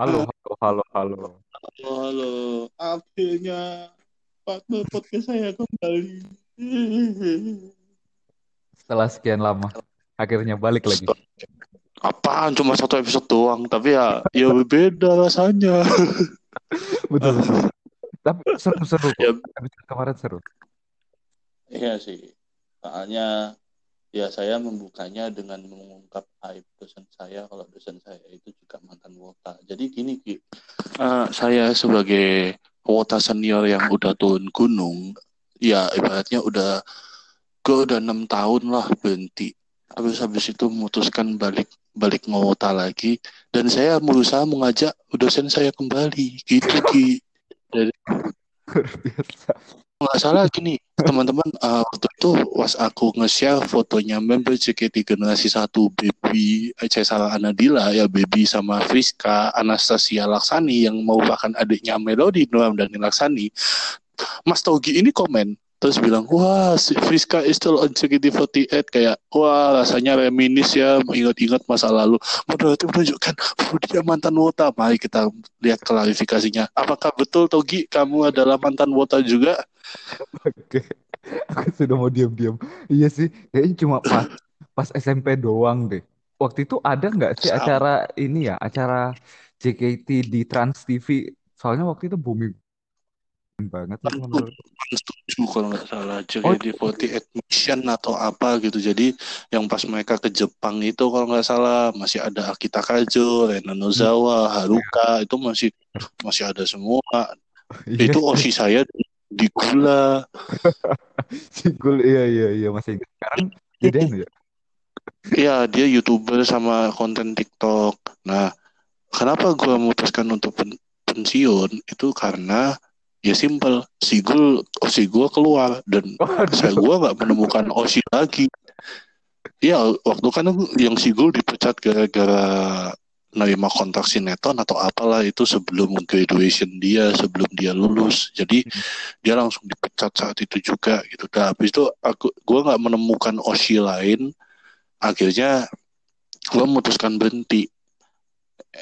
Halo, halo, halo, halo. Halo, halo. Akhirnya partner podcast saya kembali. Setelah sekian lama, akhirnya balik lagi. Apaan cuma satu episode doang, tapi ya ya beda rasanya. Betul, betul. Tapi seru-seru. Ya. Episode kemarin seru. Iya sih. Soalnya ya saya membukanya dengan mengungkap aib dosen saya kalau dosen saya itu juga mantan wota. Jadi gini Ki, Eh, saya sebagai wota senior yang udah turun gunung, ya ibaratnya udah gue udah enam tahun lah berhenti. Habis habis itu memutuskan balik balik ngewota lagi dan saya berusaha mengajak dosen saya kembali gitu Ki. Luar biasa. Nggak salah gini teman-teman eh, waktu itu was aku nge-share fotonya member JKT generasi 1 Baby eh salah Anadila ya Baby sama Friska Anastasia Laksani yang merupakan adiknya Melody Noam dan Laksani. Mas Togi ini komen terus bilang wah si Friska is still on JKT48 kayak wah rasanya reminis ya ingat-ingat masa lalu berarti menunjukkan dia mantan wota mari kita lihat klarifikasinya apakah betul Togi kamu adalah mantan wota juga Oke. Aku sudah mau diam-diam. Iya sih, kayaknya cuma pas pas SMP doang deh. Waktu itu ada nggak sih Sama. acara ini ya, acara JKT di Trans TV? Soalnya waktu itu booming banget itu menurut. setuju kalau nggak salah Oh, JKT48 Mission atau apa gitu. Jadi yang pas mereka ke Jepang itu kalau nggak salah masih ada Akita Kajo, Rena Nozawa, Haruka itu masih masih ada semua. Iya. Itu osi saya di gula. Sigul, iya iya iya masih. Sekarang gedean ya? Iya dia youtuber sama konten TikTok. Nah kenapa gua memutuskan untuk pen- pensiun? Itu karena ya simple Sigul osi gua keluar dan saya gua nggak menemukan Oshi lagi. Iya, waktu kan yang Sigul dipecat gara-gara nerima kontrak sinetron atau apalah itu sebelum graduation dia, sebelum dia lulus. Jadi dia langsung dipecat saat itu juga gitu. Nah, habis itu aku gua nggak menemukan Oshi lain. Akhirnya gua memutuskan berhenti.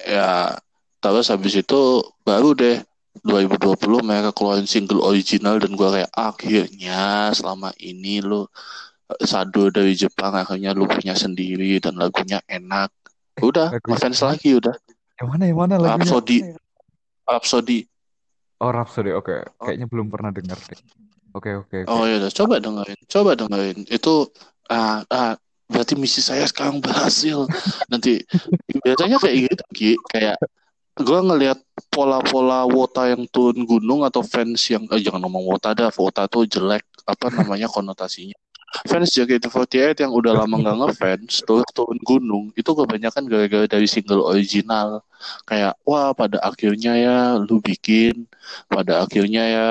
Ya, terus habis itu baru deh 2020 mereka keluarin single original dan gua kayak akhirnya selama ini lu eh, sado dari Jepang akhirnya lu punya sendiri dan lagunya enak udah ngefans lagi udah yang mana yang mana lagunya? Rhapsody Rhapsody Oh Rhapsody, oke. Kayaknya belum pernah dengar deh. Oke oke oke. oh ya udah coba dengerin coba dengerin itu ah, ah berarti misi saya sekarang berhasil nanti biasanya kayak gitu Ki. kayak gua ngelihat pola-pola wota yang turun gunung atau fans yang eh, jangan ngomong wota dah wota tuh jelek apa namanya konotasinya. Fans JKT48 yang udah lama nggak ngefans turun turun gunung itu kebanyakan gara-gara dari single original. Kayak wah pada akhirnya ya lu bikin pada akhirnya ya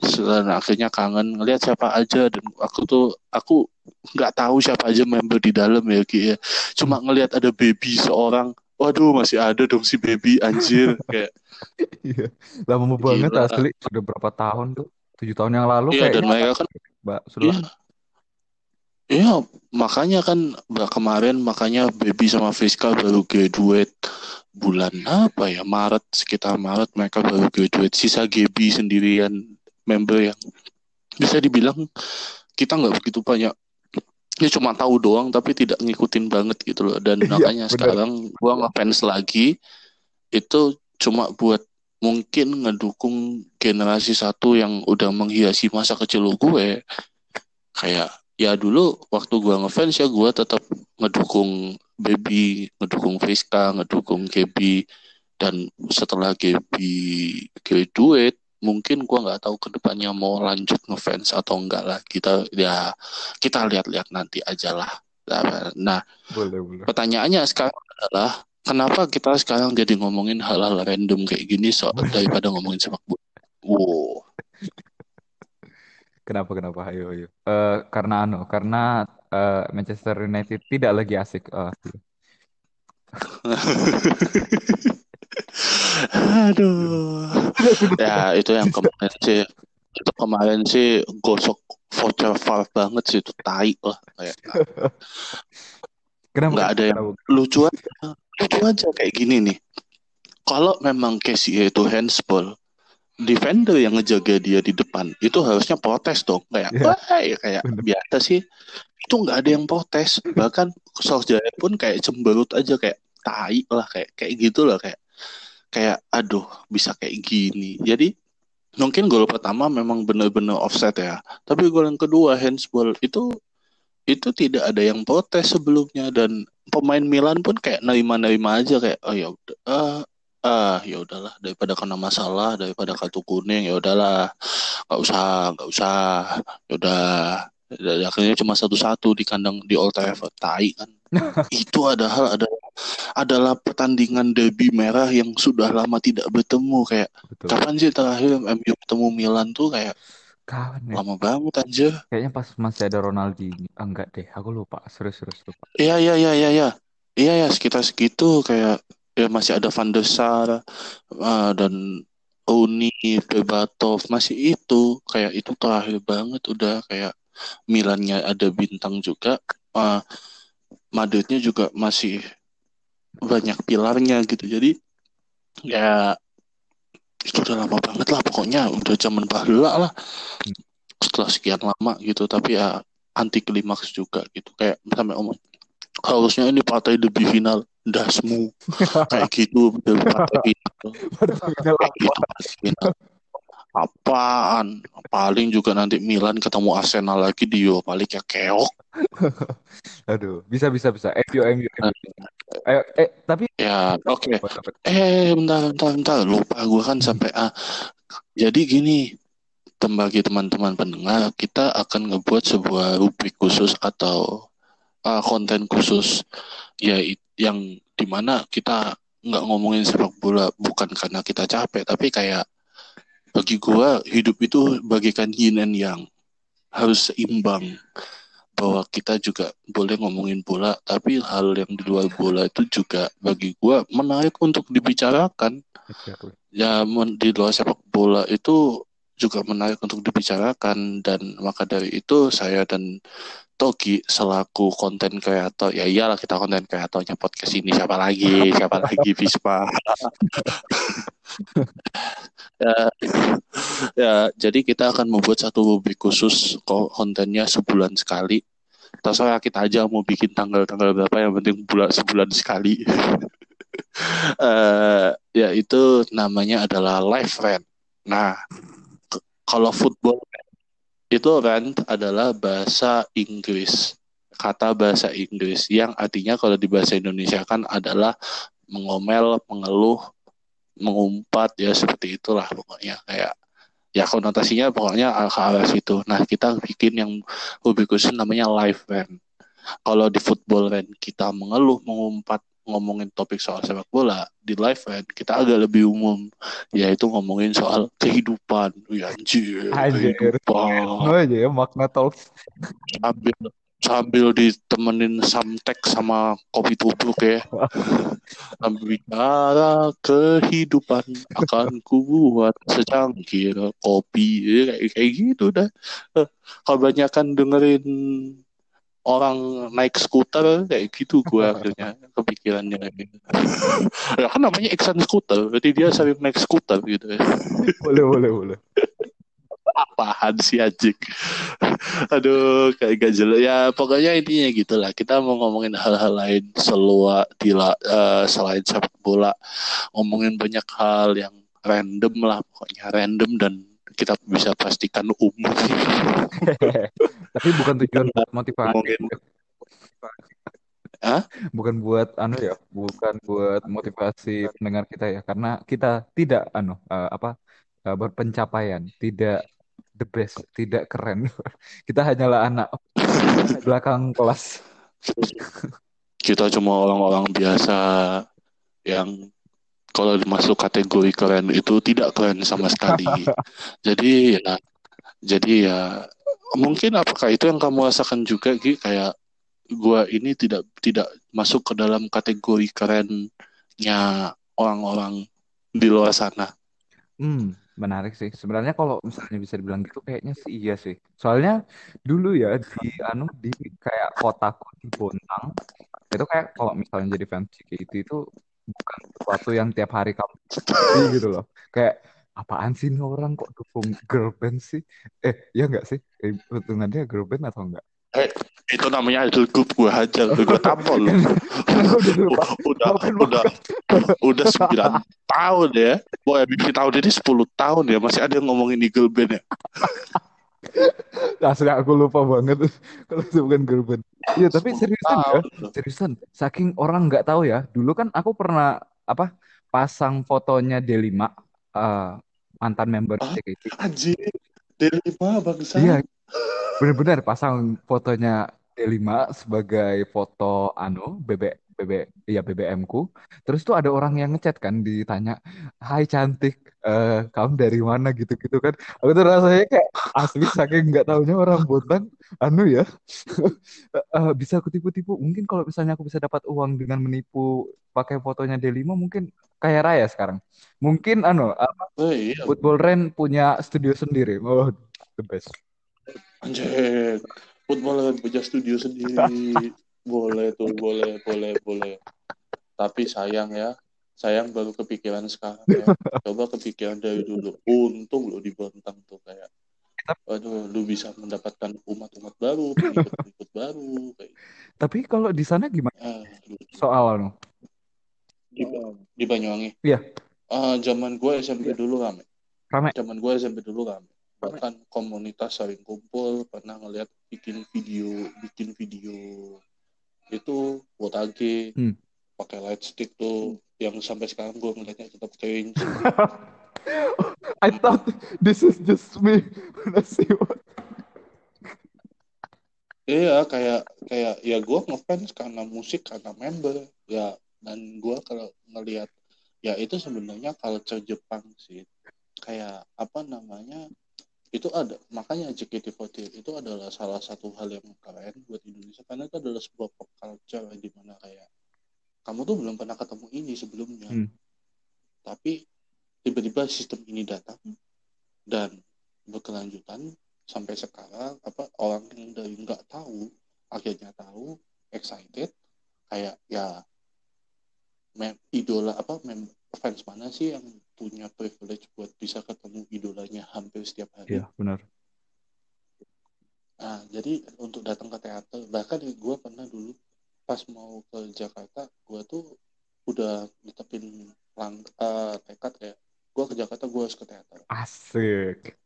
dan akhirnya kangen. Ngelihat siapa aja dan aku tuh aku nggak tahu siapa aja member di dalam ya Ki ya. Cuma ngelihat ada baby seorang waduh masih ada dong si baby anjir kayak Iya, lama banget Gila. asli. Sudah berapa tahun tuh? Tujuh tahun yang lalu iya dan kayaknya. mereka kan Mbak, sudah iya Iya, makanya kan bah, kemarin makanya Baby sama Friska baru graduate bulan apa ya Maret sekitar Maret mereka baru graduate sisa Gaby sendirian member yang bisa dibilang kita nggak begitu banyak dia cuma tahu doang tapi tidak ngikutin banget gitu loh. Dan Iya, makanya bener. sekarang gua ngefans lagi itu cuma buat mungkin ngedukung generasi satu yang udah menghiasi masa kecil gue. Kayak ya dulu waktu gua ngefans ya gua tetap ngedukung Baby, ngedukung Friska, ngedukung Gaby. Dan setelah Gaby graduate mungkin gua nggak tahu ke depannya mau lanjut ngefans atau enggak lah kita ya kita lihat-lihat nanti aja lah nah Boleh boleh. pertanyaannya sekarang adalah kenapa kita sekarang jadi ngomongin hal-hal random kayak gini so daripada ngomongin sepak bola wow Kenapa kenapa? Ayo ayo. Eh, karena anu, karena eh, Manchester United tidak lagi asik. Eh, Aduh. Ya, itu yang kemarin sih. Itu kemarin sih gosok voucher VAR banget sih itu tai lah kayak. Kenapa? nggak ada yang lucu aja. Lucu aja kayak gini nih. Kalau memang Casey itu handsball, defender yang ngejaga dia di depan itu harusnya protes dong. Kayak Iya. wah ya kayak Bener. biasa sih. Itu nggak ada yang protes. Bahkan Solskjaer pun kayak cemberut aja kayak tai lah kayak kayak gitu lah kayak kayak aduh bisa kayak gini. Jadi mungkin gol pertama memang benar-benar offset ya. Tapi gol yang kedua handsball itu itu tidak ada yang protes sebelumnya. Dan pemain Milan pun kayak nerima-nerima aja kayak oh ya udah ah ah ya udahlah daripada kena masalah daripada kartu kuning ya udahlah nggak usah nggak usah ya udah. Akhirnya cuma satu-satu di kandang di Old Trafford. Tai kan? Itu adalah ada adalah pertandingan derby merah yang sudah lama tidak bertemu kayak Betul. kapan sih terakhir MU ketemu Milan tuh kayak Kawan ya. lama banget anjir Kayaknya pas masih ada Ronaldinho. Ah, enggak deh, aku lupa. Serius-serius lupa. Iya iya iya iya iya. Iya ya sekitar segitu kayak ya masih ada Van der Sar eh, dan Uni Berbatov masih itu kayak itu terakhir banget udah kayak Milannya ada bintang juga eh, Madridnya juga masih banyak pilarnya gitu. Jadi ya itu udah lama banget lah pokoknya. Udah zaman bahula lah. Setelah sekian lama gitu. Tapi ya anti klimaks juga gitu. Kayak sampai omong harusnya ini partai debut final dasmu. Kayak gitu dari partai final. Kayak gitu final. Apaan? Paling juga nanti Milan ketemu Arsenal lagi di Europa League ya keok. Aduh, bisa bisa bisa. MU MU. Ayo, eh tapi ya oke. Apa? eh bentar bentar bentar. Lupa gue kan sampai ah jadi gini bagi teman-teman pendengar kita akan ngebuat sebuah rubrik khusus atau ah, konten khusus ya yang di mana kita nggak ngomongin sepak bola bukan karena kita capek tapi kayak bagi gua hidup itu bagikan yin and yang. Harus seimbang bahwa kita juga boleh ngomongin bola tapi hal yang di luar bola itu juga bagi gua menarik untuk dibicarakan. Exactly. ya di luar sepak bola itu juga menarik untuk dibicarakan dan maka dari itu saya dan Togi selaku konten kreator ya iyalah kita konten kreatornya podcast ini siapa lagi? Siapa lagi Vispa? Ya, ya jadi kita akan membuat satu rubrik khusus ko- kontennya sebulan sekali terserah kita aja mau bikin tanggal-tanggal berapa yang penting bulan sebulan sekali eh ya itu namanya adalah live rant. Nah, kalau football itu rant adalah bahasa Inggris. Kata bahasa Inggris yang artinya kalau di bahasa Indonesia kan adalah mengomel, mengeluh, mengumpat ya seperti itulah pokoknya kayak ya konotasinya pokoknya ke arah situ. Nah, kita bikin yang lebih khusus namanya live rant. Kalau di football rant kita mengeluh, mengumpat, ngomongin topik soal sepak bola, di live rant kita agak lebih umum, yaitu ngomongin soal kehidupan. Ya anjir, Anjir. kehidupan. Aja ya makna talks. Sambil sambil ditemenin samtek sama kopi tubruk ya. Sambil bicara kehidupan akan kubuat secangkir kopi ya, kayak kayak gitu dah. Eh, Kebanyakan dengerin orang naik skuter kayak gitu gua akhirnya kepikirannya ya kan namanya Iksan skuter berarti dia sering naik skuter gitu ya Boleh boleh boleh. Apaan sih anjing? Aduh kayak gak jelas. Ya pokoknya intinya gitulah. Kita mau ngomongin hal-hal lain selua di la- eh, selain sepak bola. Ngomongin banyak hal yang random lah pokoknya random dan kita bisa pastikan umum. Tapi bukan tujuan buat motivasi. ngomongin Hah? Bukan buat anu ya, bukan buat motivasi pendengar kita ya, karena kita tidak anu eh, apa eh, berpencapaian, tidak the best, tidak keren. Kita hanyalah anak belakang kelas. kita cuma orang-orang biasa yang kalau masuk kategori keren itu tidak keren sama sekali. Jadi ya, jadi ya mungkin apakah itu yang kamu rasakan juga Gi kayak gua ini tidak tidak masuk ke dalam kategori kerennya orang-orang di luar sana. Hmm, menarik sih. Sebenarnya kalau misalnya bisa dibilang gitu kayaknya sih iya sih. Soalnya dulu ya di anu di kayak kotaku di Bontang itu kayak kalau misalnya jadi fans JKT itu bukan sesuatu yang tiap hari kamu gitu loh kayak apaan sih ini orang kok dukung girl band sih eh ya enggak sih eh, hitungannya girl band atau enggak Eh, itu namanya idol group gue hajar, gue tampol kan udah udah Maafkan, udah udah sembilan tahun ya. Boy MVP tahun ini 10 tahun ya masih ada yang ngomongin Eagle Band ya. Asli aku lupa banget kalau itu bukan girl band. Iya, tapi 10 seriusan ya. Seriusan, saking orang nggak tahu ya. Dulu kan aku pernah apa pasang fotonya D5 eh, mantan member Ah, JKT. Anjir, D5 bangsa. Iya, benar-benar pasang fotonya D5 sebagai foto anu BB BB ya BBM ku. Terus tuh ada orang yang ngechat kan ditanya, "Hai cantik, eh, kamu dari mana?" gitu-gitu kan. Aku tuh rasanya kayak asli saking nggak taunya orang bontang anu ya. eh, bisa aku tipu-tipu. Mungkin kalau misalnya aku bisa dapat uang dengan menipu pakai fotonya D5 mungkin kaya raya sekarang. Mungkin anu apa, Oh, iya. Football Rain punya studio sendiri. Oh, the best. Anjir, football punya studio sendiri. Boleh tuh, boleh, boleh, boleh. Tapi sayang ya, sayang baru kepikiran sekarang ya. Coba kepikiran dari dulu. Untung lo dibentang tuh kayak. Aduh, lu bisa mendapatkan umat-umat baru, pengikut-pengikut baru. Kayak. Tapi kalau di sana gimana lu- soal anu? di, di Banyuwangi. Iya. Ah, zaman gue SMP dulu rame. Rame. Zaman gue SMP dulu rame. Bahkan komunitas saling kumpul, pernah ngeliat bikin video, bikin video itu Wotage, Hmm. pakai light stick tuh, yang sampai sekarang gue ngeliatnya tetap cringe. I thought this is just me when I see what. Iya, kayak kayak ya gue ngefans karena musik, karena member, ya dan gue kalau ngelihat ya itu sebenarnya culture Jepang sih, kayak apa namanya itu ada makanya JKT48 itu adalah salah satu hal yang keren buat Indonesia karena itu adalah sebuah pop culture di mana kayak kamu tuh belum pernah ketemu ini sebelumnya, Hmm. tapi tiba-tiba sistem ini datang dan berkelanjutan sampai sekarang apa orang yang dari nggak tahu akhirnya tahu excited kayak ya mem idola apa mem fans mana sih yang punya privilege buat bisa ketemu idolanya hampir setiap hari Iya, benar. nah jadi untuk datang ke teater bahkan gue pernah dulu pas mau ke Jakarta gue tuh udah netepin lang eh, tekad kayak gue ke Jakarta gue harus ke teater Asik.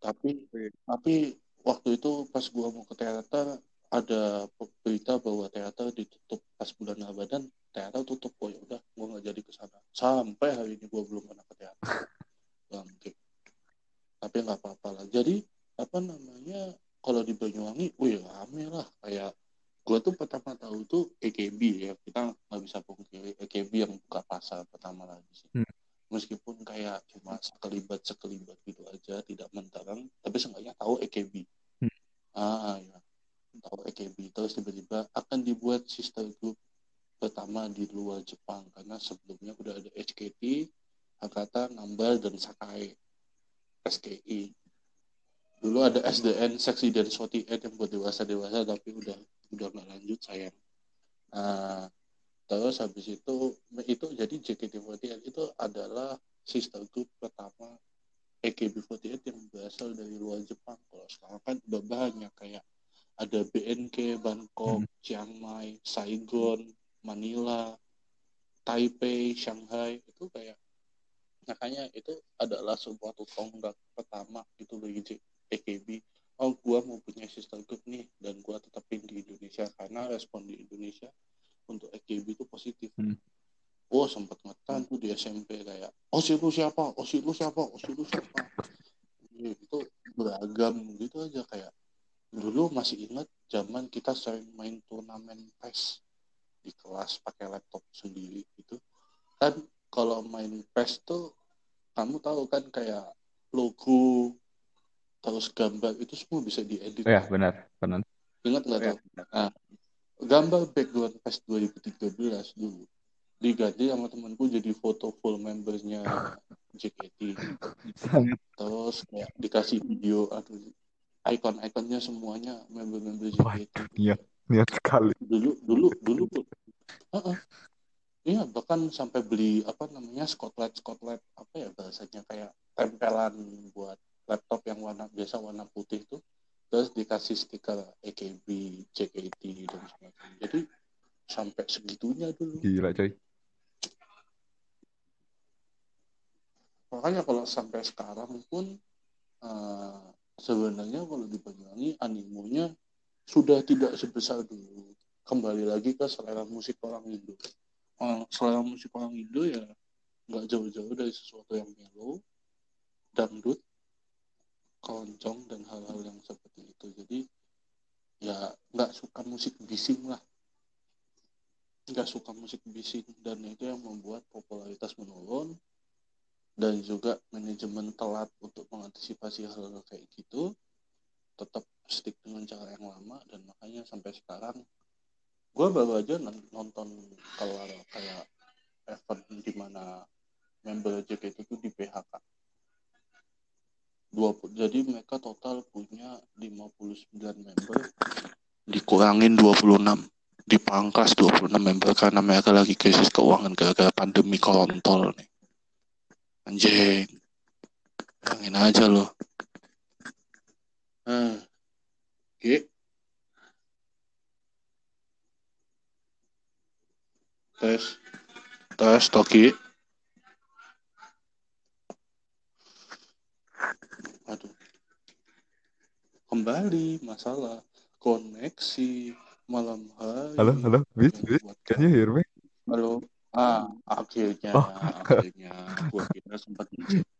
tapi tapi waktu itu pas gua mau ke teater ada berita bahwa teater ditutup pas bulan Ramadan teater tutup oh ya udah gua nggak jadi ke sana. Sampai hari ini gua belum pernah ke teater. Bangke tapi nggak apa-apa lah. Jadi apa namanya kalau di Banyuwangi wih rame lah. Kayak gua tuh pertama tahu tuh EKB ya. Kita nggak bisa pungkiri EKB yang buka pasar pertama lagi sih. Hmm. meskipun kayak cuma sekelibat sekelibat gitu aja tidak mentereng tapi seenggaknya tahu EKB Hmm. ah ya tahu EKB terus tiba-tiba akan dibuat sister group pertama di luar Jepang karena sebelumnya udah ada HKT, Hakata, Nambal dan Sakai SKI dulu ada SDN Seksi dan Soti yang buat dewasa dewasa tapi udah udah nggak lanjut sayang. Nah terus habis itu itu jadi JKT48 itu adalah sister group pertama AKB48 yang berasal dari luar Jepang. Kalau sekarang kan udah banyak kayak ada BNK Bangkok Chiang Mai Saigon Manila Taipei Shanghai itu kayak makanya itu adalah sebuah tonggak pertama itu bagi AKB oh gua mau punya sister group nih dan gua tetapin di Indonesia karena respon di Indonesia untuk AKB itu positif. Hmm. oh sempat ngetan tuh di SMP kayak oh si lu siapa? Oh si lu siapa? Oh si lu siapa? Ya, itu beragam gitu aja kayak dulu masih ingat zaman kita sering main turnamen PES di kelas pakai laptop sendiri gitu. Kan kalau main PES tuh kamu tahu kan kayak logo terus gambar itu semua bisa diedit. Ya, benar, benar. ingat nggak Ya, tuh? Nah, gambar background PES 2013 dulu. Diganti sama temanku jadi foto full membernya JKT terus kayak dikasih video aduh icon-iconnya semuanya member-member JKT niat sekali. dulu dulu dulu Heeh. iya bahkan sampai beli apa namanya spotlight spotlight apa ya bahasanya kayak tempelan buat laptop yang warna biasa warna putih tuh terus dikasih stiker AKB, JKT dan sebagainya jadi sampai segitunya dulu Gila coy. makanya kalau sampai sekarang pun eh, sebenarnya kalau di Banyuwangi animonya sudah tidak sebesar dulu. Kembali lagi ke selera musik orang Indo. Selera musik orang Indo ya nggak jauh-jauh dari sesuatu yang melo dangdut keroncong dan hal-hal yang seperti itu. Jadi ya nggak suka musik bising lah. Nggak suka musik bising dan itu yang membuat popularitas menurun. Dan juga manajemen telat untuk mengantisipasi hal-hal kayak gitu tetap stick dengan cara yang lama dan makanya sampai sekarang gue baru aja non- nonton kalau kayak event di mana member JKT itu di PHK 20, jadi mereka total punya 59 member dikurangin 26 dipangkas 26 member karena mereka lagi krisis keuangan gara-gara pandemi kontol nih. Anjing bayangin aja loh. Hmm. Oke. tes tes Toki aduh kembali masalah koneksi malam hari Halo, halo, bis, bis. Can you hear me? halo ah akhirnya Oh. akhirnya gua kira sempat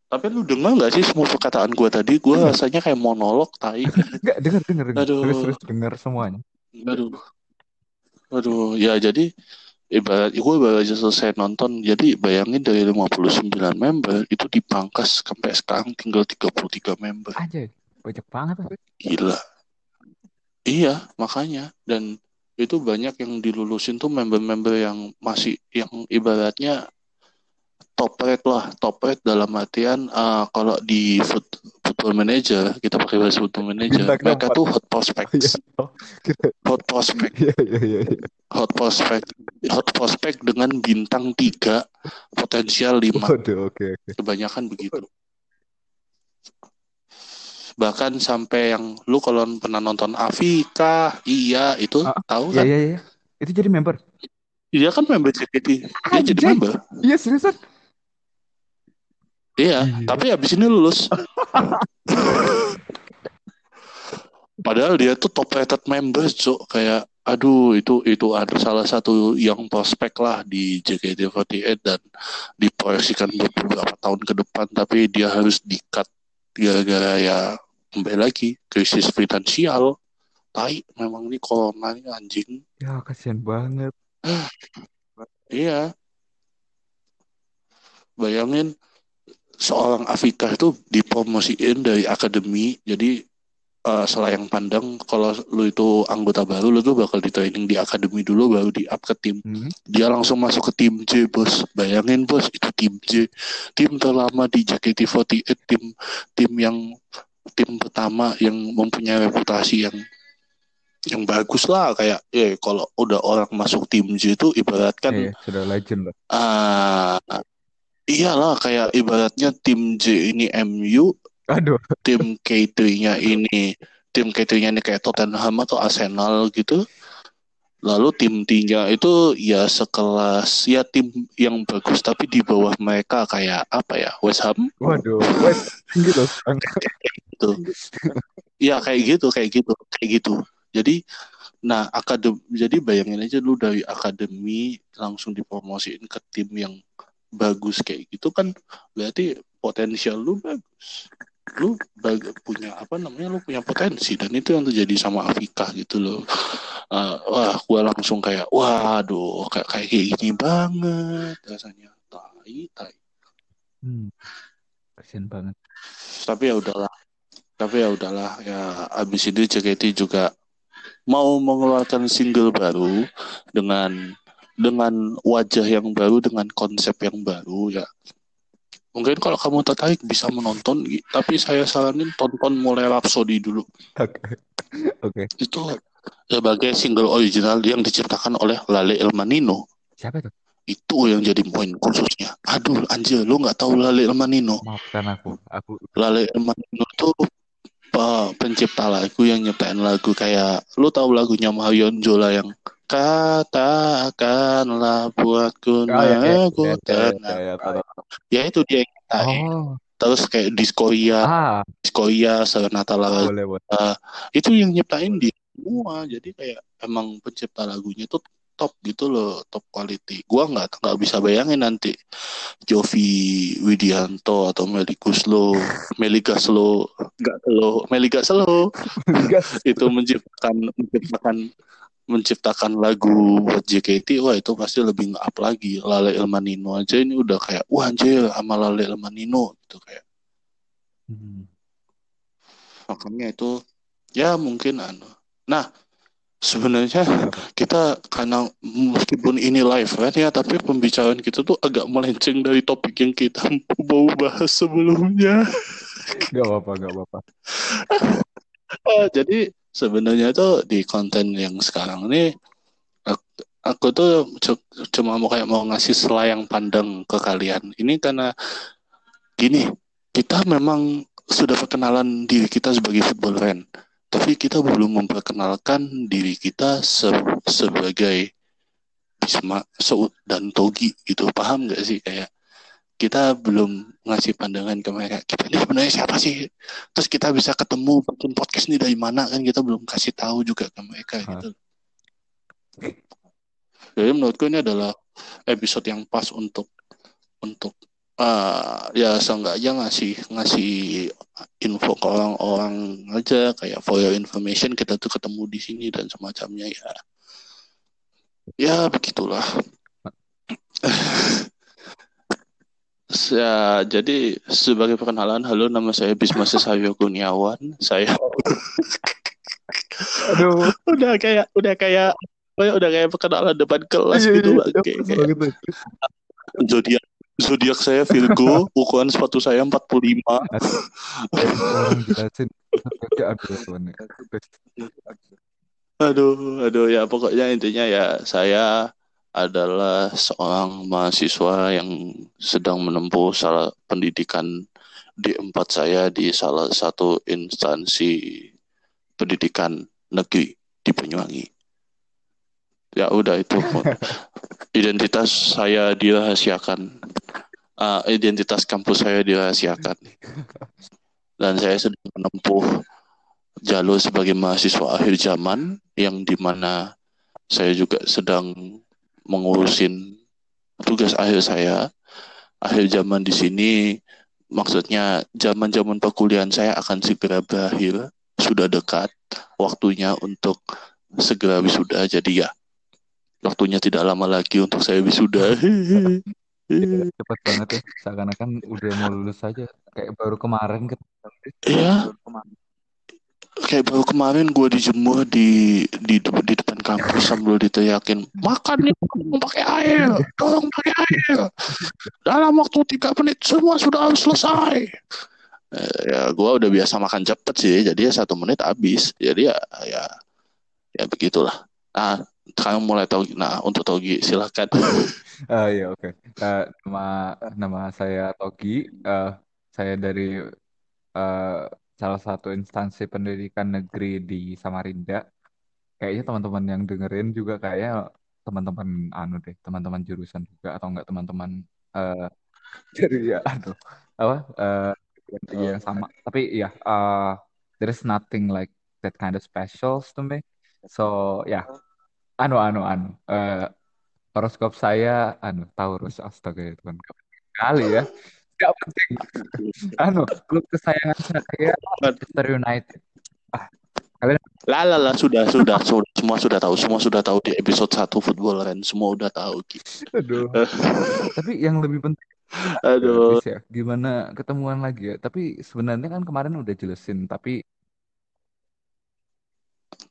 tapi lu dengar nggak sih semua perkataan gua tadi gua rasanya kayak monolog tai Enggak, dengar, dengar, dengar. Aduh. Terus, terus dengar semuanya. aduh aduh ya jadi ibarat gue baru aja selesai nonton jadi bayangin dari 59 member itu dipangkas sampai sekarang tinggal 33 member Aja, banyak banget. gila iya makanya dan itu banyak yang dilulusin tuh member-member yang masih yang ibaratnya top rate lah top rate dalam artian eh, kalau di foot, football manager kita pakai bahasa football manager Bintang mereka empat. tuh hot Iya, prospects oh, kira- hot prospect iya, iya, iya. iya. hot prospect hot prospect dengan bintang 3 potensial 5 Waduh, oke, oke. kebanyakan begitu bahkan sampai yang lu kalau pernah nonton Afika iya itu Ah, tahu Iya, kan iya, iya. Itu jadi member. dia kan member JKT dia jadi Anjay. member Iya, seriusan. Iya Iya. tapi habis ini lulus. Padahal dia tuh top rated member cuk. Kayak aduh itu itu ada salah satu yang prospek lah di JKT48 dan diproyeksikan beberapa tahun ke depan tapi dia harus di-cut gara-gara ya kembali lagi krisis finansial. Tai memang ini corona ini anjing. Ya, kasihan banget. iya. Bayangin seorang Afika itu dipromosiin dari akademi jadi eh, selayang pandang kalau lu itu anggota baru lu tuh bakal di training di akademi dulu baru di up ke tim Hmm. dia langsung masuk ke tim J bos bayangin bos itu tim J tim terlama di JKT48 tim tim yang tim pertama yang mempunyai reputasi yang yang bagus lah kayak eh kalau udah orang masuk tim J itu ibaratkan Iya, sudah legend lah. ah iyalah kayak ibaratnya tim J ini MU Aduh, tim K3-nya ini tim K3-nya ini kayak Tottenham atau Arsenal gitu lalu tim T-nya itu ya sekelas ya tim yang bagus tapi di bawah mereka kayak apa ya West Ham waduh. Wes, tinggi loh. sekarang. gitu ya kayak gitu kayak gitu kayak gitu jadi nah akademi jadi bayangin aja lu dari akademi langsung dipromosiin ke tim yang bagus kayak gitu kan berarti potensial lu bagus lu bag- punya apa namanya lu punya potensi dan itu yang terjadi sama Afika gitu loh Eh, wah gua langsung kayak waduh kayak kayak gini banget rasanya tai tai Hmm. Banget. tapi ya udahlah tapi ya udahlah ya abis ini JKT juga mau mengeluarkan single baru dengan dengan wajah yang baru dengan konsep yang baru ya mungkin kalau kamu tertarik bisa menonton tapi saya saranin tonton mulai Rhapsody dulu Oke. Oke. itu sebagai single original yang diciptakan oleh Lale Elmanino Siapa itu? Itu yang jadi poin khususnya. Aduh, anjir, lu nggak tahu Lale Elmanino. Maafkan aku. Aku Lale Elmanino tuh pe- pencipta lagu yang nyiptain lagu kayak lu tahu lagunya Marion Jola yang katakanlah buatku Oh, ya, ya, aku ya, ya, tenang. ya, ya. Ya itu dia yang nyiptain. Oh, Terus kayak Diskoia, ah, Diskoia, Serenata Lagu boleh, boleh. itu yang nyiptain dia semua jadi kayak emang pencipta lagunya tuh top gitu loh top quality gua nggak nggak bisa bayangin nanti Jovi Widianto atau Meli Guslo Meli Gaslo nggak lo Meli Gaslo itu menciptakan menciptakan menciptakan lagu buat JKT wah itu pasti lebih nge-up lagi. Lale Elmanino aja ini udah kayak wah anjir sama Lale Elmanino gitu kayak. Hmm. makanya itu ya mungkin anu. Nah sebenarnya kita karena meskipun ini live kan ya tapi pembicaraan kita tuh agak melenceng dari topik yang kita mau bahas sebelumnya. Gak apa-apa, gak apa-apa. Ah, jadi sebenarnya tuh di konten yang sekarang ini aku, tuh cu- cuma mau kayak mau ngasih selayang pandang ke kalian. Ini karena gini kita memang sudah perkenalan diri kita sebagai football fan tapi kita belum memperkenalkan diri kita se- sebagai Bisma Saud dan Togi gitu. Paham nggak sih? Kayak kita belum ngasih pandangan ke mereka. Kita ini sebenarnya siapa sih? Terus kita bisa ketemu bikin podcast ini dari mana? Kan kita belum kasih tahu juga ke mereka Hah. gitu. Jadi menurutku ini adalah episode yang pas untuk untuk ah ya seenggaknya ngasih ngasih info ke orang-orang aja. Kayak for your information kita tuh ketemu di sini dan semacamnya ya. Ya begitulah Ya, jadi sebagai perkenalan, halo nama saya Bisma Sesavio Kurniawan. Saya Aduh, udah kayak udah kayak kayak udah kayak perkenalan depan kelas Iya, gitu iya, Bang. iya, Kayak, kayak gitu. zodiak zodiak saya Virgo, ukuran sepatu saya 45. Orang jelasin. Oke, aduh, Tuhan. Aduh, aduh ya pokoknya intinya ya saya adalah seorang mahasiswa yang sedang menempuh salah pendidikan D4 saya di salah satu instansi pendidikan negeri di Banyuwangi. Ya udah itu identitas saya dirahasiakan. Ah, identitas kampus saya dirahasiakan. Dan saya sedang menempuh jalur sebagai mahasiswa akhir zaman yang di mana saya juga sedang mengurusin tugas akhir saya akhir zaman di sini maksudnya zaman-zaman perkuliahan saya akan segera berakhir sudah dekat waktunya untuk segera wisuda jadi ya waktunya tidak lama lagi untuk saya wisuda Cepet banget ya. Seakan-akan udah mau lulus aja. Kayak baru kemarin kan. ya kayak baru kemarin gue dijemur di di di depan kampus sambil diteriakin makan nih pakai air tolong pakai air dalam waktu tiga menit semua sudah harus selesai Eh, ya gue udah biasa makan cepet sih jadi ya satu menit habis jadi ya ya ya begitulah nah sekarang mulai tahu nah untuk Togi silakan Ah iya oke. Eh, nama nama saya Togi. Eh, saya dari eh, salah satu instansi pendidikan negeri di Samarinda. Kayaknya teman-teman yang dengerin juga kayak teman-teman anu deh, teman-teman jurusan juga atau enggak teman-teman eh dari ya aduh apa eh yang yang sama. Tapi ya eh there is nothing like that kind of specials to me. So ya anu anu anu eh horoskop saya anu Taurus astaga ya Tuhan kali ya. Nggak penting. Anu klub kesayangan saya Manchester United. Ah kalian lah lah lah sudah sudah sudah. Semua sudah tahu semua sudah tahu di episode 1 football kan semua udah tahu aduh. Tapi yang lebih penting aduh. Chris, ya gimana ketemuan lagi ya? Tapi sebenarnya kan kemarin udah jelasin tapi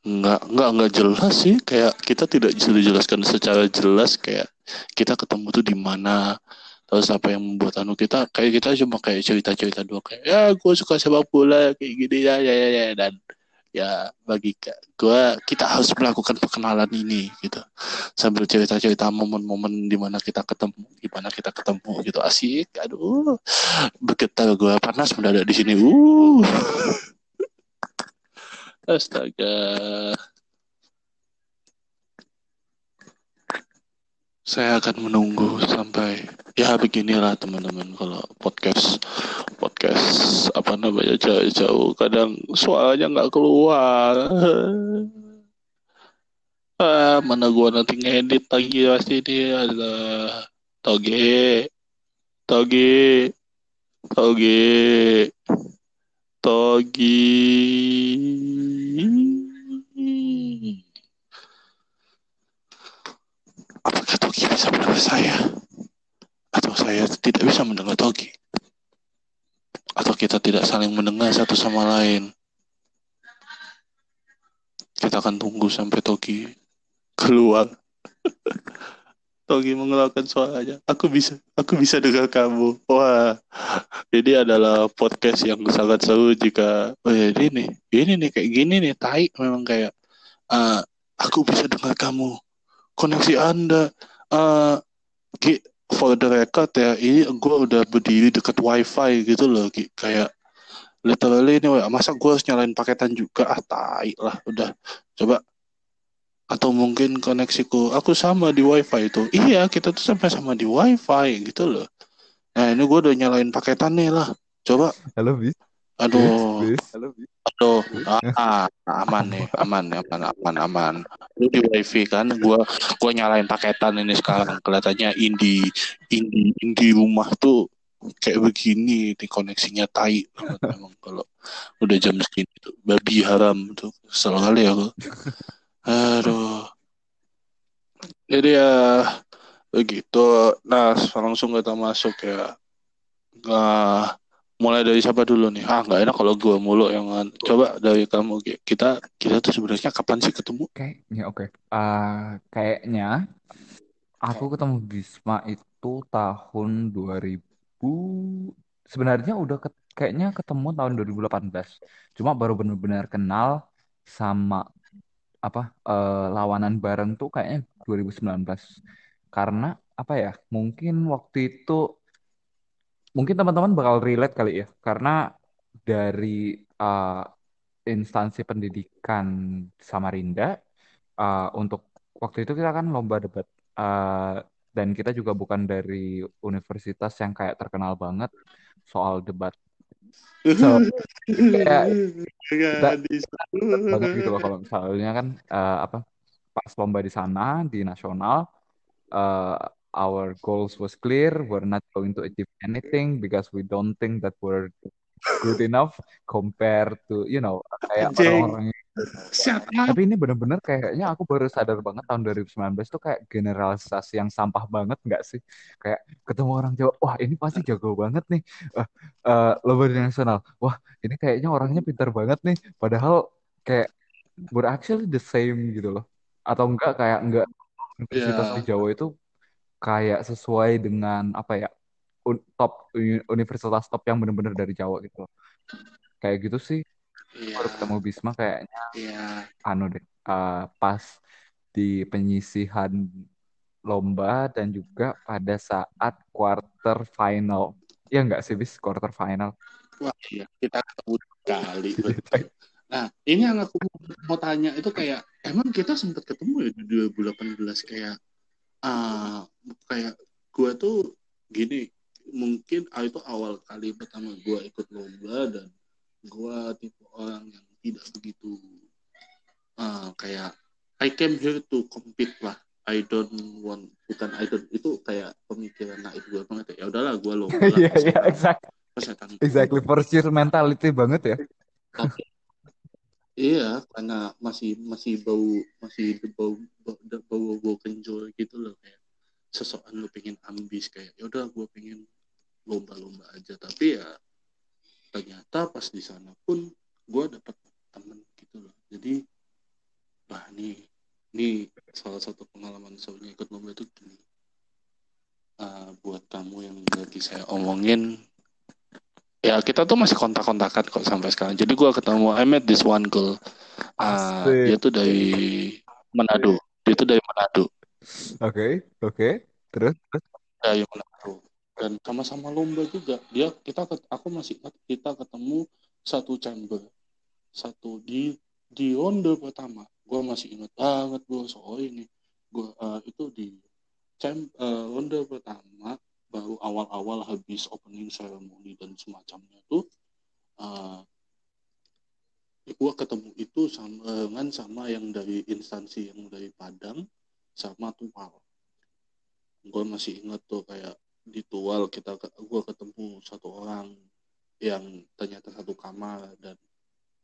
nggak nggak nggak jelas sih. Kayak kita tidak bisa dijelaskan secara jelas kayak kita ketemu tuh di mana terus apa yang membuat anu kita kayak kita cuma kayak cerita cerita doang kayak ya gue suka sepak bola kayak gini ya ya ya, ya. dan ya bagi gue kita harus melakukan perkenalan ini gitu. Sambil cerita-cerita momen-momen di mana kita ketemu gimana kita ketemu gitu. Asik aduh. Bergetar gue panas mendadak di sini uh. Astaga saya akan menunggu sampai ya beginilah teman-teman kalau podcast podcast apa namanya jauh-jauh. Kadang suaranya nggak keluar. Ah mana gua nanti ngedit lagi pasti ini ada toge toge toge togi Togi bisa mendengar saya? Atau saya tidak bisa mendengar Togi? Atau kita tidak saling mendengar satu sama lain? Kita akan tunggu sampai Togi keluar. Togi mengeluarkan suaranya. Aku bisa, aku bisa dengar kamu. Wah, ini adalah podcast yang sangat seru jika, oh ya ini nih, ini nih kayak gini nih, tai memang kayak, uh, aku bisa dengar kamu koneksi Anda uh, for the record ya ini gue udah berdiri dekat wifi gitu loh kayak literally ini masa gue harus nyalain paketan juga? Ah tai lah udah. Coba. Atau mungkin koneksiku. Aku sama di wifi itu. Iya kita tuh sampai sama di wifi gitu loh. Nah ini gue udah nyalain paketan nih lah. Coba. Halo bis aduh Aduh, ah, aman nih, aman, aman, aman, aman. Lu di wifi kan, gua gua nyalain paketan ini sekarang kelihatannya indi indi indi rumah tuh kayak begini di koneksinya tai memang kalau udah jam segini tuh babi haram tuh selalu kali ya gua. Aduh. Jadi ya begitu. Nah, langsung kita masuk ya. Nah, mulai dari siapa dulu nih? Ah, nggak enak kalau gue mulu yang coba dari kamu. Kita kita tuh sebenarnya kapan sih ketemu? Kayaknya oke. Okay. Uh, kayaknya aku ketemu Bisma itu tahun 2000 sebenarnya udah ke, kayaknya ketemu tahun 2018. Cuma baru benar-benar kenal sama apa uh, lawanan bareng tuh kayaknya 2019. Karena apa ya? Mungkin waktu itu mungkin teman-teman bakal relate kali ya karena dari uh, instansi pendidikan Samarinda uh, untuk waktu itu kita kan lomba debat uh, dan kita juga bukan dari universitas yang kayak terkenal banget soal debat. So kayak kita, banget gitu loh kalau misalnya kan uh, apa pas lomba di sana di nasional uh, our goals was clear. We're not going to achieve anything because we don't think that we're good enough compared to you know kayak orang-orang tapi ini bener-bener kayaknya aku baru sadar banget tahun 2019 tuh kayak generalisasi yang sampah banget nggak sih? Kayak ketemu orang Jawa wah ini pasti jago banget nih. Uh, uh, lomba nasional wah ini kayaknya orangnya pintar banget nih. Padahal kayak we're actually the same gitu loh. Atau enggak kayak enggak universitas yeah. di Jawa itu kayak sesuai dengan apa ya un top universitas top yang benar-benar dari Jawa gitu kayak gitu sih. Yeah. baru ketemu Bisma kayaknya. Yeah. anu deh uh, pas di penyisihan lomba dan juga pada saat quarter final. Ya enggak sih bis? Quarter final. Wah iya. Kita ketemu kali nah ini yang aku mau tanya itu kayak emang kita sempat ketemu ya di 2018 kayak uh, kayak gue tuh gini mungkin ah, itu awal kali pertama gue ikut lomba dan gue tipe orang yang tidak begitu uh, kayak I came here to compete lah. I don't want bukan I don't itu kayak pemikiran naik gue banget ya, ya udahlah gue lomba lah yeah, yeah, exactly. exactly first year mentality banget ya Iya, karena masih masih bau masih bau bau bau, bau kenjol gitu loh kayak seseorang lu pengen ambis kayak ya udah gue pengen lomba-lomba aja. Tapi ya ternyata pas di sana pun gue dapet temen gitu loh. Jadi wah nih nih salah satu pengalaman serunya ikut lomba itu gini. Uh, buat kamu yang lagi saya omongin ya kita tuh masih kontak-kontakan kok sampai sekarang. Jadi gue ketemu I met this one girl. Uh, dia tuh dari Manado. Dia tuh dari Manado. Oke, oke. Terus, terus. dari Manado. Dan sama-sama lomba juga. Dia kita aku masih ingat kita ketemu satu chamber. Satu di di ronde pertama. Gue masih ingat banget gue soal ini. Gue uh, itu di champ uh, ronde pertama baru awal-awal habis opening ceremony dan semacamnya tuh uh, gue ketemu itu sama dengan sama yang dari instansi yang dari Padang sama Tual gue masih inget tuh kayak di Tual kita gue ketemu satu orang yang ternyata satu kamar dan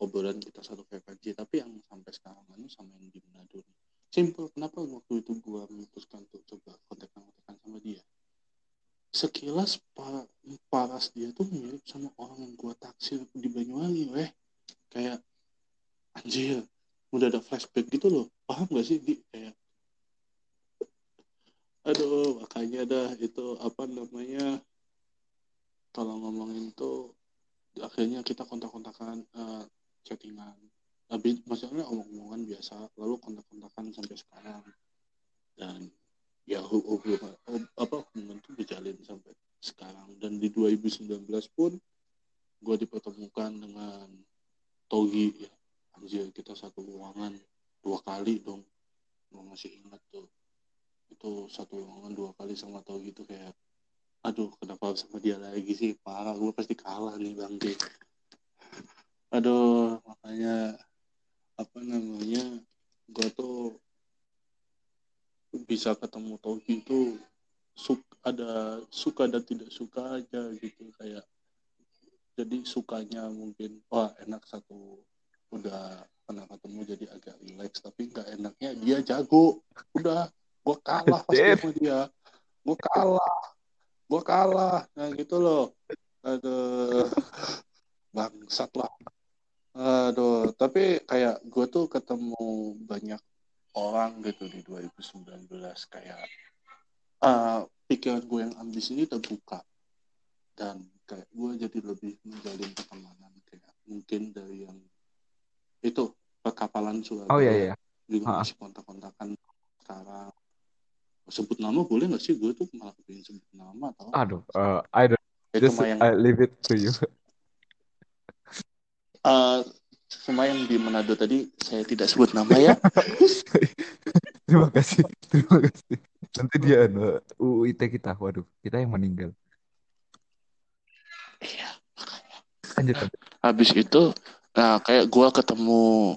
obrolan kita satu frekuensi tapi yang sampai sekarang ini sama yang di Manado simple kenapa waktu itu gue memutuskan untuk coba kontak-kontakan sama dia sekilas pa paras dia tuh mirip sama orang yang gue taksir di Banyuwangi weh. Kayak anjir udah ada flashback gitu loh. Paham gak sih? Di kayak aduh makanya dah itu apa namanya? Kalau ngomongin tuh akhirnya kita kontak-kontakan uh, chattingan. Tapi maksudnya omong-omongan biasa lalu kontak-kontakan sampai sekarang. Dan ya hubungan apa hubungan tuh berjalin sampai sekarang. Dan di 2019 pun gue dipertemukan dengan Togi ya. Anjir kita satu ruangan dua kali dong. Gue masih ingat tuh. Itu satu ruangan dua kali sama tau gitu kayak aduh kenapa sama dia lagi sih? Parah gue pasti kalah nih bang D aduh makanya apa namanya gue tuh bisa ketemu Togi itu suk ada suka dan tidak suka aja gitu kayak jadi sukanya mungkin wah enak satu udah pernah ketemu jadi agak relax tapi nggak enaknya dia jago. Udah gue kalah pasti sama dia. Gue kalah. Gue kalah. Nah gitu loh. Aduh. Bangsat lah. Aduh tapi kayak gue tuh ketemu banyak orang gitu di 2019 kayak uh, pikiran gue yang ambis ini terbuka dan kayak gue jadi lebih menjalin pertemanan. Kayak mungkin dari yang itu perkapalan Surabaya oh iya iya. juga masih kontak-kontakan sekarang. Sebut nama boleh nggak sih? Gue tuh malah pengen sebut nama atau aduh uh, I don't itu just yang I leave it to you. Uh, sama yang di Manado tadi saya tidak sebut nama ya. Terima kasih terima kasih. Nanti dia uh, UIT kita waduh kita yang meninggal. Iya lanjut, habis itu nah kayak gue ketemu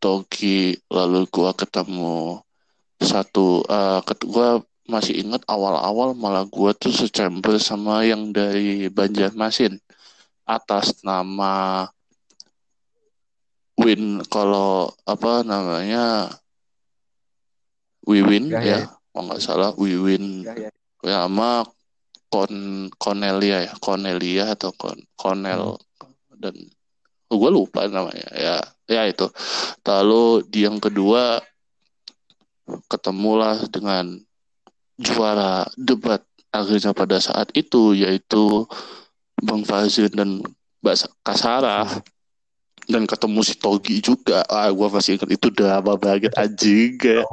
Togi lalu gue ketemu satu uh, gue masih ingat awal-awal malah gue tuh secamber sama yang dari Banjarmasin. Atas nama Win kalau apa namanya Wiwin ya, ya, ya. kalau nggak salah Wiwin ya, ya. ya sama Kon Cornelia ya Cornelia atau Kon Cornel hmm. dan oh, gue lupa namanya ya ya itu lalu di yang kedua ketemulah dengan juara debat akhirnya pada saat itu yaitu Bang Fazil dan Mbak Kasara dan ketemu si Togi juga. Ah gue masih ingat itu drama banget anjing. Kayak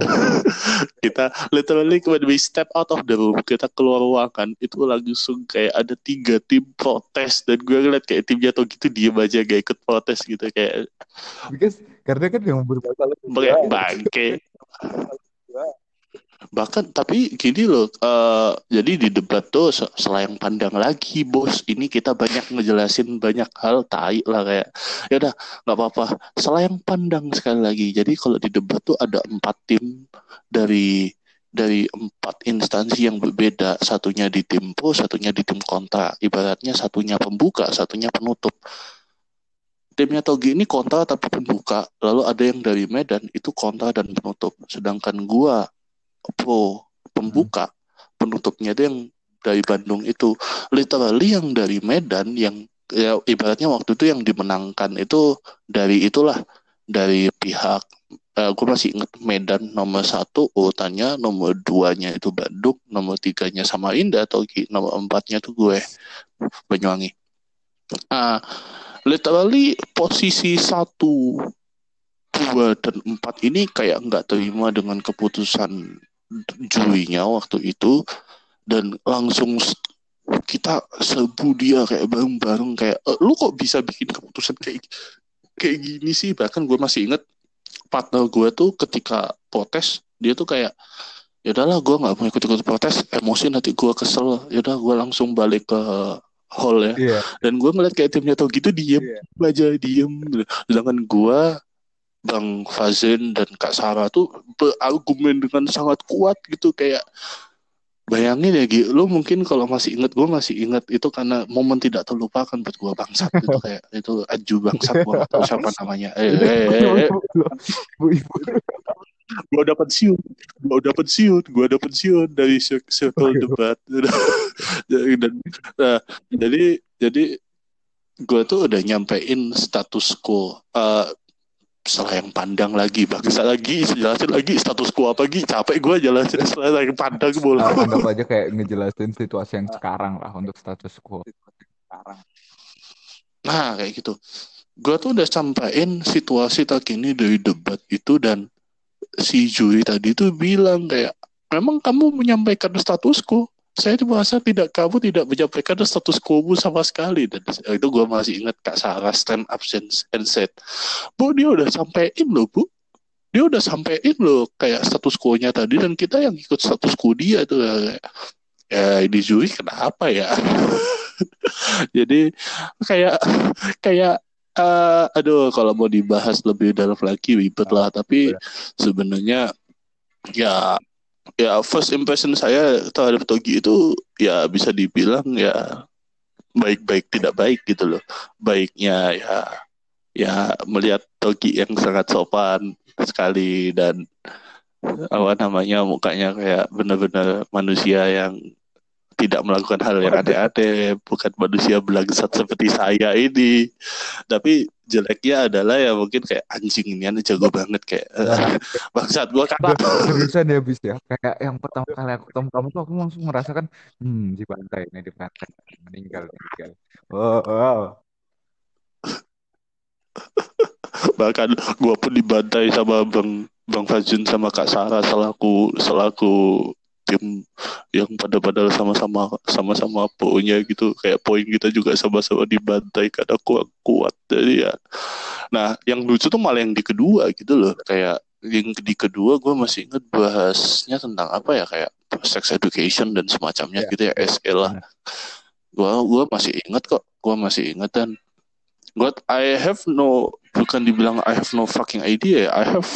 kita literally when we step out of the room kita keluar ruangan itu langsung kayak ada tiga tim protes dan gue ngeliat kayak timnya Togi itu diem aja gak ikut protes gitu kayak because karena kan yang bermasalah bangke bahkan tapi gini loh uh, jadi di debat tuh selain pandang lagi bos. Ini kita banyak ngejelasin banyak hal tai lah kayak ya udah nggak apa-apa. Selain pandang sekali lagi. Jadi kalau di debat tuh ada empat tim dari dari empat instansi yang berbeda. Satunya di tim pro satunya di tim kontra. Ibaratnya satunya pembuka satunya penutup. Timnya Togi ini kontra tapi pembuka. Lalu ada yang dari Medan itu kontra dan penutup. Sedangkan gua pro pembuka. Penutupnya itu yang dari Bandung itu. Literally yang dari Medan yang ya ibaratnya waktu itu yang dimenangkan itu dari itulah. Dari pihak uh, gue masih inget Medan nomor satu urutannya nomor duanya itu Bandung nomor tiganya sama Indah atau nomor empatnya tuh gue Banyuwangi. Nah, literally posisi satu, dua dan empat ini kayak nggak terima dengan keputusan jurinya waktu itu dan langsung kita serbu dia kayak bareng-bareng kayak "Eh, lu kok bisa bikin keputusan kayak kayak gini sih bahkan gue masih inget partner gue tuh ketika protes dia tuh kayak ya udahlah gue nggak mau ikut-ikut protes emosi nanti gue kesel ya udah gue langsung balik ke hall ya Iya. dan gue ngeliat kayak timnya tau gitu diem Iya. aja diem sedangkan gue Bang Fazen dan Kak Sarah tuh berargumen dengan sangat kuat gitu kayak bayangin ya Gi, lu mungkin kalau masih inget gue masih inget itu karena momen tidak terlupakan buat gue bangsat gitu kayak itu aju bangsat gue gak tahu siapa namanya eh, eh, eh, eh. Ibu-ibu. gue dapat siun gue dapat siun gue dapat siun dari cir- circle debat dan nah, jadi jadi gue tuh udah nyampein status quo Setelah yang pandang lagi bangsa lagi jelasin lagi status quo apa lagi capek gue jelasin setelah yang pandang boleh Ah, anggap aja kayak ngejelasin situasi yang sekarang lah untuk status quo. nah kayak gitu. Gue tuh udah sampein situasi terkini dari debat itu dan si juri tadi tuh bilang kayak memang kamu menyampaikan status quo saya tuh merasa tidak kamu tidak menyampaikan status quo sama sekali. Dan itu gue masih ingat kak Sarah stand up and and said bu dia udah sampein loh bu. Dia udah sampein loh kayak status quo-nya tadi dan kita yang ikut status quo dia tuh. Kayak ya ini juri kenapa ya? Jadi kayak kayak eh, aduh kalau mau dibahas lebih dalam lagi ribet lah. Tapi sebenarnya ya ya first impression saya terhadap Togi itu ya bisa dibilang ya baik-baik tidak baik gitu loh. Baiknya ya ya melihat Togi yang sangat sopan sekali dan apa namanya mukanya kayak benar-benar manusia yang tidak melakukan hal yang aneh-aneh bukan manusia belangsat seperti saya ini tapi jeleknya adalah ya mungkin kayak anjing ini aneh jago banget kayak eh, bangsat gua kata Seriusan ya bis ya. Kayak yang pertama kali aku ketemu kamu tuh aku langsung merasakan, hmm di pantai ini di pantai meninggal meninggal. Oh, wow. bahkan gua pun dibantai sama bang bang Fajun sama kak Sarah selaku selaku tim yang pada padahal sama-sama sama-sama poinnya gitu. Kayak poin kita juga sama-sama dibantai karena kuat kuat jadi ya. Nah yang lucu tuh malah yang di kedua gitu loh. Kayak yang di kedua gue masih inget bahasnya tentang apa ya? Kayak sex education dan semacamnya Ya, gitu ya SE lah. Benar. gua gua masih inget kok. Gua masih inget dan gua I have no bukan dibilang I have no fucking idea ya. I have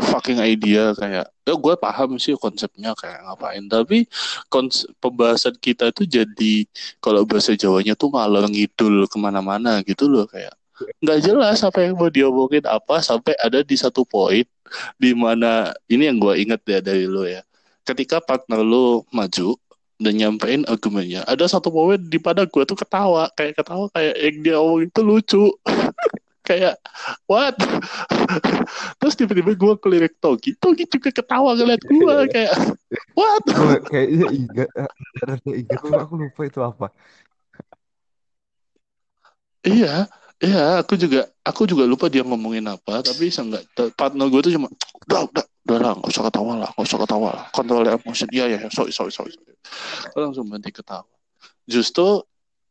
fucking idea kayak ya gue paham sih konsepnya kayak ngapain. Tapi kons pembahasan kita itu jadi kalau bahasa Jawanya tuh ngalor ngidul ke mana-mana gitu loh kayak nggak jelas apa yang mau diomongin apa sampai ada di satu poin di mana ini yang gue inget ya dari lo ya ketika partner lo maju dan nyampein argumennya ada satu momen di mana gue tuh ketawa kayak ketawa kayak yang dia omong itu lucu kayak what? Terus tiba-tiba gue kelirik Togi. Togi juga ketawa ngeliat gue kayak what? Kayaknya ingat, rada ingat tuh aku lupa itu apa. iya iya aku juga aku juga lupa dia ngomongin apa tapi seenggak partner gue tuh cuma udah udah udah lah nggak usah ketawa lah nggak usah ketawa lah. Kontrol emosi iya iya sorry sorry sorry langsung berhenti ketawa. Justru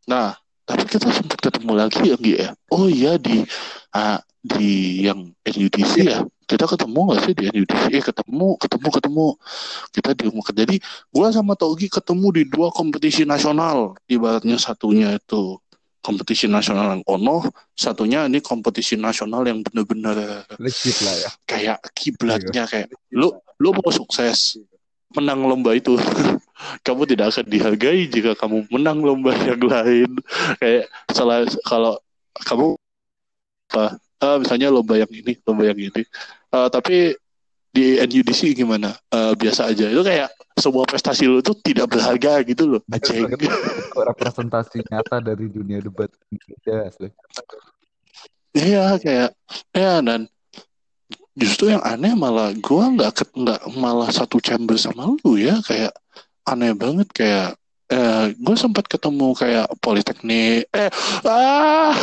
nah tapi kita sempat ketemu lagi ya Gi, ya? Oh iya di ah, di yang NUDC ya? Kita ketemu nggak sih di NUDC eh ketemu ketemu ketemu. Kita di rumah jadi gua sama Togi ketemu di dua kompetisi nasional. Ibaratnya satunya itu kompetisi nasional yang ono satunya ini kompetisi nasional yang bener-bener Legit lah ya. kayak kiblatnya kayak lu lu mau sukses menang lomba itu. Kamu tidak akan dihargai jika kamu menang lomba yang lain. Kayak salah kalau kamu apa eh, misalnya lomba yang ini lomba yang ini. Eh, tapi di NUDC gimana? Eh, biasa aja. Itu kayak sebuah prestasi lu tuh tidak berharga gitu loh. Anjing. Representasi nyata dari dunia debat Indonesia iya kayak ya dan justru yang aneh malah gua nggak nggak malah satu chamber sama lu ya. Kayak aneh banget kayak eh, gue sempat ketemu kayak Politeknik eh ah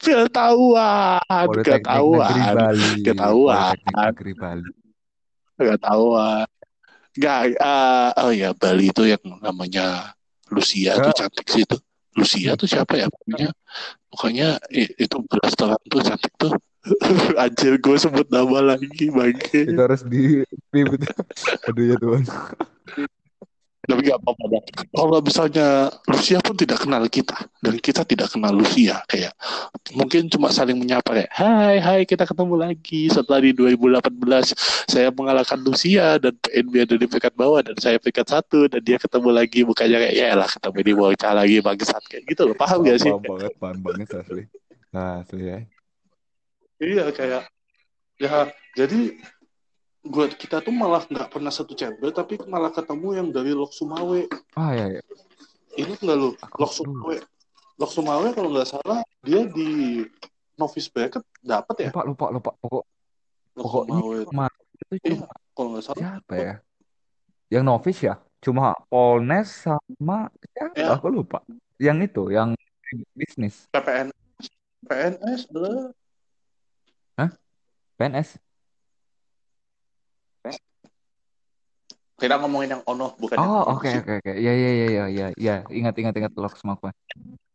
ketahuan ketahuan ketahuan ketahuan nggak ah, oh ya Bali itu yang namanya Lucia tuh Ya. cantik sih itu. Lucia tuh siapa ya? Pokoknya pokoknya itu restoran tuh cantik tuh anjir gue sebut nama lagi bangke Itu harus di. Aduh ya Tuhan. tapi nggak apa-apa kalau misalnya Lucia pun tidak kenal kita dan kita tidak kenal Lucia kayak mungkin cuma saling menyapa kayak hai hai kita ketemu lagi setelah di 2018 saya mengalahkan Lucia dan PNB ada di peringkat bawah dan saya peringkat satu dan dia ketemu lagi bukannya kayak ya lah ketemu di bocah lagi bangsat kayak gitu loh paham Paham, gak sih paham banget, paham banget asli. Nah, asli ya. Iya kayak ya jadi gue kita tuh malah nggak pernah satu chamber tapi malah ketemu yang dari Lok Sumawe Ah ya ya. ingat nggak lu Aku Lok. Sumawe Lok Sumawe kalau nggak salah dia di novice bracket dapat ya Lupa lupa lupa. Pokok Lok pokoknya Sumawe itu iya cuma kalau nggak salah siapa ya? Yang novice ya? Cuma Polnes sama siapa? ya Aku lupa. Yang itu, yang bisnis. PPN PNS adalah Hah? PNS? kita ngomongin yang Ono bukan yang Oh, oke oke oke. Ya ya ya ya ya ya. Ingat ingat ingat Smoke.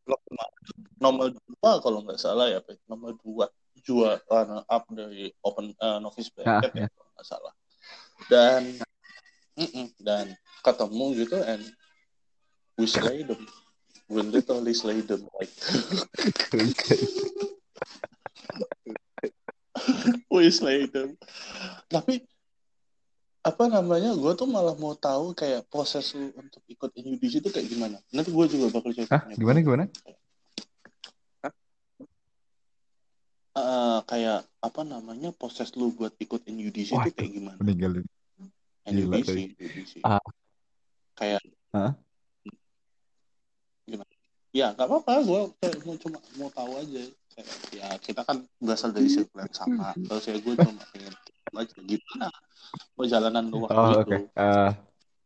Lok Sumawe nomor dua kalau nggak salah ya Pe. nomor dua juara runner up dari open eh, novice bracket ya. ya kalau nggak salah dan mm-mm, dan ketemu gitu and we slay them we literally slay them like we slay them tapi apa namanya gue tuh malah mau tahu kayak proses lu untuk ikut NUDC itu kayak gimana nanti gue juga bakal Hah? ceritanya Gimana gimana? Eh, kayak apa namanya proses lu buat ikut NUDC itu kayak gimana meninggalin. Gila NUDC. NUDC Ah, kayak Hah? gimana ya nggak apa-apa gue mau cuma mau tahu aja ya kita kan berasal dari circle yang sama. Terus ya gue cuma pengen aja gimana perjalanan lu waktu Oh, itu oke. Eh,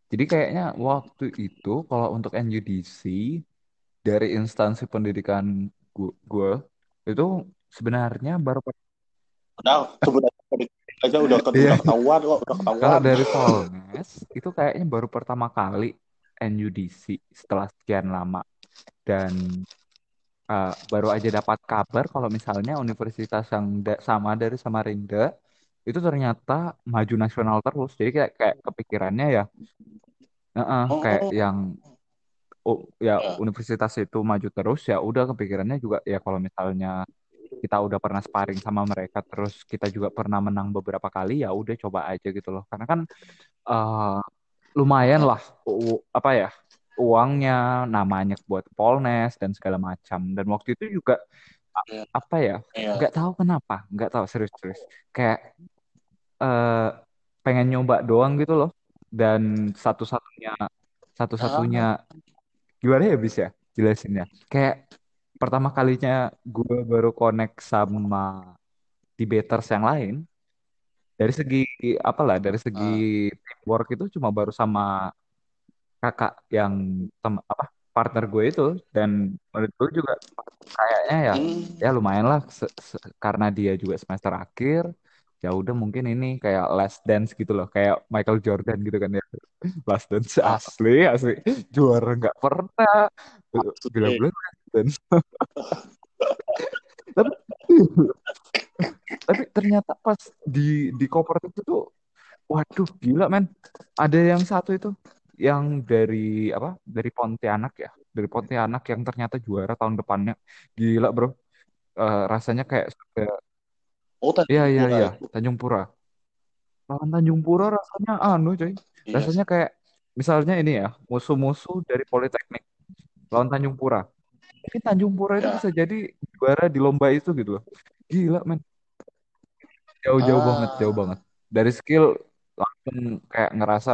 jadi kayaknya waktu itu kalau untuk NUDC dari instansi pendidikan gue itu sebenarnya baru udah sebenarnya aja udah udah Iya. ketahuan kok udah Kalau ketahuan dari Polnes itu kayaknya baru pertama kali NUDC setelah sekian lama. Dan eh, baru aja dapat kabar kalau misalnya universitas yang da- sama dari Samarinda itu ternyata maju nasional terus. Jadi kayak kayak kepikirannya ya, eh, kayak oh yang oh, ya ya universitas itu maju terus ya udah kepikirannya juga ya kalau misalnya kita udah pernah sparring sama mereka terus kita juga pernah menang beberapa kali ya udah coba aja gitu loh. Karena kan eh, lumayan lah u- apa ya uangnya namanya buat Polnes dan segala macam. Dan waktu itu juga ya apa ya ya nggak tahu kenapa nggak tahu serius-serius kayak eh, pengen nyoba doang gitu loh. Dan satu-satunya satu-satunya gimana ya bisa jelasinnya kayak pertama kalinya gue baru connect sama debaters yang lain dari segi apalah dari segi ah. teamwork itu cuma baru sama kakak yang tem apa partner gue itu dan menurut gue juga kayaknya ya ya hmm lumayan lah se- se- karena dia juga semester akhir ya udah mungkin ini kayak last dance gitu loh kayak Michael Jordan gitu kan ya. Last dance asli asli. Juara nggak pernah. Asli. Bilang-bilang last dance. Tapi tapi ternyata pas di di koper itu tuh waduh gila men. Ada yang satu itu yang dari apa dari Pontianak ya? Dari Pontianak yang ternyata juara tahun depannya. Gila bro. Eh, rasanya kayak oh iya Tanjung iya Pura iya. itu. Tanjung Pura. Lawan Tanjung Pura rasanya anu coy. Iya. Rasanya kayak misalnya ini ya musuh-musuh dari Politeknik lawan Tanjung Pura. Mungkin Tanjung Pura itu ya bisa jadi juara di lomba itu gitu loh. Gila men. Jauh-jauh banget jauh ah banget. Dari skill langsung kayak ngerasa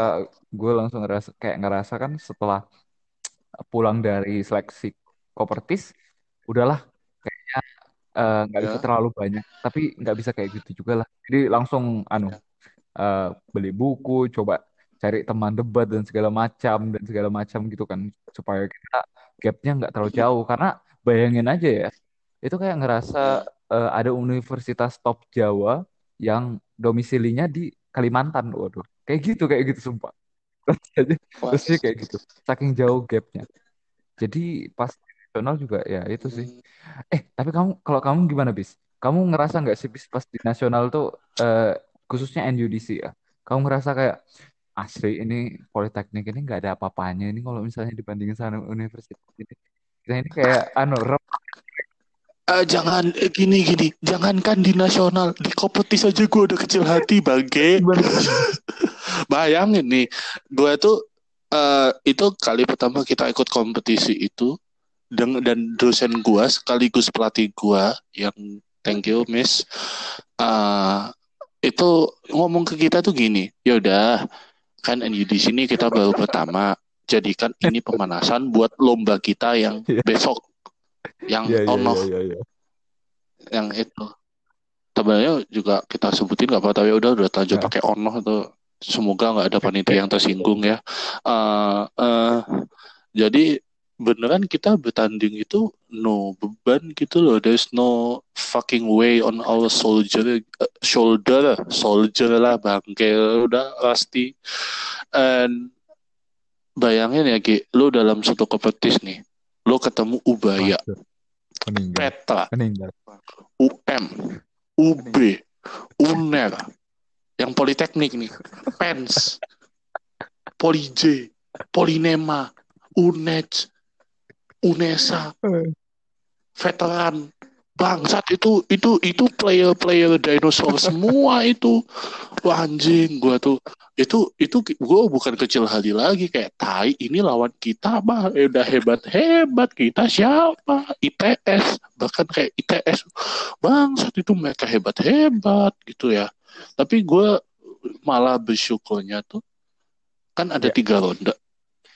gue langsung ngerasa kayak ngerasa kan setelah pulang dari seleksi Kopertis udahlah kayaknya eh, nggak bisa ya terlalu banyak tapi nggak bisa kayak gitu juga lah. Jadi langsung anu ya eh, beli buku coba cari teman debat dan segala macam dan segala macam gitu kan supaya kita gapnya nggak terlalu jauh. Karena bayangin aja ya itu kayak ngerasa eh, ada universitas top Jawa yang domisilinya di Kalimantan waduh. Kayak gitu kayak gitu sumpah. Terus dia kayak gitu saking jauh gapnya. Jadi pas nasional juga ya itu sih. Hmm. eh tapi kamu kalau kamu gimana bis? Kamu ngerasa nggak sih bis pas di nasional tuh eh, khususnya NUDC ya? Kamu ngerasa kayak asli ini politeknik ini nggak ada apa-apanya. Ini kalau misalnya dibandingin sama universitas ini kita ini kayak anu Eh, jangan eh, gini gini, jangankan di nasional, di kompetisi aja gue udah kecil hati bangke. Bayangin nih, gue tuh eh itu kali pertama kita ikut kompetisi itu dan, dan dosen gue sekaligus pelatih gue yang thank you miss eh itu ngomong ke kita tuh gini, ya udah kan di sini kita baru pertama, jadikan ini pemanasan buat lomba kita yang Iya. besok yang iya, ono iya, iya, iya. yang itu. Sebenarnya juga kita sebutin nggak apa tapi udah udah lanjut Ya. pakai ono itu. Semoga nggak ada panitia yang tersinggung ya. Eh, eh, jadi beneran kita bertanding itu no beban gitu loh. There's no fucking way on our soldier eh, shoulder soldier lah bangke udah pasti. And bayangin ya Ki lu dalam satu kompetisi nih lu ketemu Ubaya. Waduh, meninggal. Petra meninggal. UM, UB, UNER, yang politeknik nih, PENS, Polij, Polinema, UNED, UNESA, veteran, bangsat itu itu itu player-player dinosaur semua itu. Wah, anjing gua tuh. Itu itu gua bukan kecil hati lagi kayak tai ini lawan kita mah eh, udah hebat hebat kita siapa? ITS bahkan kayak ITS bangsat itu mereka hebat hebat gitu ya. Tapi gua malah bersyukurnya tuh kan ada Ya. tiga ronde.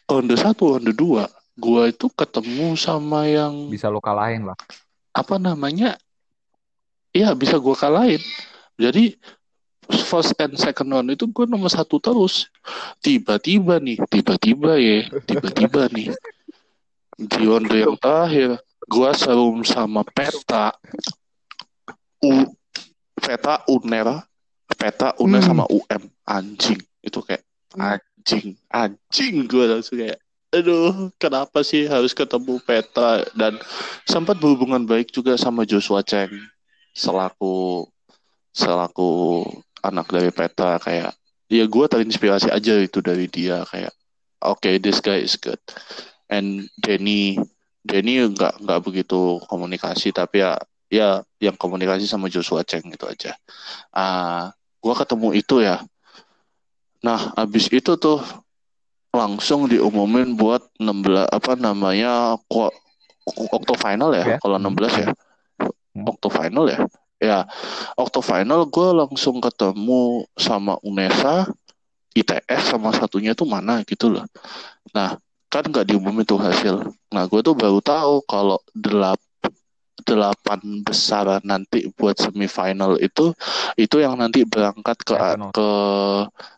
Ronde satu ronde dua gua itu ketemu sama yang bisa lo kalahin lah apa namanya Iya bisa gue kalahin. Jadi first and second round itu gue nomor satu terus. Tiba-tiba nih tiba-tiba ya tiba-tiba nih. Di ronde yang terakhir gue serum sama peta u peta uner peta uner Hmm. sama um anjing itu kayak anjing anjing gue langsung kayak aduh kenapa sih harus ketemu peta dan sempat berhubungan baik juga sama Joshua Cheng selaku selaku anak dari Petra. Kayak ya gue terinspirasi aja itu dari dia. Kayak oke this guy is good. And Denny Denny nggak nggak begitu komunikasi tapi ya ya yang komunikasi sama Joshua Cheng itu aja. Ah gue ketemu itu ya. Nah abis itu tuh langsung diumumin buat 16 apa namanya okto final ya Ya. kalau 16 ya Hmm. okto final ya ya okto final gue langsung ketemu sama UNESA ITS sama satunya itu mana gitu loh nah kan nggak diumumin tuh hasil nah gue tuh baru tahu kalau delap delapan besar nanti buat semifinal itu itu yang nanti berangkat ke Nasional. ke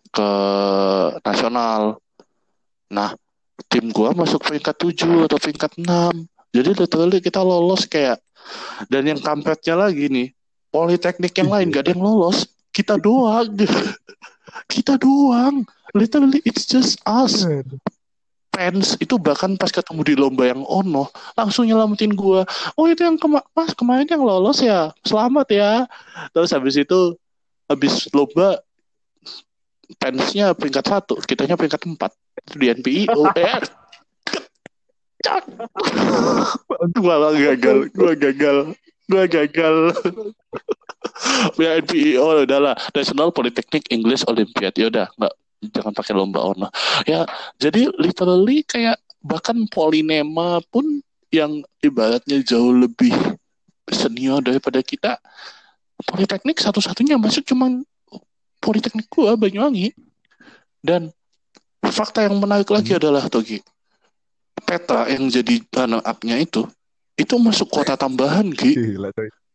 ke nasional nah tim gua masuk peringkat 7 atau peringkat 6 jadi literally kita lolos kayak dan yang kampretnya lagi nih politeknik yang lain gak ada yang lolos. Kita doang. Kita doang. Literally it's just us. Fans itu bahkan pas ketemu di lomba yang ono langsung nyelamatin gua. Oh itu yang kema mas kemarin yang lolos ya? Selamat ya. Terus habis itu habis lomba fansnya peringkat satu kitanya peringkat empat di NPIO eh gua gagal gua gagal gua gagal. Ya NPIO udahlah National Polytechnic English Olympiad. Ya udah nggak jangan pakai lomba ono ya jadi literally kayak bahkan Polinema pun yang ibaratnya jauh lebih senior daripada kita Politeknik satu-satunya masuk cuman Politeknik gua Banyuwangi. Dan fakta yang menarik lagi Hmm. adalah Togi peta yang jadi runner up-nya itu itu masuk kota tambahan coy.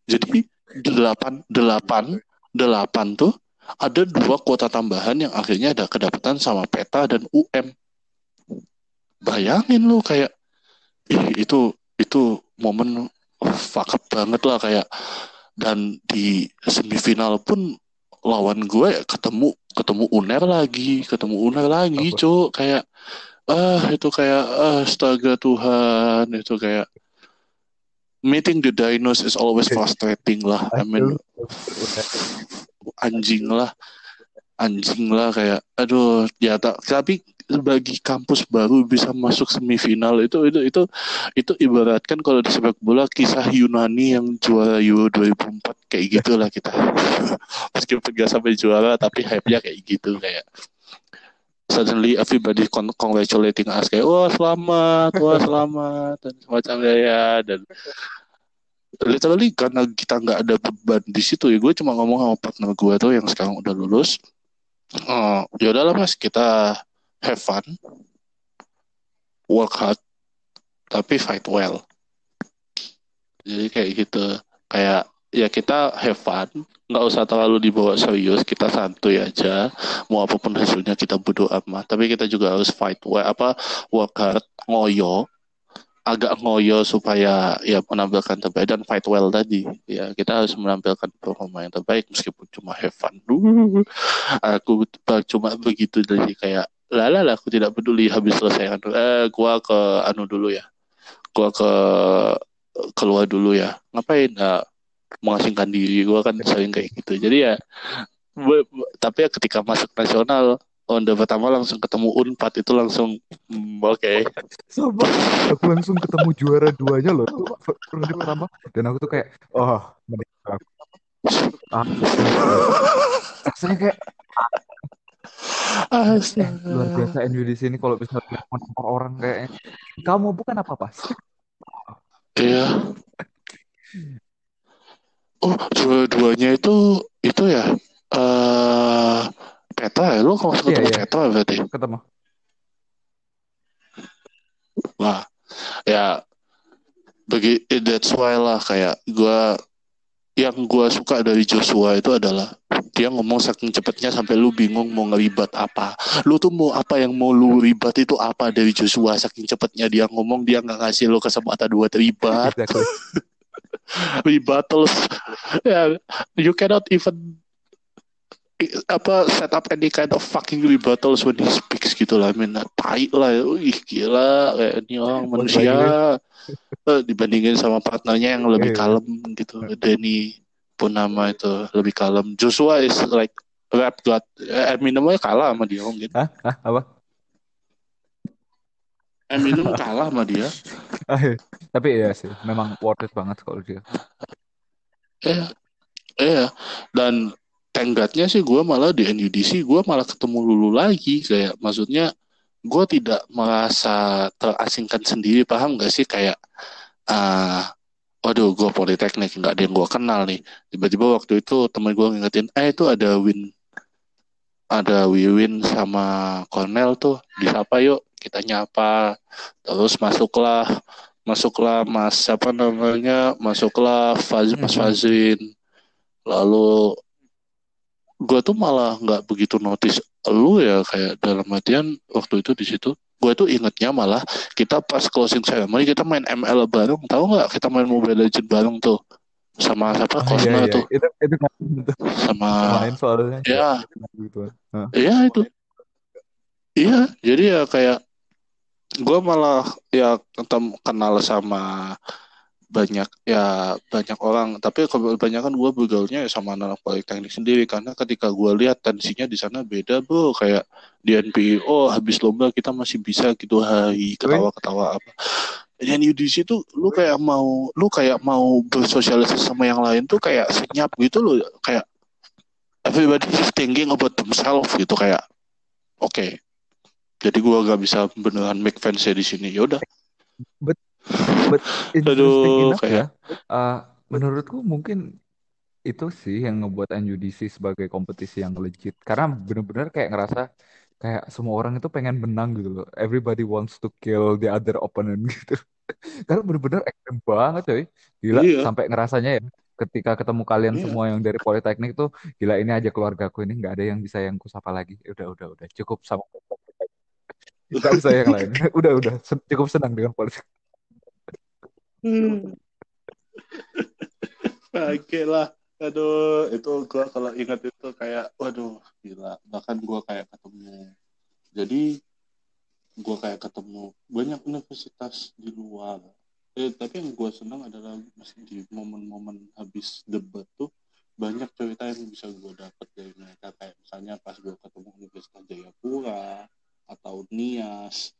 jadi delapan delapan delapan tuh ada dua kuota tambahan yang akhirnya ada kedapatan sama PETA dan UM. Bayangin lu kayak ih, itu itu momen oh, fuck up banget lah kayak dan di semifinal pun lawan gue ketemu ketemu Uner lagi, ketemu Uner lagi, cuk. Kayak ah itu kayak ah, astaga Tuhan. Itu kayak meeting the dinos is always frustrating lah. I mean anjing lah. Anjing lah kayak aduh ya tak tapi bagi kampus baru bisa masuk semifinal. Itu itu itu itu ibaratkan kalau di sepak bola kisah Yunani yang juara Euro 2004 kayak gitulah kita. Meskipun gak sampai juara tapi hype-nya kayak gitu kayak suddenly everybody con- congratulating us kayak wah selamat wah selamat dan semacamnya ya dan literally karena kita nggak ada beban di situ ya gue cuma ngomong sama partner gue tuh yang sekarang udah lulus oh ya udahlah mas kita have fun work hard tapi fight well. Jadi kayak gitu. Kayak ya kita have fun nggak usah terlalu dibawa serius kita santuy aja. Mau apa pun hasilnya kita bodo amat. Tapi kita juga harus fight well apa work hard ngoyo. Agak ngoyo supaya ya menampilkan terbaik dan fight well tadi. Ya kita harus menampilkan performa yang terbaik meskipun cuma have fun. Aku cuma begitu jadi kayak lala lah aku tidak peduli habis selesai anu eh gua ke anu dulu ya gua ke keluar dulu ya ngapain nah, mengasingkan diri gua kan sering kayak gitu jadi ya be- be- tapi ya ketika masuk nasional ronde pertama langsung ketemu Unpad itu langsung hmm, oke Sama. Aku langsung ketemu juara duanya loh. Ronde pertama. Dan aku tuh kayak, oh. Ah, rasanya kayak eh, luar biasa Astaga. NU di sini kalau bisa nomor orang kayaknya. Kamu bukan apa-apa. Iya. Oh, dua-duanya itu itu ya eh peta ya. Lu kalau Iya, ketemu iya. peta berarti. Ketemu. Wah, ya bagi that's why lah kayak gua yang gua suka dari Joshua itu adalah dia ngomong saking cepatnya sampai lu bingung mau ngelibat apa. Lu tuh mau apa yang mau lu ribat itu apa dari Joshua saking cepatnya dia ngomong dia nggak ngasih lu kesempatan buat ribat. Exactly. ribat terus ya you cannot even apa set up any kind of fucking rebuttals when he speaks gitu lah I mean tai lah ih gila kayak ini orang manusia Eh, dibandingin sama partnernya yang lebih Iya. kalem gitu Denny Purnama itu lebih kalem Joshua is like rap god Eh, Eminem aja kalah sama dia mungkin Hah? Hah? Apa? Eminem kalah sama dia Tapi iya sih, memang worth it banget kalau dia. Iya, iya. Dan tenggatnya sih gue malah di NUDC gue malah ketemu Lulu lagi. Kayak maksudnya gue tidak merasa terasingkan sendiri paham gak sih? Kayak ah waduh gue politeknik nggak ada yang gue kenal nih. Tiba-tiba waktu itu temen gue ngingetin eh itu ada Win ada Wiwin sama Cornell tuh disapa yuk kita nyapa. Terus masuklah masuklah Mas siapa namanya masuklah Faz Mas Mhm. Fazrin. Lalu gue tuh malah nggak begitu notice lu ya kayak dalam artian waktu itu di situ gue tuh ingetnya malah kita pas closing ceremony kita main ML bareng tahu nggak kita main Mobile Legend bareng tuh sama siapa Oh, iya, Cosmo iya. tuh Itu itu itu sama main soalnya. ya Gitu. Iya itu. Iya, jadi ya kayak gue malah ya ketem- kenal sama banyak ya banyak orang. Tapi kebanyakan gue bergaulnya ya sama anak politeknik sendiri. Karena ketika gue lihat tensinya di sana beda bro. Kayak di NPI oh habis lomba kita masih bisa gitu hari ketawa-ketawa apa. Dan di situ lu kayak mau lu kayak mau bersosialisasi sama yang lain tuh kayak senyap gitu loh. Kayak everybody is thinking about themselves gitu kayak oke jadi gua gak bisa beneran make fans di sini. Yaudah But interesting Aduh, enough kayak- ya. uh, menurutku mungkin itu sih yang ngebuat NUDC sebagai kompetisi yang legit. Karena bener-bener kayak ngerasa kayak semua orang itu pengen menang gitu loh. Everybody wants to kill the other opponent gitu. Karena bener-bener ekstrem banget coy. Gila Iya. sampai ngerasanya ya. ketika ketemu kalian Iya. semua yang dari Politeknik tuh gila ini aja keluargaku ini nggak ada yang bisa yang kusapa lagi udah udah udah cukup sama nggak usah yang lain udah udah cukup senang dengan politik Hmm. Oke lah. Aduh, itu gua kalau ingat itu kayak, waduh, gila. Bahkan gua kayak ketemu. Jadi, gua kayak ketemu banyak universitas di luar. Eh, tapi yang gua senang adalah masih di momen-momen habis debat tuh banyak cerita yang bisa gua dapat dari mereka. Kayak misalnya pas gua ketemu Universitas Jayapura atau NIAS,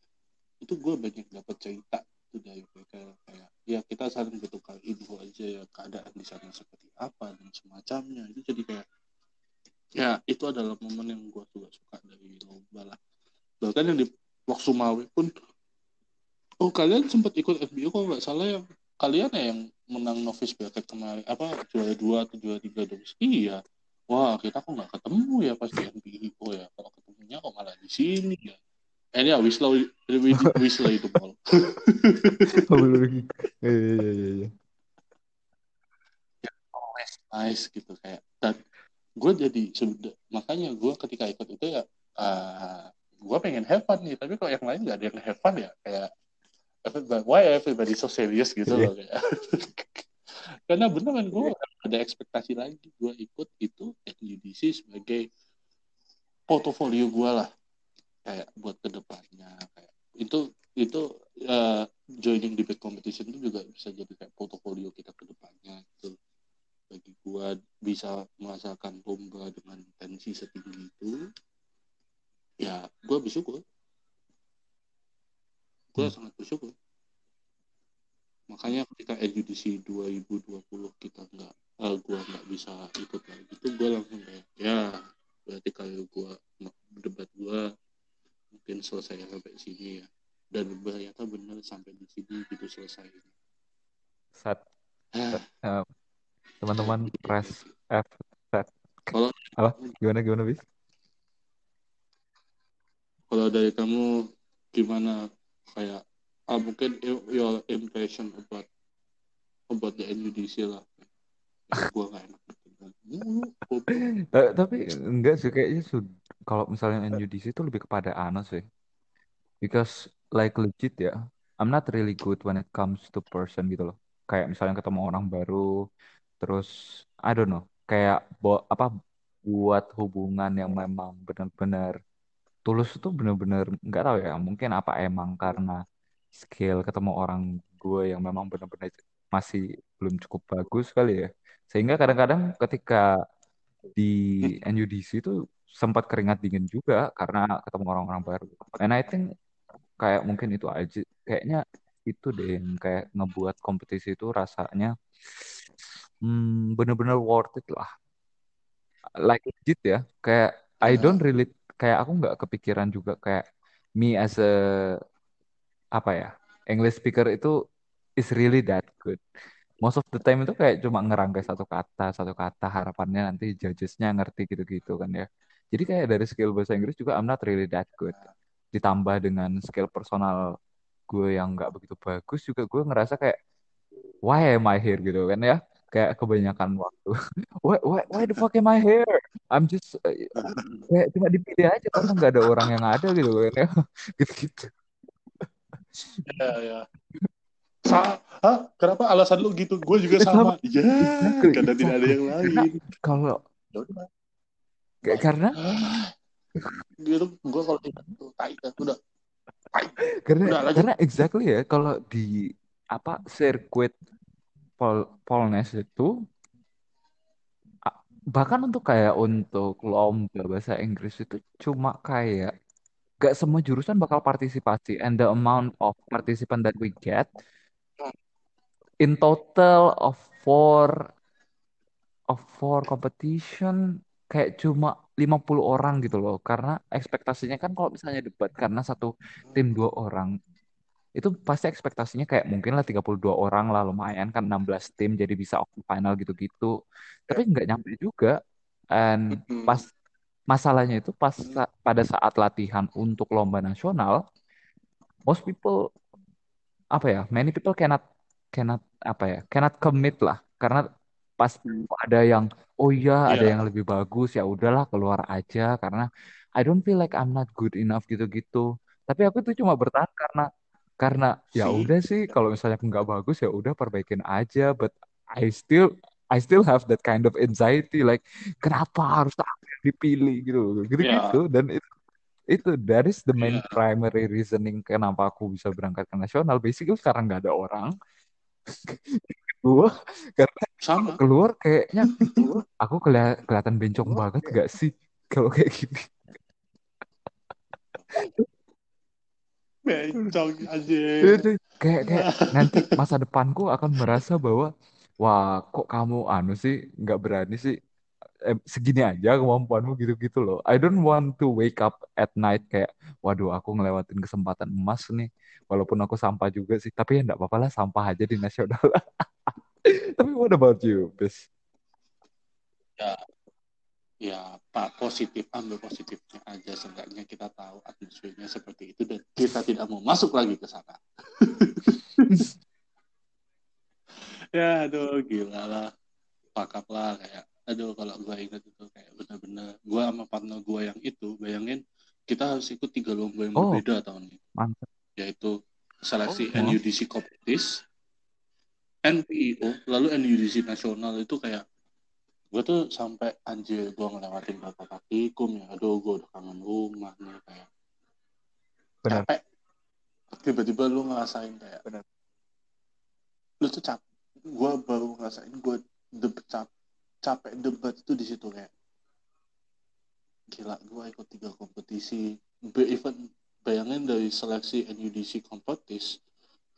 itu gua banyak dapat cerita itu dari mereka kayak ya kita saling bertukar info aja ya keadaan di sana seperti apa dan semacamnya. Itu jadi kayak ya itu adalah momen yang gue juga suka dari lomba lah. Bahkan yang di Lok Sumawe pun oh kalian sempat ikut FBO kok nggak salah yang kalian ya yang menang novice bracket kemarin apa juara dua atau juara tiga novice iya. Wah kita kok nggak ketemu ya pas di ya. Kalau ketemunya kok malah di sini ya eh ya Wisla Wisla itu mal oh, lagi. Iya iya iya iya always nice gitu kayak dan gue jadi makanya gue ketika ikut itu ya uh, gue pengen have fun nih tapi kalau yang lain nggak ada yang have fun ya kayak everybody, why everybody so serious gitu Iya. loh kayak. Karena beneran gue ada ekspektasi lagi gue ikut itu NUDC sebagai portofolio gue lah kayak buat ke depannya kayak itu itu uh, joining debate competition itu juga bisa jadi kayak portofolio kita ke depannya gitu. Bagi gua bisa merasakan lomba dengan tensi setinggi itu ya gua bersyukur. Gua Hmm. sangat bersyukur. Makanya ketika LUDC 2020 kita nggak uh, gua nggak bisa ikut lagi itu gua langsung kayak ya berarti kalau gua debat gua mungkin selesai sampai sini ya. Dan ternyata benar sampai di sini gitu selesai. Set. Ah, Eh, teman-teman press F set. Kalau apa gimana gimana bis? Kalau dari kamu gimana? Kayak ah, mungkin your- impression about about the NUDC lah. Ya, gua nggak enak. Tapi enggak sih kayaknya sud- kalau misalnya NUDC itu lebih kepada anu sih. Because like legit ya. I'm not really good when it comes to person gitu loh. Kayak misalnya ketemu orang baru terus I don't know. Kayak bo apa buat hubungan yang memang benar-benar tulus itu benar-benar nggak tahu ya. Mungkin apa emang karena skill ketemu orang gue yang memang benar-benar masih belum cukup bagus kali ya. Sehingga kadang-kadang ketika di NUDC itu sempat keringat dingin juga karena ketemu orang-orang baru. And I think kayak mungkin itu aja. Kayaknya itu deh yang kayak ngebuat kompetisi itu rasanya hmm, bener-bener worth it lah. Like legit ya kayak I Ya. don't really kayak aku nggak kepikiran juga kayak me as a apa ya English speaker itu is really that good. Most of the time itu kayak cuma ngerangkai satu kata satu kata harapannya nanti judgesnya ngerti gitu-gitu kan ya jadi kayak dari skill bahasa Inggris juga I'm not really that good. Ditambah dengan skill personal gue yang nggak begitu bagus juga gue ngerasa kayak why am I here gitu kan ya? Kayak kebanyakan waktu. Why, why, why the fuck am I here? I'm just uh, kayak cuma dipilih aja karena nggak ada orang yang ada gitu kan ya. Gitu-gitu. Ya ya Sa Hah? kenapa alasan lu gitu? Gue juga sama. Ya Exactly, karena tidak ada yang lain. Kalau Ya kayak karena gitu gue kalau tuh tai dah, udah. Karena udah karena exactly ya kalau di apa sirkuit Pol Polnes itu bahkan untuk kayak untuk lomba bahasa Inggris itu cuma kayak gak semua jurusan bakal partisipasi and the amount of participant that we get in total of four of four competition kayak cuma 50 orang gitu loh. Karena ekspektasinya kan kalau misalnya debat karena satu tim dua orang itu pasti ekspektasinya kayak mungkin lah 32 orang lah. Lumayan kan 16 tim jadi bisa final gitu-gitu. Tapi nggak nyampe juga. And pas masalahnya itu pas pada saat latihan untuk lomba nasional most people apa ya many people cannot cannot apa ya cannot commit lah. Karena pas Hmm. ada yang oh iya ada yang lebih bagus ya udahlah keluar aja karena I don't feel like I'm not good enough gitu-gitu. Tapi aku tuh cuma bertahan karena karena ya sih. udah sih kalau misalnya aku nggak bagus ya udah perbaikin aja but I still I still have that kind of anxiety like kenapa harus aku yang dipilih gitu gitu-gitu Ya, dan itu itu that is the main iya, primary reasoning kenapa aku bisa berangkat ke nasional. Basically karena nggak ada orang. Gua karena sama. keluar kayaknya aku keli- kelihatan bencong banget gak sih kalau kayak gini Bencong aja. Kayak kayak nanti masa depanku akan merasa bahwa wah kok kamu anu sih nggak berani sih eh, segini aja kemampuanmu gitu-gitu loh. I don't want to wake up at night kayak waduh aku ngelewatin kesempatan emas nih walaupun aku sampah juga sih tapi ya nggak apa-apa lah sampah aja di nasional. Tapi what about you, Bis? Ya, ya Pak positif ambil positifnya aja seenggaknya kita tahu atmosfernya seperti itu dan kita tidak mau masuk lagi ke sana. ya aduh gila lah pakap lah kayak aduh kalau gue ingat itu kayak bener-bener gue sama partner gue yang itu bayangin kita harus ikut tiga lomba yang Oh, berbeda tahun ini mantap. yaitu seleksi Oh. NUDC Competition NPIO lalu NUDC nasional itu kayak gue tuh sampai anjir gue ngelewatin berapa praktikum ya aduh gue udah kangen rumah nih kayak Benar. capek tiba-tiba lu ngerasain kayak Benar. lu tuh capek gue baru ngerasain gue debat cap capek debat itu di situ kayak gila gue ikut tiga kompetisi Be even bayangin dari seleksi NUDC kompetisi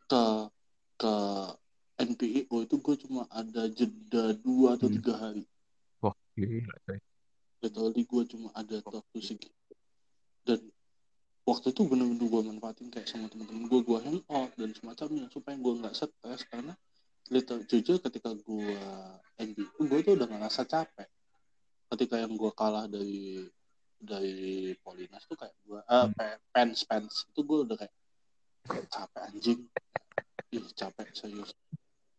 ke ke NPIO itu gue cuma ada jeda dua atau Hmm. tiga hari. Wah, gila. literally gue cuma ada waktu segitu dan waktu itu bener-bener gue manfaatin kayak sama temen-temen gue gue hangout dan semacamnya supaya gue nggak stres. Karena little jujur ketika gue NBU gue tuh udah ngerasa capek. Ketika yang gue kalah dari dari Polinas tuh kayak gue ah Hmm. pens pens itu gue udah kayak capek anjing. Ih capek serius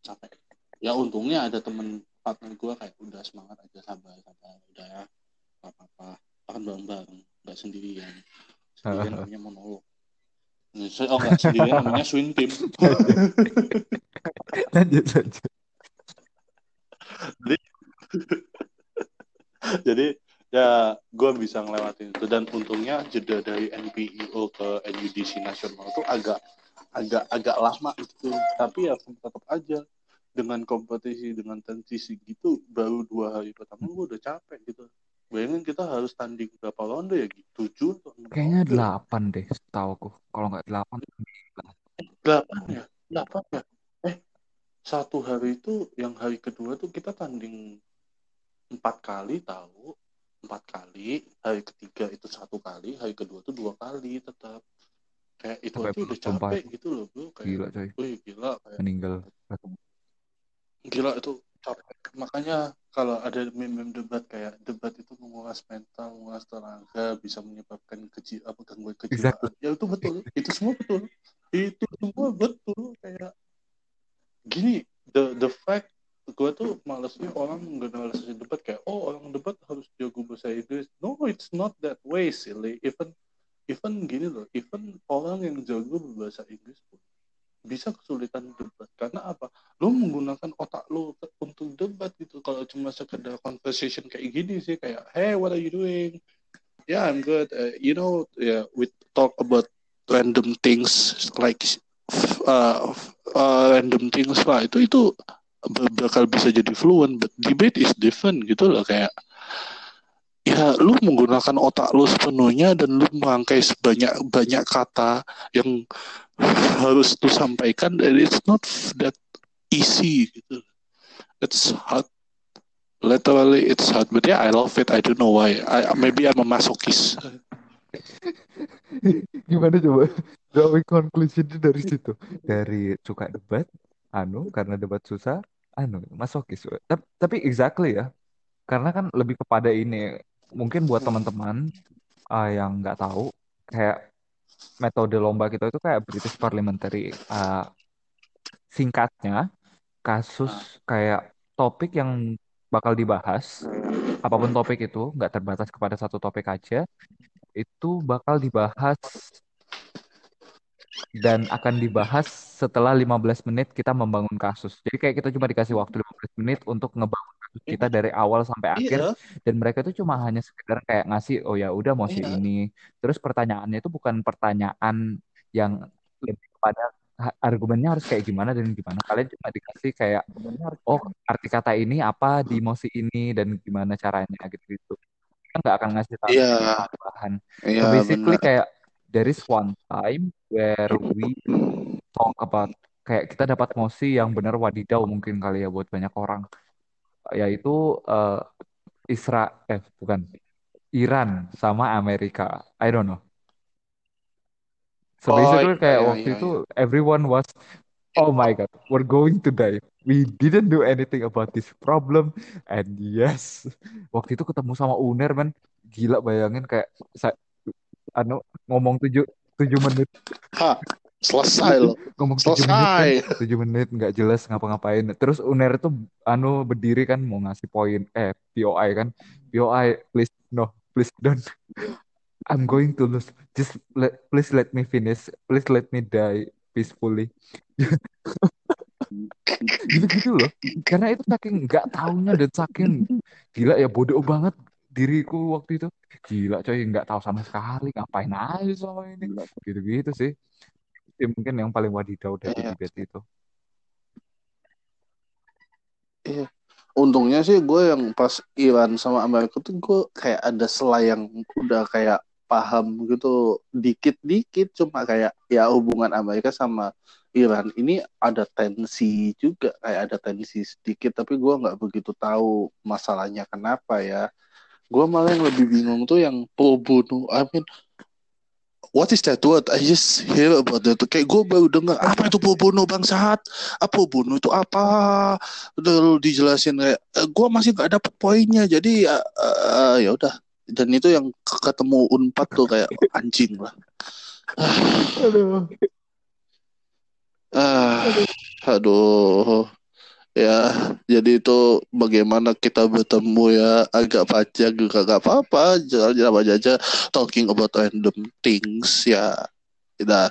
capek. Ya untungnya ada temen partner gue kayak udah semangat aja sabar sabar udah ya. Apa apa akan bareng bareng nggak sendirian. Sendirian namanya monolog. Oh nggak sendirian namanya swing team. Lanjut lanjut. jadi ya gue bisa ngelewatin itu. Dan untungnya jeda dari NPIO ke NUDC nasional tuh agak agak agak lama gitu. Tapi ya tetap aja dengan kompetisi dengan tensi segitu baru dua hari pertama gue udah capek gitu. Bayangin kita harus tanding berapa ronde ya gitu tujuh Kayaknya ronde. delapan deh, setahu aku. Kalau nggak delapan, delapan ya? Delapan ya? Eh satu hari itu yang hari kedua tuh kita tanding empat kali tahu? Empat kali hari ketiga itu satu kali hari kedua tuh dua kali tetap kayak itu Sampai aja udah capek itu. gitu loh bro kayak gila coy. wih gila kayak Meninggal. gila itu capek makanya kalau ada meme-meme debat kayak debat itu menguras mental menguras tenaga bisa menyebabkan keji apa gangguan kejiwaan Exactly. ya itu betul itu semua betul itu semua betul kayak gini the the fact gue tuh malesnya orang generalisasi debat kayak oh orang debat harus jago bahasa Inggris no it's not that way silly even even gini loh even orang yang jago berbahasa Inggris pun bisa kesulitan debat. Karena apa? Lo menggunakan otak lo untuk debat gitu. Kalau cuma sekedar conversation kayak gini sih kayak hey what are you doing? Yeah I'm good. Uh, you know yeah we talk about random things like uh, uh, random things lah. Itu itu bakal bisa jadi fluent but debate is different gitu loh kayak ya lu menggunakan otak lu sepenuhnya dan lu merangkai sebanyak banyak kata yang harus lu sampaikan and it's not that easy gitu it's hard literally it's hard but yeah I love it I don't know why I, maybe I'm a masochist Gimana coba? Drawing conclusion dari situ. Dari suka debat, anu karena debat susah, anu masokis. Tapi, tapi exactly ya. Karena kan lebih kepada ini. Mungkin buat teman-teman uh, yang nggak tahu, kayak metode lomba kita itu kayak British Parliamentary. Uh, singkatnya, kasus kayak topik yang bakal dibahas, apa pun topik itu, nggak terbatas kepada satu topik aja, itu bakal dibahas dan akan dibahas setelah 15 menit kita membangun kasus. Jadi kayak kita cuma dikasih waktu 15 menit untuk ngebangun kasus kita dari awal sampai akhir Iya, dan mereka itu cuma hanya sekedar kayak ngasih oh ya udah mau si iya, ini. Terus pertanyaannya itu bukan pertanyaan yang lebih kepada argumennya harus kayak gimana dan gimana. Kalian cuma dikasih kayak oh arti kata ini apa di emosi ini dan gimana caranya gitu-gitu. Kita nggak akan ngasih tahu iya, tambahan. iya So basically benar. kayak there is one time where we talk about kayak kita dapat mosi yang benar wadidau mungkin kali ya buat banyak orang. Yaitu eh, Isra eh bukan Iran sama Amerika. I don't know. So Oh basically iya, kayak iya, waktu iya, itu iya. everyone was oh my god we're going to die. We didn't do anything about this problem. And yes waktu itu ketemu sama Uner man gila bayangin kayak saya anu ngomong tujuh tujuh menit. Ha, selesai loh. ngomong tujuh menit kan Selesai. tujuh menit nggak jelas ngapa-ngapain. Terus Uner itu anu berdiri kan mau ngasih poin eh POI kan. POI please no please don't. I'm going to lose. Just let please let me finish. Please let me die peacefully. Gitu-gitu loh. Karena itu saking nggak taunya dan saking gila ya bodoh banget diriku waktu itu. Gila coy nggak tahu sama sekali ngapain aja sama ini. Gitu-gitu sih. Ya, mungkin yang paling wadidau dari Iya, debate itu. Iya. Untungnya sih gue yang pas Iran sama Amerika tuh gue kayak ada selayang udah kayak paham gitu. Dikit-dikit cuma kayak ya hubungan Amerika sama Iran ini ada tensi juga. Kayak ada tensi sedikit tapi gue nggak begitu tahu masalahnya kenapa ya gue malah yang lebih bingung tuh yang pro bono I mean what is that word? I just hear about that. Kayak gue baru dengar apa itu pro bono bangsat apa pro bono itu apa? Udah lu dijelasin kayak eh, gue masih nggak dapet poinnya. Jadi ya eh, ya udah. Dan itu yang ke- ketemu unpad tuh kayak anjing lah. Aduh. Ah aduh ya jadi itu bagaimana kita bertemu ya agak panjang juga gak apa-apa jalan-jalan aja talking about random things ya nah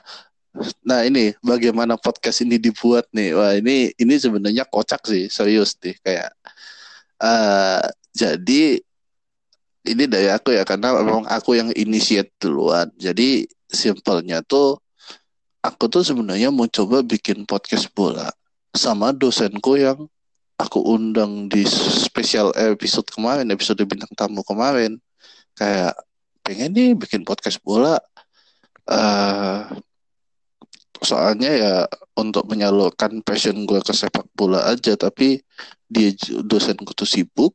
Nah ini bagaimana podcast ini dibuat nih? Wah ini ini sebenarnya kocak sih, serius nih kayak. eh jadi ini dari aku ya karena memang aku yang initiate duluan. Jadi simpelnya tuh aku tuh sebenarnya mau coba bikin podcast bola sama dosenku yang aku undang di spesial episode kemarin, episode bintang tamu kemarin. Kayak pengen nih bikin podcast bola. eh soalnya ya untuk menyalurkan passion gue ke sepak bola aja tapi dia dosenku tuh sibuk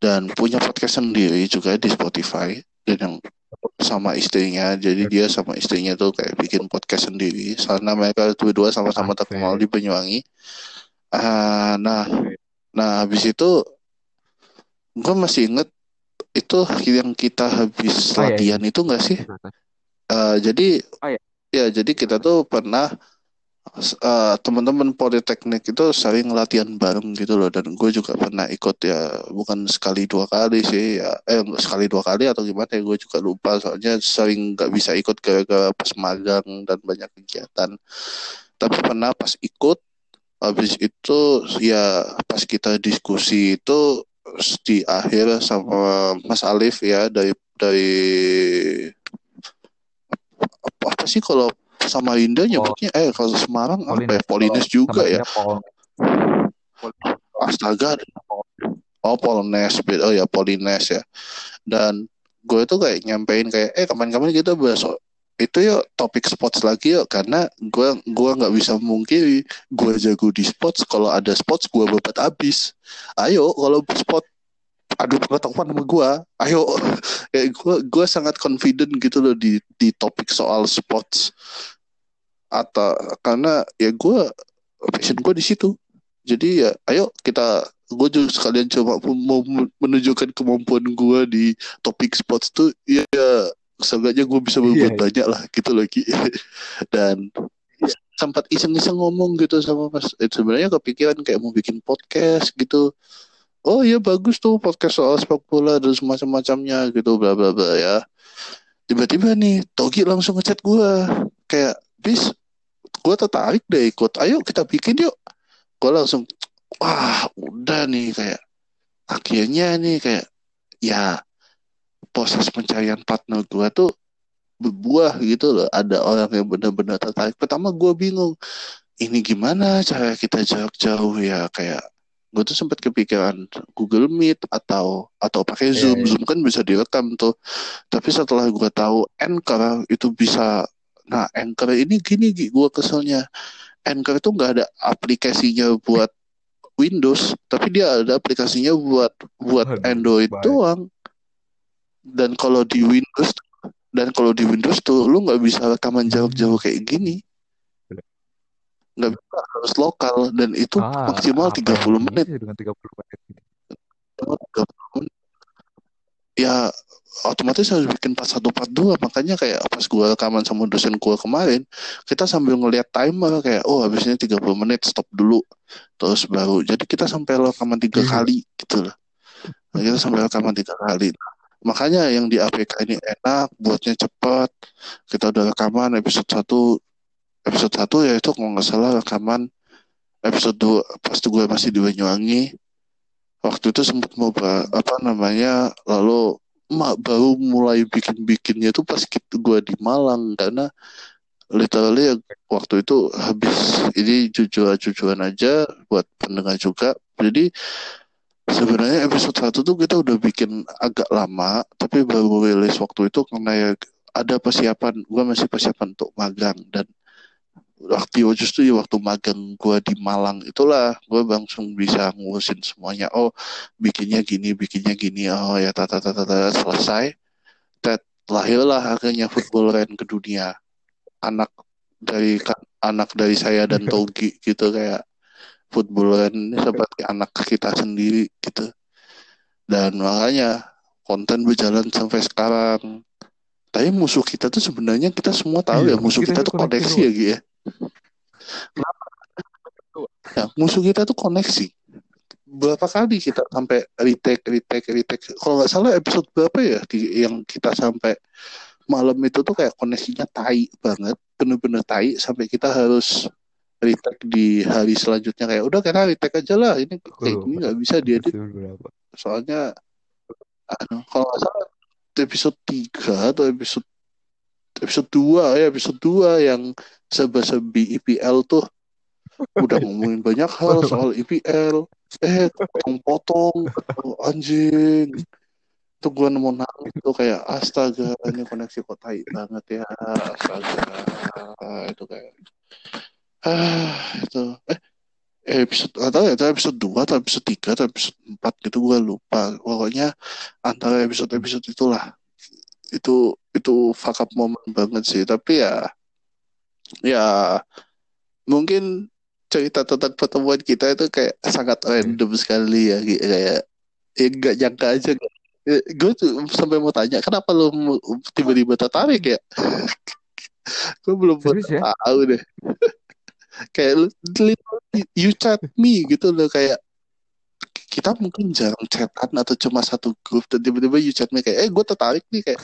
dan punya podcast sendiri juga di Spotify dan yang sama istrinya. Jadi dia sama istrinya tuh kayak bikin podcast sendiri. Soalnya mereka berdua sama-sama terkenal di Banyuwangi. Ah, nah nah habis itu gue masih inget itu yang kita habis Oh, iya, latihan itu enggak sih? Eh, jadi Oh, iya. ya jadi kita tuh pernah eh, teman-teman politeknik itu sering latihan bareng gitu loh. Dan gue juga pernah ikut ya bukan sekali dua kali sih ya. Eh sekali dua kali atau gimana ya gue juga lupa. Soalnya sering nggak bisa ikut gara-gara pas magang dan banyak kegiatan. Tapi pernah pas ikut habis itu ya pas kita diskusi itu di akhir sama Mas Alif ya dari dari apa sih kalau Samarinda nyebutnya eh kalau Semarang apa ya Polines juga ya. Pol astaga. Oh Polnes beda oh ya Polines ya. Dan gue tuh kayak nyampein kayak eh kapan-kapan kita bahas itu yuk topik sports lagi yuk karena gue gua nggak bisa mungkiri gue jago di sports kalau ada sports gue babat abis ayo kalau sport adu pengetahuan sama gue ayo kayak gue gue sangat confident gitu loh di di topik soal sports atau karena ya gue passion gue di situ jadi ya ayo kita gue juga sekalian coba mau menunjukkan kemampuan gue di topik sports tuh ya seenggaknya gue bisa berbuat Iya, iya. banyak lah gitu lagi dan sempat iseng-iseng ngomong gitu sama Mas. Eh, sebenarnya kepikiran kayak mau bikin podcast gitu. Oh iya bagus tuh podcast soal sepak bola dan semacam-macamnya gitu bla bla bla ya. Tiba-tiba nih Togi langsung ngechat gue kayak bis gue tertarik deh ikut. Ayo kita bikin yuk. Gue langsung wah udah nih kayak akhirnya nih kayak ya proses pencarian partner gue tuh berbuah gitu loh ada orang yang benar-benar tertarik pertama gue bingung ini gimana cara kita jarak jauh ya kayak gue tuh sempat kepikiran Google Meet atau atau pakai Zoom. yeah. Zoom kan bisa direkam tuh. Tapi setelah gue tahu Anchor itu bisa nah Anchor ini gini gue keselnya. Anchor itu nggak ada aplikasinya buat Windows tapi dia ada aplikasinya buat buat Waduh, Android baik. doang. Dan kalau di Windows dan kalau di Windows tuh lu nggak bisa rekaman jarak jauh kayak gini nggak bisa harus lokal. Dan itu Ah, maksimal apa 30 yang menit. dengan 30 menit? Maksimal 30 menit. ya otomatis harus bikin part satu part dua. Makanya kayak pas gua rekaman sama dosen gua kemarin kita sambil ngeliat timer kayak oh habisnya 30 menit stop dulu. Terus baru jadi kita sampai rekaman tiga Iya. kali gitu loh. Nah, kita sampai rekaman tiga kali. Makanya yang di APK ini enak buatnya cepat kita udah rekaman episode 1 episode 1 ya itu kalau nggak salah rekaman episode 2 pas gue masih di Banyuwangi. Waktu itu sempat mau apa namanya lalu mak baru mulai bikin-bikinnya itu pas kita, gue di Malang. Karena literally waktu itu habis ini jujur-jujuran aja buat pendengar juga. Jadi sebenarnya episode 1 tuh kita udah bikin agak lama tapi baru rilis waktu itu karena ya ada persiapan gue masih persiapan untuk magang. Dan waktu justru ya waktu magang gue di Malang itulah gue langsung bisa ngurusin semuanya. Oh bikinnya gini bikinnya gini. Oh ya tata tata tata selesai. Tet, lahirlah akhirnya football rain ke dunia. Anak dari anak dari saya dan Togi gitu kayak football rain ini seperti anak kita sendiri gitu. Dan makanya konten berjalan sampai sekarang. Tapi musuh kita tuh sebenarnya kita semua tahu Iya, ya musuh kita, kita tuh koneksi ya Gi ya Musuh kita tuh koneksi. Berapa kali kita sampai retake, retake, retake. Kalau nggak salah episode berapa ya di, yang kita sampai malam itu tuh kayak koneksinya tai banget, bener-bener tai sampai kita harus retake di hari selanjutnya kayak udah kita retake aja lah ini kayak gini nggak bisa berapa. soalnya anu, kalau nggak salah episode 3 atau episode episode 2 ya episode 2 yang serba-serbi IPL tuh udah ngomongin banyak hal soal IPL eh potong-potong oh, anjing. Itu gua nemu nangis tuh kayak astaga ini koneksi kok tai banget ya astaga. Itu kayak ah itu. Eh episode atau ya episode 2 atau episode 3 atau episode 4 gitu gua lupa. Pokoknya antara episode-episode itulah. Itu itu fuck up moment banget sih. Tapi ya ya mungkin cerita tentang pertemuan kita itu kayak sangat random sekali ya kayak ya nggak nyangka aja. Gue tuh sampai mau tanya kenapa lo tiba-tiba tertarik ya? Gue belum Serius ya? tahu deh. Kayak lu you chat me gitu loh kayak kita mungkin jarang chatan atau cuma satu grup dan tiba-tiba you chat me kayak eh gue tertarik nih kayak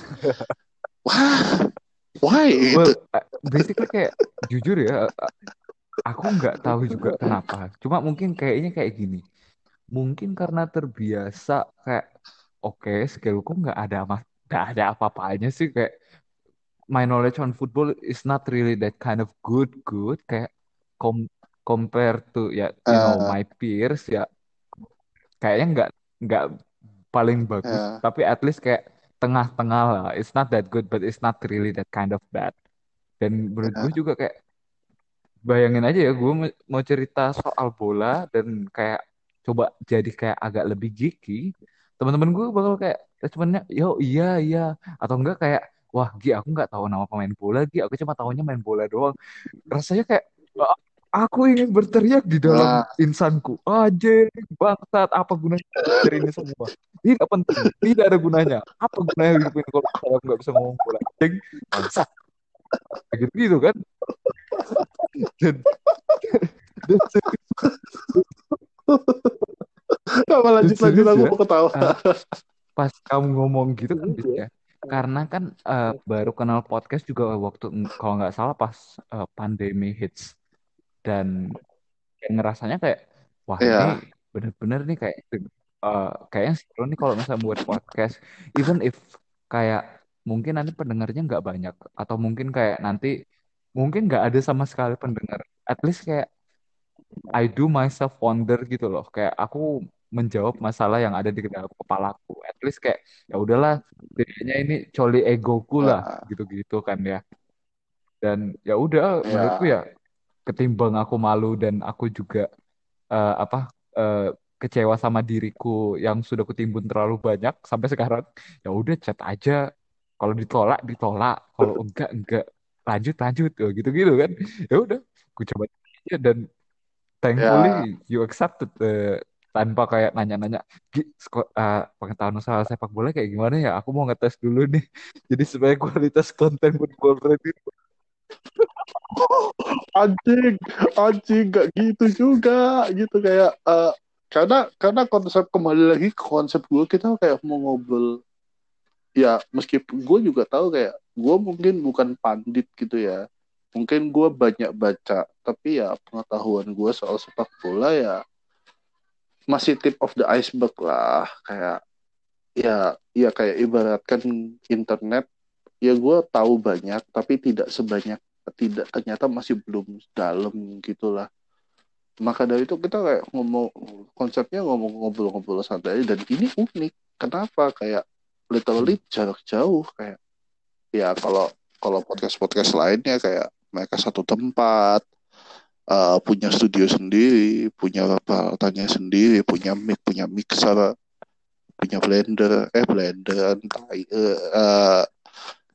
wah why? Well, uh, basically kayak jujur ya, uh, aku nggak tahu juga kenapa. Cuma mungkin kayaknya kayak gini. Mungkin karena terbiasa kayak oke skillku nggak ada mas, nggak ada apa-apanya sih kayak my knowledge on football is not really that kind of good good. Kayak com compare to ya you know Ah, my peers ya kayaknya nggak nggak paling bagus. Ya tapi at least kayak tengah-tengah lah. It's not that good but it's not really that kind of bad. Dan menurut gue juga kayak bayangin aja ya gue mau cerita soal bola dan kayak coba jadi kayak agak lebih geeky teman-teman gue bakal kayak cumannya yo iya iya. Atau enggak kayak wah Gi aku nggak tahu nama pemain bola Gi. Aku cuma tahunya main bola doang. Rasanya kayak "Ah, aku ingin berteriak di dalam nah. insanku. Aja bangsat apa gunanya dari ini semua? Tidak penting tidak ada gunanya. Apa gunanya hidup ini kalau saya nggak bisa ngomong bola bangsat. Gitu gitu kan? Dan, dan Apa lanjut Dan lanjut aku ya, mau ketawa. uh, pas kamu ngomong gitu kan Bis, ya, karena kan uh, baru kenal podcast juga waktu kalau nggak salah pas uh, pandemi hits dan kayak ngerasanya kayak wah Iya, ini bener-bener nih kayak uh, kayaknya seru nih kalau misalnya buat podcast. Even if kayak mungkin nanti pendengarnya nggak banyak atau mungkin kayak nanti mungkin nggak ada sama sekali pendengar. At least kayak I do myself wonder gitu loh. Kayak aku menjawab masalah yang ada di dalam kepalaku. At least kayak ya udahlah setidaknya ini coli egoku lah ya, gitu-gitu kan ya. Dan ya udah menurutku ya, ya ketimbang aku malu dan aku juga eh, apa eh, kecewa sama diriku yang sudah kutimbun terlalu banyak sampai sekarang ya udah chat aja. Kalau ditolak ditolak. Kalau enggak enggak. Lanjut lanjut. Oh, gitu-gitu kan. Ya udah aku coba aja dan thankfully ya. you accepted eh, tanpa kayak nanya-nanya "Gi, sko- eh, pengetahuan soal sepak bola kayak gimana ya? Aku mau ngetes dulu nih. Jadi supaya kualitas konten football radio Anjing, anjing gak gitu juga. Gitu kayak eh, karena karena konsep kembali lagi konsep gue kita kayak mau ngobrol. Ya meskipun gue juga tahu kayak gue mungkin bukan pandit gitu ya. Mungkin gue banyak baca tapi ya pengetahuan gue soal sepak bola ya masih tip of the iceberg lah. Kayak ya ya kayak ibaratkan internet ya gue tahu banyak tapi tidak sebanyak tidak ternyata masih belum dalam gitulah. Maka dari itu kita kayak ngomong konsepnya ngomong ngobrol-ngobrol santai dan ini unik. Kenapa? Kayak literally jarak jauh kayak ya kalau kalau podcast podcast lainnya kayak mereka satu tempat uh, punya studio sendiri punya peralatannya sendiri punya mic punya mixer punya blender eh blender uh,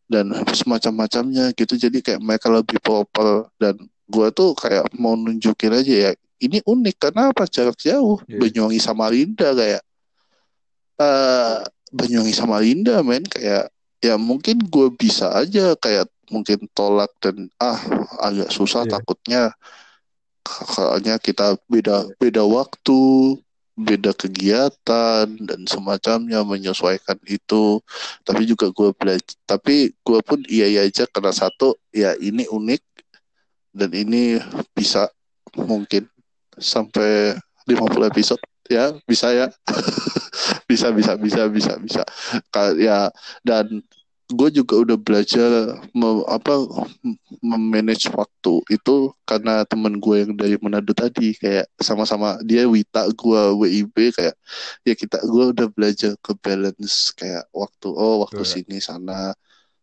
dan semacam-macamnya gitu. Jadi kayak mereka lebih proper. Dan gue tuh kayak mau nunjukin aja ya ini unik. Karena apa? Jarak jauh. Iya. Banyuwangi Samarinda kayak uh, Banyuwangi Samarinda men. Kayak ya mungkin gue bisa aja kayak mungkin tolak dan ah agak susah Iya. takutnya. Soalnya kita beda beda waktu beda kegiatan dan semacamnya menyesuaikan itu. Tapi juga gue belajar tapi gue pun iya iya aja karena satu ya ini unik dan ini bisa mungkin sampai 50 episode. Ya bisa ya. Bisa bisa bisa bisa bisa. Ya dan gue juga udah belajar me- apa memanage waktu itu karena temen gue yang dari Manado tadi kayak sama-sama dia Wita gue WIB kayak ya kita gue udah belajar ke balance kayak waktu oh waktu Betul. sini sana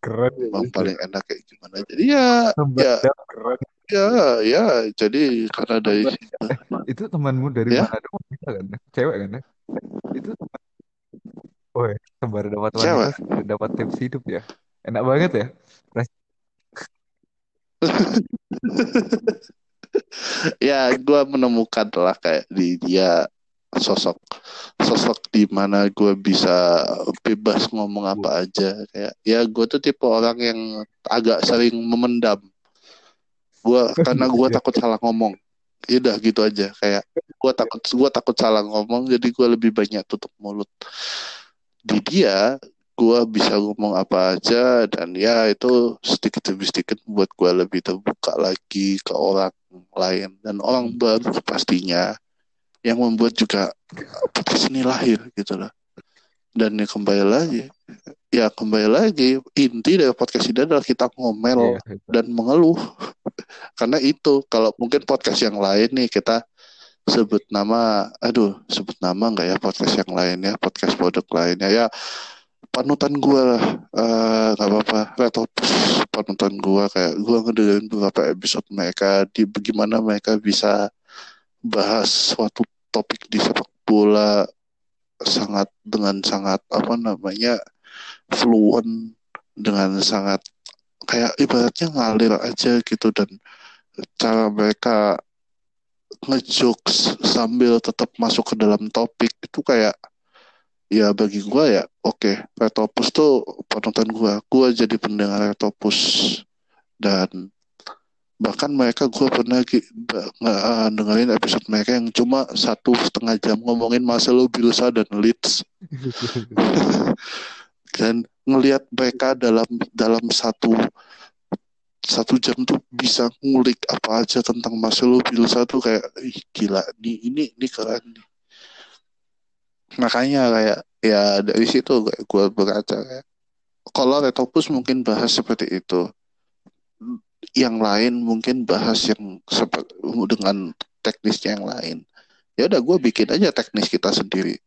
keren yang paling enak kayak gimana jadi ya ya keren ya ya jadi karena dari itu temanmu dari Ya. mana dong kita kan cewek kan ya? itu teman oh sembari dapat Cewek. wanita dapat tips hidup ya? Enak banget ya? Ya gue menemukan lah kayak di dia sosok sosok di mana gue bisa bebas ngomong apa aja. Kayak ya gue tuh tipe orang yang agak sering memendam. Gue karena gue Iya. takut salah ngomong. Ya udah gitu aja. Kayak gue takut gue takut salah ngomong jadi gue lebih banyak tutup mulut di dia gue bisa ngomong apa aja dan ya itu sedikit demi sedikit buat gue lebih terbuka lagi ke orang lain dan orang baru pastinya yang membuat juga podcast ini lahir gitu loh. Dan ya kembali lagi ya kembali lagi inti dari podcast ini adalah kita ngomel Iya, itu. dan mengeluh. Karena itu kalau mungkin podcast yang lain nih kita sebut nama aduh sebut nama nggak ya podcast yang lainnya podcast produk lainnya. Ya panutan gue lah nggak apa-apa. Retopus panutan gue kayak gue ngedengerin beberapa episode mereka di bagaimana mereka bisa bahas suatu topik di sepak bola sangat dengan sangat apa namanya fluent dengan sangat kayak ibaratnya ngalir aja gitu dan cara mereka ngejokes sambil tetap masuk ke dalam topik itu kayak ya bagi gua ya oke Retopus tuh panutan gua gua jadi pendengar Retopus. Dan bahkan mereka gue pernah uh, dengerin episode mereka yang cuma satu setengah jam ngomongin Marcelo Bielsa dan Leeds. Dan ngelihat mereka dalam dalam satu satu jam tuh bisa ngulik apa aja tentang Marcelo Bielsa tuh kayak Ih, gila nih ini ini keren nih. Makanya kayak ya dari situ kayak gue berkaca kayak kalau Retopus mungkin bahas seperti itu yang lain mungkin bahas yang seperti dengan teknisnya yang lain. Ya udah gue bikin aja teknis kita sendiri.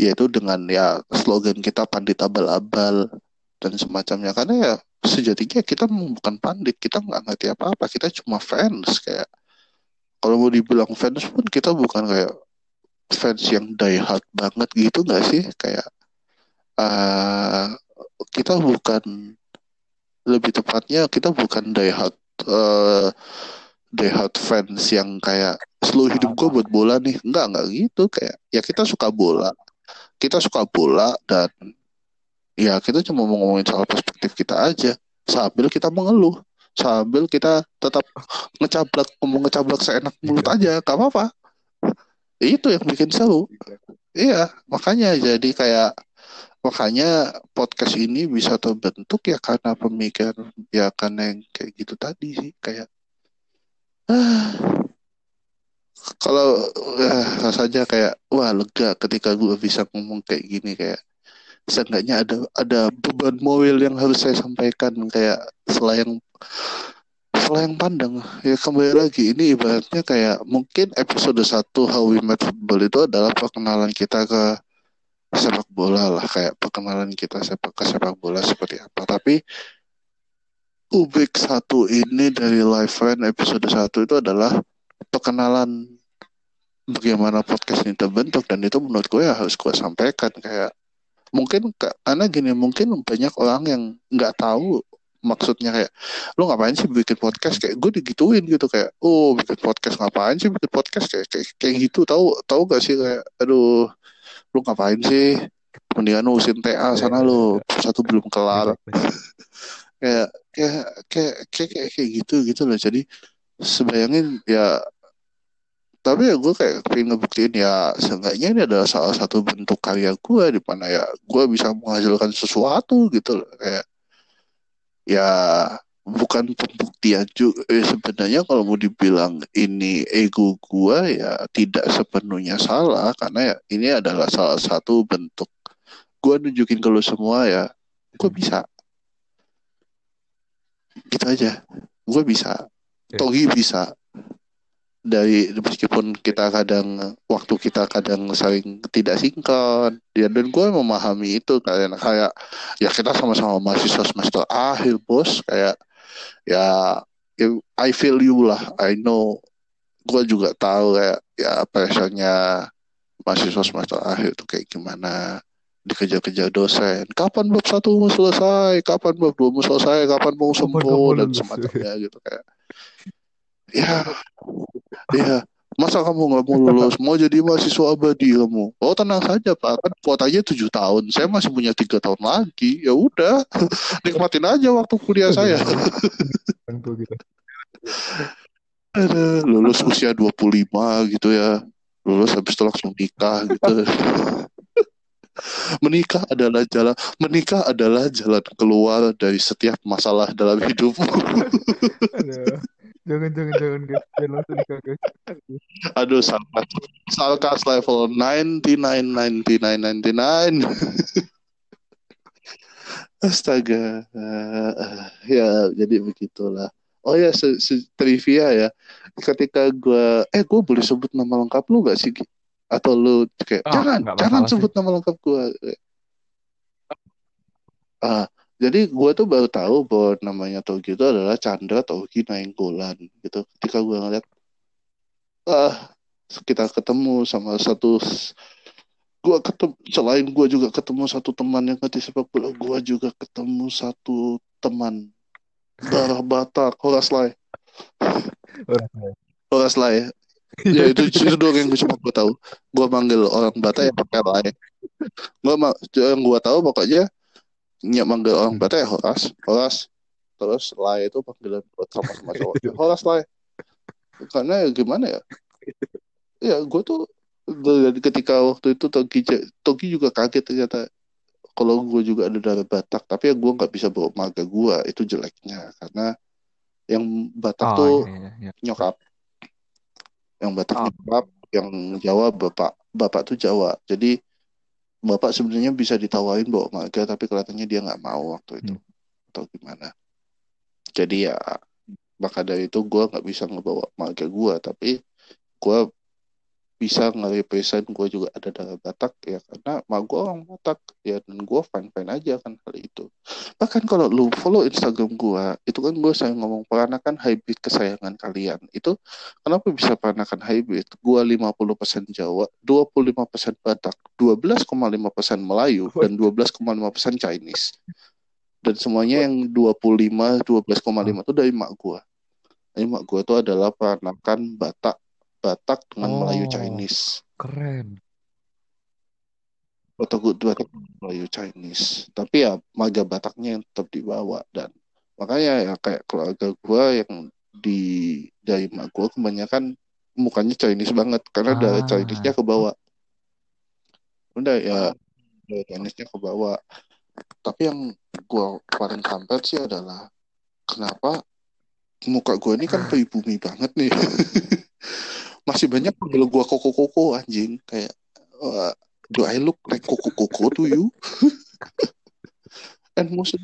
Yaitu dengan ya slogan kita pandit abal-abal dan semacamnya. Karena ya sejatinya kita bukan pandit kita nggak ngerti apa-apa kita cuma fans kayak kalau mau dibilang fans pun kita bukan kayak fans yang die hard banget gitu nggak sih? Kayak uh, kita bukan lebih tepatnya kita bukan die hard uh, die hard fans yang kayak seluruh hidup gue buat bola nih. Enggak enggak gitu kayak ya kita suka bola. Kita suka bola dan ya kita cuma mau ngomongin soal perspektif kita aja. Sambil kita mengeluh. Sambil kita tetap ngecablak ngomong ngecablak seenak mulut aja gak apa-apa. Itu yang bikin seru. Iya makanya jadi kayak makanya podcast ini bisa terbentuk ya karena pemikiran ya karena yang kayak gitu tadi sih kayak ah, kalau ya, rasanya kayak wah lega ketika gue bisa ngomong kayak gini kayak seenggaknya ada ada beban mobil yang harus saya sampaikan kayak selayang selayang pandang. Ya kembali lagi ini ibaratnya kayak mungkin episode satu How We Met Football itu adalah perkenalan kita ke sepak bola lah kayak perkenalan kita sepak ke sepak bola seperti apa. Tapi Ubik satu ini dari Live Friend episode satu itu adalah perkenalan bagaimana podcast ini terbentuk dan itu menurut gue ya harus gue sampaikan kayak mungkin karena gini mungkin banyak orang yang nggak tahu maksudnya kayak lu ngapain sih bikin podcast? Kayak gue digituin gitu kayak oh bikin podcast ngapain sih? Bikin podcast kayak kayak, kayak gitu. Tahu tahu gak sih kayak aduh lu ngapain sih? Mendingan usin TA sana lu satu belum kelar. Kayak kayak kayak kayak kayak, kayak gitu gitu loh. Jadi sebayangin ya tapi ya gue kayak pengen ngebuktiin ya seenggaknya ini adalah salah satu bentuk karya gue di mana ya gue bisa menghasilkan sesuatu gitu loh. Kayak ya bukan pembuktian juga eh, sebenarnya kalau mau dibilang ini ego gua ya tidak sepenuhnya salah karena ya ini adalah salah satu bentuk gua nunjukin ke lu semua ya gua bisa. Gitu aja. Gua bisa. Togi bisa dari meskipun kita kadang waktu kita kadang saling tidak sinkron ya dan gue memahami itu kayak kayak ya kita sama-sama mahasiswa semester akhir bos. Kayak ya I feel you lah. I know. Gue juga tahu kayak ya pressure-nya mahasiswa semester akhir itu kayak gimana. Dikejar-kejar dosen. Kapan bab satu mau selesai? Kapan bab dua mau selesai? Kapan mau sembuh? dan semacamnya gitu kayak. Ya ya masa kamu nggak mau lulus? Mau jadi mahasiswa abadi kamu? Oh tenang saja pak. Kan kuotanya tujuh tahun. Saya masih punya tiga tahun lagi. Ya udah. Nikmatin aja waktu kuliah saya. Ada, lulus usia 25 gitu ya. Lulus habis itu langsung nikah gitu. Menikah adalah jalan menikah adalah jalan keluar dari setiap masalah dalam hidup jangan jangan jangan guys. Jangan langsung nikah guys. Aduh salkas salkas level 99 99 99 astaga. Uh, ya jadi begitulah. Oh ya se, se trivia ya. Ketika gue eh gue boleh sebut nama lengkap lu gak sih atau lu kayak oh, jangan jangan sebut sih. nama lengkap gue ah jadi gue tuh baru tahu bahwa namanya Togi itu adalah Chandra Togi Nainggolan gitu. Ketika gue ngeliat, ah kita ketemu sama satu gue ketemu selain gue juga ketemu satu teman yang ngerti sepak bola gue juga ketemu satu teman. Darah Batak Horas Lai. Horas Lai. Ya itu itu doang yang cuma gue tahu. Gue manggil orang Batak yang pakai Lai. Gue yang gue tahu pokoknya Nyak manggil orang Batak ya Horas Horas. Terus Lai itu panggilan buat sama-sama cowoknya horas Lai. Karena ya gimana ya? Ya gue tuh dari ketika waktu itu Togi Togi juga kaget ternyata kalau gue juga ada darah Batak. Tapi ya gue nggak bisa bawa marga gue itu jeleknya. Karena yang Batak Oh tuh iya iya iya. nyokap. Yang Batak Oh. nyokap yang Jawa bapak bapak tuh Jawa. Jadi bapak sebenarnya bisa ditawarin bawa marga tapi kelihatannya dia nggak mau waktu itu Hmm. atau gimana jadi ya maka dari itu gue nggak bisa ngebawa marga gue tapi gue bisa nge-represent gue juga ada darah Batak ya karena mak gue orang Batak ya dan gue fine fine aja kan hal itu. Bahkan kalau lu follow Instagram gue itu kan gue sering ngomong peranakan hybrid kesayangan kalian. Itu kenapa bisa peranakan hybrid? Gue 50% Jawa 25% Batak 12,5% Melayu dan 12,5% Chinese. Dan semuanya yang 25 12,5 itu dari mak gue jadi mak gue itu adalah peranakan Batak Batak dengan Melayu Oh. Chinese. Keren. Batak Batak Melayu Chinese. Tapi ya marga Bataknya yang tetap dibawa dan makanya ya kayak keluarga gue yang di dari mak gue kebanyakan mukanya Chinese banget. Karena dari Ah. Chinese-nya ke bawah udah ya dari Chinese-nya ke bawah tapi yang gue paling kampret sih adalah kenapa muka gue ini kan pribumi banget nih masih banyak panggil gue koko koko anjing. Kayak uh, do I look like koko koko to you? And most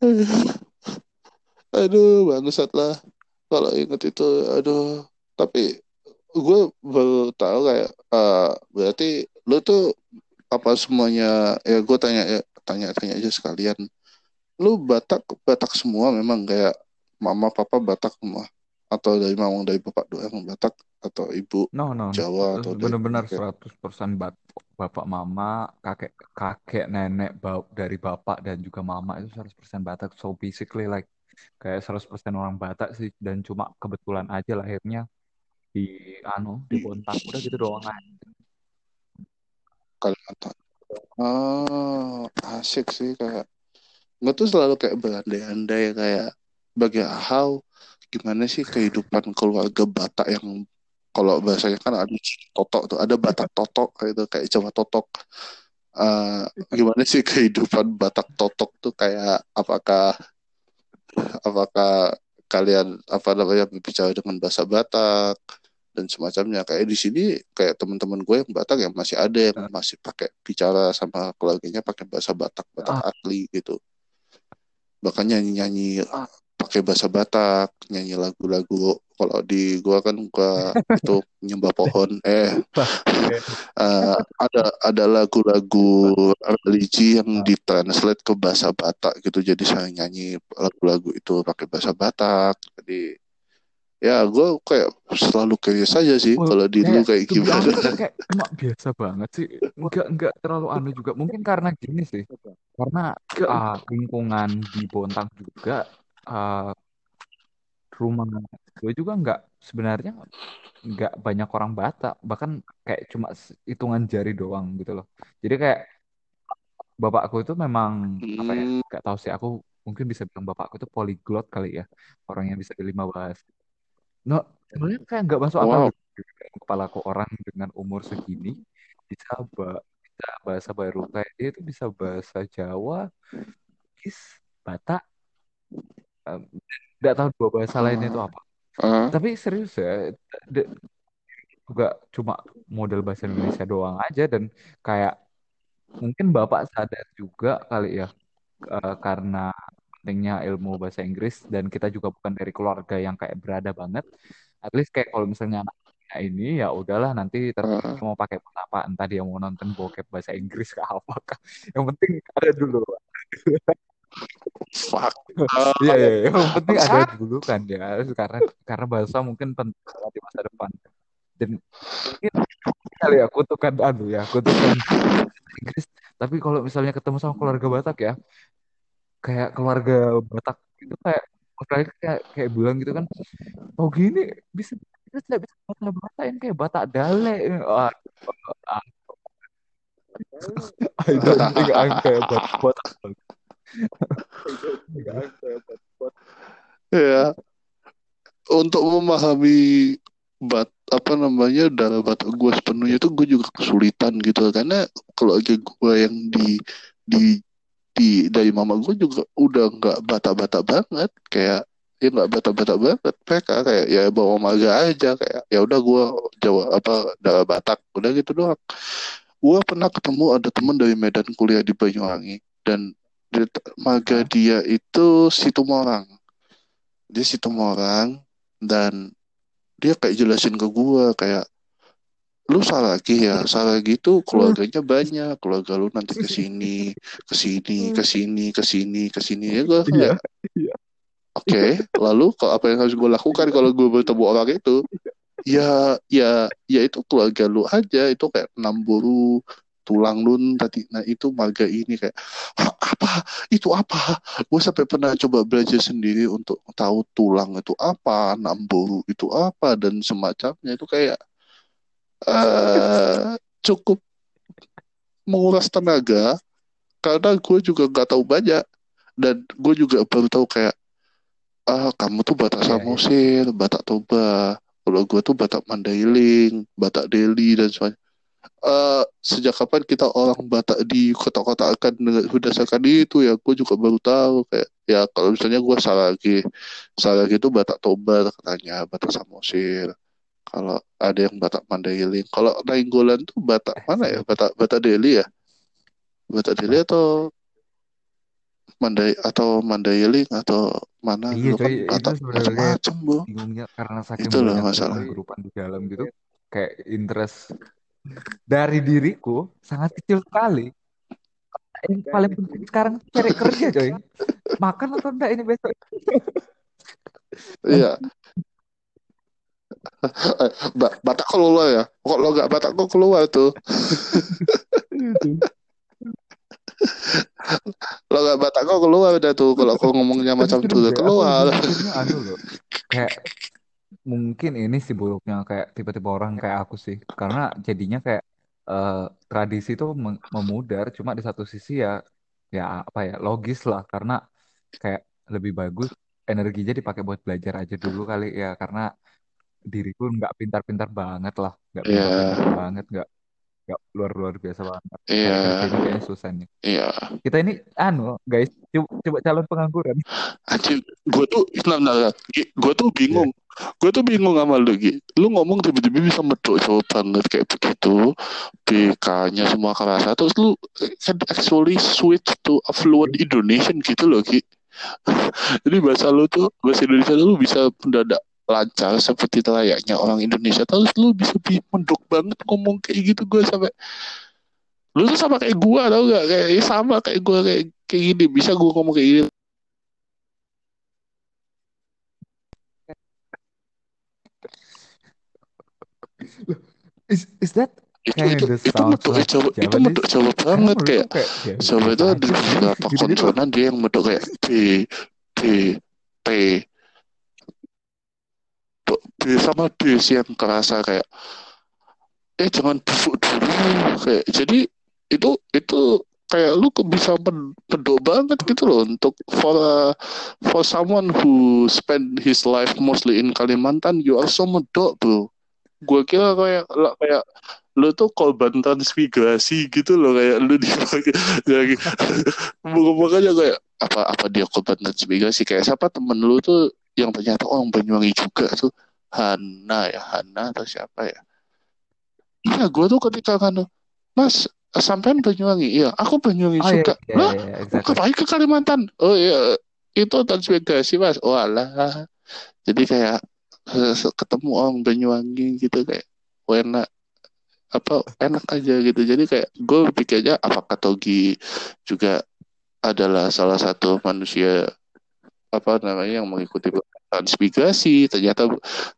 aduh bangsat lah. Kalau inget itu aduh. Tapi gue baru tahu kayak uh, berarti lu tuh apa semuanya ya gue tanya ya tanya tanya aja sekalian. Lu Batak Batak semua memang? Kayak mama papa Batak semua? Atau dari mamang dari bapak doang Batak atau ibu No, no, no. Jawa atau kayak 100% bat bapak mama, kakek kakek nenek bau dari bapak dan juga mama itu 100% Batak. So basically like kayak 100% orang Batak sih dan cuma kebetulan aja lahirnya di anu di Bontang udah gitu doang aja. Kalimantan oh asik sih kayak gue tuh selalu kayak berandai-andai kayak bagi how gimana sih kehidupan keluarga Batak yang kalau bahasanya kan ada totok tuh ada Batak totok kayak itu kayak Jawa totok. Eh, gimana sih kehidupan Batak totok tuh kayak apakah apakah kalian apa namanya berbicara dengan bahasa Batak dan semacamnya? Kayak di sini kayak teman-teman gue yang Batak yang masih ada yang masih pakai bicara sama keluarganya pakai bahasa Batak Batak asli gitu. Bahkan nyanyi-nyanyi pakai bahasa Batak nyanyi lagu-lagu kalau di gua kan gua itu nyembah pohon. Eh eh, ada ada lagu-lagu religi yang ditranslate ke bahasa Batak gitu. Jadi saya nyanyi lagu-lagu itu pakai bahasa Batak. Jadi ya gua kayak selalu curious saja sih Well, kalau di lu kayak be gimana. Kayak cuma biasa banget sih. Nggak nggak terlalu aneh juga. Mungkin karena gini sih. Karena uh, lingkungan di Bontang juga uh, rumah. Gue juga nggak sebenarnya nggak banyak orang Batak. Bahkan kayak cuma hitungan jari doang gitu loh. Jadi kayak bapakku itu memang apa ya Hmm, nggak tahu sih. Aku mungkin bisa bilang bapakku itu polyglot kali ya. Orang yang bisa lima bahasa no sebenarnya kayak nggak masuk akal wow. gitu. Dalam kepalaku orang dengan umur segini bisa ba- bisa bahasa baru. Kayak dia itu bisa bahasa Jawa Bugis Batak em, nggak tahu dua bahasa lainnya itu apa. Ah, tapi serius ya juga cuma model bahasa Indonesia doang aja dan kayak mungkin bapak sadar juga kali ya eh, karena pentingnya ilmu bahasa Inggris dan kita juga bukan dari keluarga yang kayak berada banget. At least kayak kalau misalnya anaknya ini ya udahlah nanti terserah ah, dia mau pakai apa entah dia mau nonton bokep bahasa Inggris ke apa yang penting ada dulu fuck. Iya Ah, iya iya. yang penting ada dulu kan ya. Karena karena bahasa mungkin penting di masa depan. Dan mungkin kali ya kutukan anu ya kutukan Inggris. Tapi kalau misalnya ketemu sama keluarga Batak ya kayak keluarga Batak itu kayak mereka kayak kayak bilang gitu kan oh gini bisa kita tidak bisa bahasa Batak yang kayak Batak Dale ah, I don't think I'm kayak Batak Batak ya untuk memahami bat apa namanya darah batak gue sepenuhnya itu gue juga kesulitan gitu. Karena kalau aja gue yang di di di dari mama gue juga udah nggak batak-batak banget. Kayak ya nggak batak-batak banget. Mereka kayak ya bawa maga aja. Kayak ya udah gue Jawa apa darah Batak udah gitu doang. Gue pernah ketemu ada teman dari Medan kuliah di Banyuwangi. Dan di, maga dia itu Situmorang. Dia Situmorang dan dia kayak jelasin ke gue kayak lu salah lagi ya? Salah gitu keluarganya banyak. Keluarga lu nanti ke sini ke sini ke sini ke sini ke sini. Ya gue Iya, kayak oke lalu kalau apa yang harus gue lakukan kalau gue bertemu orang itu? Ya ya ya itu keluarga lu aja. Itu kayak enam buru tulang lu tadi. Nah itu marga ini kayak "Hah, apa? Itu apa? Gue sampai pernah coba belajar sendiri untuk tahu tulang itu apa enam buru itu apa dan semacamnya. Itu kayak eh cukup menguras tenaga. Karena gue juga nggak tahu banyak. Dan gue juga baru tahu kayak ah kamu tuh Batak Iya, iya. Samosir, Batak Toba, kalau gue tuh Batak Mandailing, Batak Delhi dan sebagainya. Eh sejak kapan kita orang Batak di kota-kota akan berdasarkan itu ya? Gue juga baru tahu kayak ya kalau misalnya gue salah lagi salah lagi itu Batak Toba katanya Batak Samosir. Kalau ada yang Batak Mandailing. Kalau Nainggolan tuh Batak mana ya? Batak Batak Delhi ya? Batak Delhi atau Mandai atau Mandailing atau mana? Iya kan coy, Batak macam-macam bu. bingungnya karena saking itu loh masalah penggrupan di dalam gitu, kayak interest dari diriku sangat kecil sekali. Yang paling penting sekarang cari kerja coy. Makan atau enggak ini besok? iya Ba- Batak keluar ya kalau nggak Batak kok keluar tuh kalau nggak Batak kok keluar udah tuh kalau kau ngomongnya macam tuh keluar anu loh. Kayak mungkin ini sih buruknya kayak tipe-tipe orang kayak aku sih. Karena jadinya kayak eh, tradisi itu mem- memudar. Cuma di satu sisi ya ya apa ya logis lah karena kayak lebih bagus energinya dipakai buat belajar aja dulu kali ya karena diriku nggak pintar-pintar banget lah nggak iya pintar-pintar banget nggak nggak luar-luar biasa banget. Iya. Kerjanya kayaknya susah nih. Iya. Kita ini anu guys coba, coba calon pengangguran. Anjir gue tuh nah, nah, nah, gue tuh bingung. Gue tuh bingung sama lu Gi. Lu ngomong tiba-tiba bisa medok banget kayak begitu. BK-nya semua kerasa terus lu can actually switch to a fluent Indonesian gitu loh Gi. Jadi bahasa lu tuh bahasa Indonesia lu bisa mendadak lancar seperti layaknya orang Indonesia. Terus lu bisa bi- mendok banget ngomong kayak gitu gue sampai lu tuh sama kayak gua tau gak kayak eh, sama kayak gua kayak kayak gini. Bisa gua ngomong kayak gini. Is is that itu itu of itu medok like itu medok Jawa karena banget kayak ya Jawa itu ada beberapa gitu gitu konsonan dia yang medok kayak B T B sama sih yang kerasa kayak eh jangan busuk dulu kayak. Jadi itu itu kayak lu bisa medok banget gitu loh untuk for a- for someone who spend his life mostly in Kalimantan you also medok bro. Gue kira kayak kayak lu tuh korban transmigrasi gitu loh kayak lu dipakai makanya kayak apa apa dia korban transmigrasi? Kayak siapa temen lu tuh yang ternyata orang Banyuwangi juga tuh Hana ya Hana atau siapa ya. Iya gue tuh ketika kan Mas sampean Banyuwangi? Iya aku Banyuwangi oh iya juga. iya lah iya lu exactly. ke Kalimantan? Oh iya itu transmigrasi mas. Oh alah. Jadi kayak eh, ketemu orang Banyuwangi gitu kayak oh, enak apa enak aja gitu. Jadi kayak gue pikirnya apakah Togi juga adalah salah satu manusia apa namanya yang mengikuti transmigrasi ternyata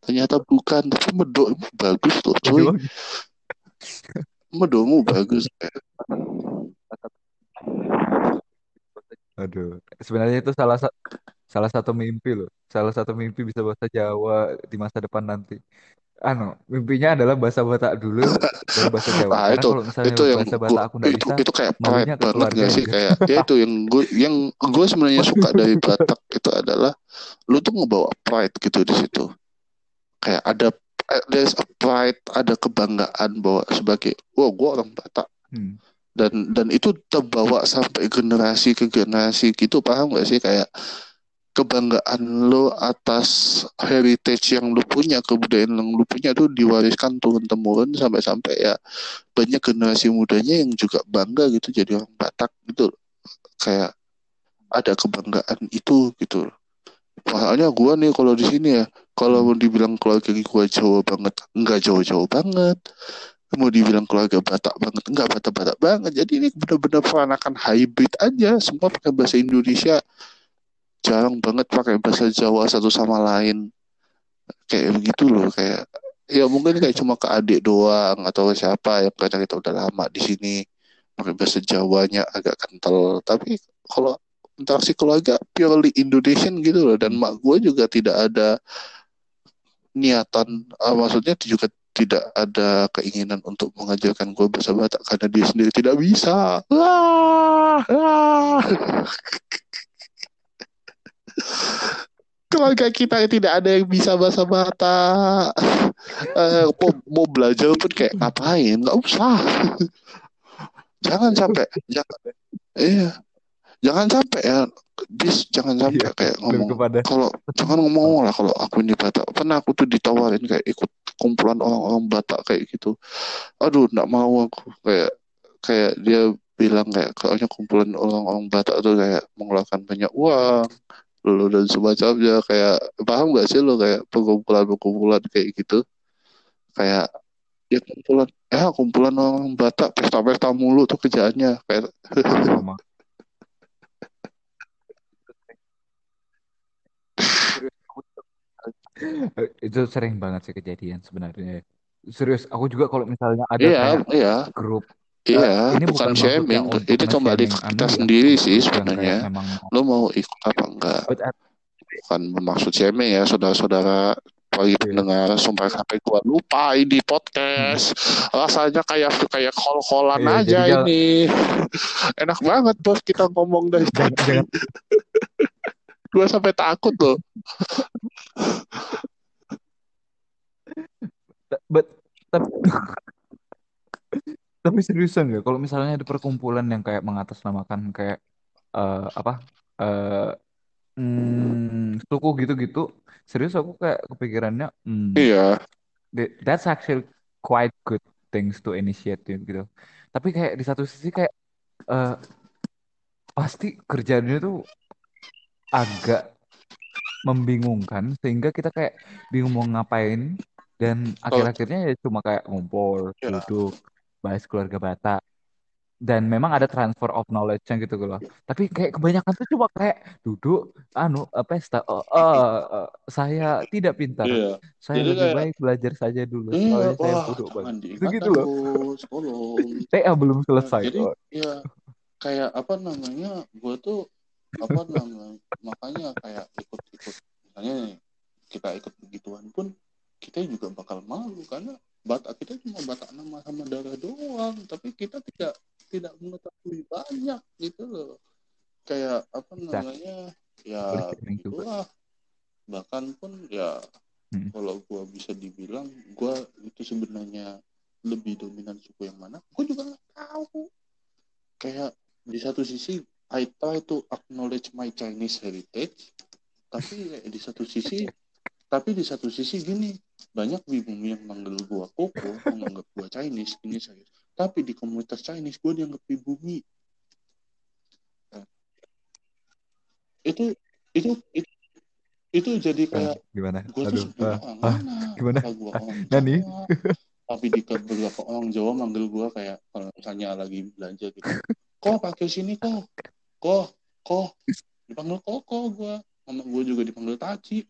ternyata bukan. Tapi medokmu bagus loh cuy. Aduh, medokmu bagus aduh sebenarnya itu salah sa- salah satu mimpi loh. Salah satu mimpi bisa bahasa Jawa di masa depan nanti anu mimpinya adalah bahasa Batak dulu baru bahasa Jawa. Ah karena itu kalau misalnya itu yang bahasa gua Batak aku nggak itu bisa itu kayak pride banget gak sih? gitu. Kayak ya itu yang gue yang gue sebenarnya suka dari Batak itu adalah lu tuh ngebawa pride gitu di situ. Kayak ada eh, there's a pride ada kebanggaan bahwa sebagai wow gue orang Batak. Hmm. dan dan itu terbawa sampai generasi ke generasi gitu paham gak sih? Kayak kebanggaan lo atas heritage yang lo punya kebudayaan yang lo punya tuh diwariskan turun temurun sampai-sampai ya. Banyak generasi mudanya yang juga bangga gitu jadi orang Batak gitu. Kayak ada kebanggaan itu gitu. Soalnya gue nih kalau di sini ya kalau mau dibilang keluarga gue Jawa banget nggak Jawa-Jawa banget. Mau dibilang keluarga Batak banget nggak Batak-Batak banget. Jadi ini benar-benar peranakan hybrid aja semua pakai bahasa Indonesia jarang banget pakai bahasa Jawa satu sama lain. Kayak begitu loh kayak ya mungkin kayak cuma ke adik doang atau siapa yang karena kita udah lama di sini pakai bahasa Jawanya agak kental. Tapi kalau interaksi keluarga purely Indonesian gitu loh. Dan mak gue juga tidak ada niatan ah, maksudnya juga tidak ada keinginan untuk mengajarkan gue bahasa Batak karena dia sendiri tidak bisa. Wah. Keluarga kita tidak ada yang bisa bahasa Batak Eh, mau, mau belajar pun kayak ngapain? Nggak usah. Jangan sampai jangan iya. Jangan sampai ya bis jangan sampai Iya, kayak ngomong. kepada. Kalau jangan ngomong lah kalau aku ini Batak. Pernah aku tuh ditawarin kayak ikut kumpulan orang-orang Batak kayak gitu. Aduh nggak mau aku. Kayak kayak dia bilang kayak kayaknya kumpulan orang-orang Batak tuh kayak mengeluarkan banyak uang lo dan semacamnya kayak paham gak sih lo kayak pengumpulan-pengumpulan kayak gitu? Kayak ya kumpulan ya kumpulan orang Batak pesta-pesta mulu tuh kerjaannya kayak sama itu sering banget sih kejadian sebenarnya. Serius aku juga kalau misalnya ada iya kayak iya. grup iya ini bukan shaming. itu kembali ke kita sendiri sih sebenarnya. lo mau ikut apa enggak? But bukan bermaksud shaming ya saudara-saudara bagi iya. pendengar sumpah sampai gua lupa ini Hmm. podcast. Rasanya kayak kayak kol-kolan Iya, aja jadi ini. enak banget bos kita ngomong dari tadi. Gua sampai takut loh. But tapi tapi seriusan ya kalau misalnya ada perkumpulan yang kayak mengatasnamakan kayak eh, apa eh hmm, suku gitu-gitu serius aku kayak kepikirannya hmm, iya. th- that's actually quite good things to initiate gitu. Tapi kayak di satu sisi kayak eh, pasti kerjanya tuh agak membingungkan sehingga kita kayak bingung mau ngapain dan akhir-akhirnya ya cuma kayak ngumpul ya duduk bahas keluarga Batak dan memang ada transfer of knowledge-nya gitu loh tapi kayak kebanyakan tuh cuma kayak duduk anu pesta oh, eh, eh, saya tidak pintar. Iya. Saya jadi lebih kayak baik belajar saja dulu. Iya soalnya saya bodoh jangan banget gitu diingat gitu loh. TA belum selesai jadi kok ya kayak apa namanya gue tuh apa namanya makanya kayak ikut-ikut. Misalnya nih, kita ikut begituan pun kita juga bakal malu karena Batak kita cuma Batak nama sama darah doang. Tapi kita tidak tidak mengetahui banyak gitu loh. Kayak apa namanya? Ya begitulah bahkan pun ya Hmm. kalau gue bisa dibilang gue itu sebenarnya lebih dominan suku yang mana gue juga nggak tahu. Kayak di satu sisi I try to acknowledge my Chinese heritage. Tapi ya di satu sisi tapi di satu sisi gini banyak bumi yang manggil gua koko menganggap gua Chinese ini saya. Tapi di komunitas Chinese gua dianggap pribumi Nah, itu itu itu itu jadi Eh, kayak gimana? gua tuh aduh sebenarnya ah, ah, mana? gimana? Apa gua orang Nani Jawa? Tapi di beberapa orang Jawa manggil gua kayak kalau misalnya lagi belanja gitu. Kok pakai sini kok? Kok? Kok? Dipanggil koko gua. Mama gua juga dipanggil taci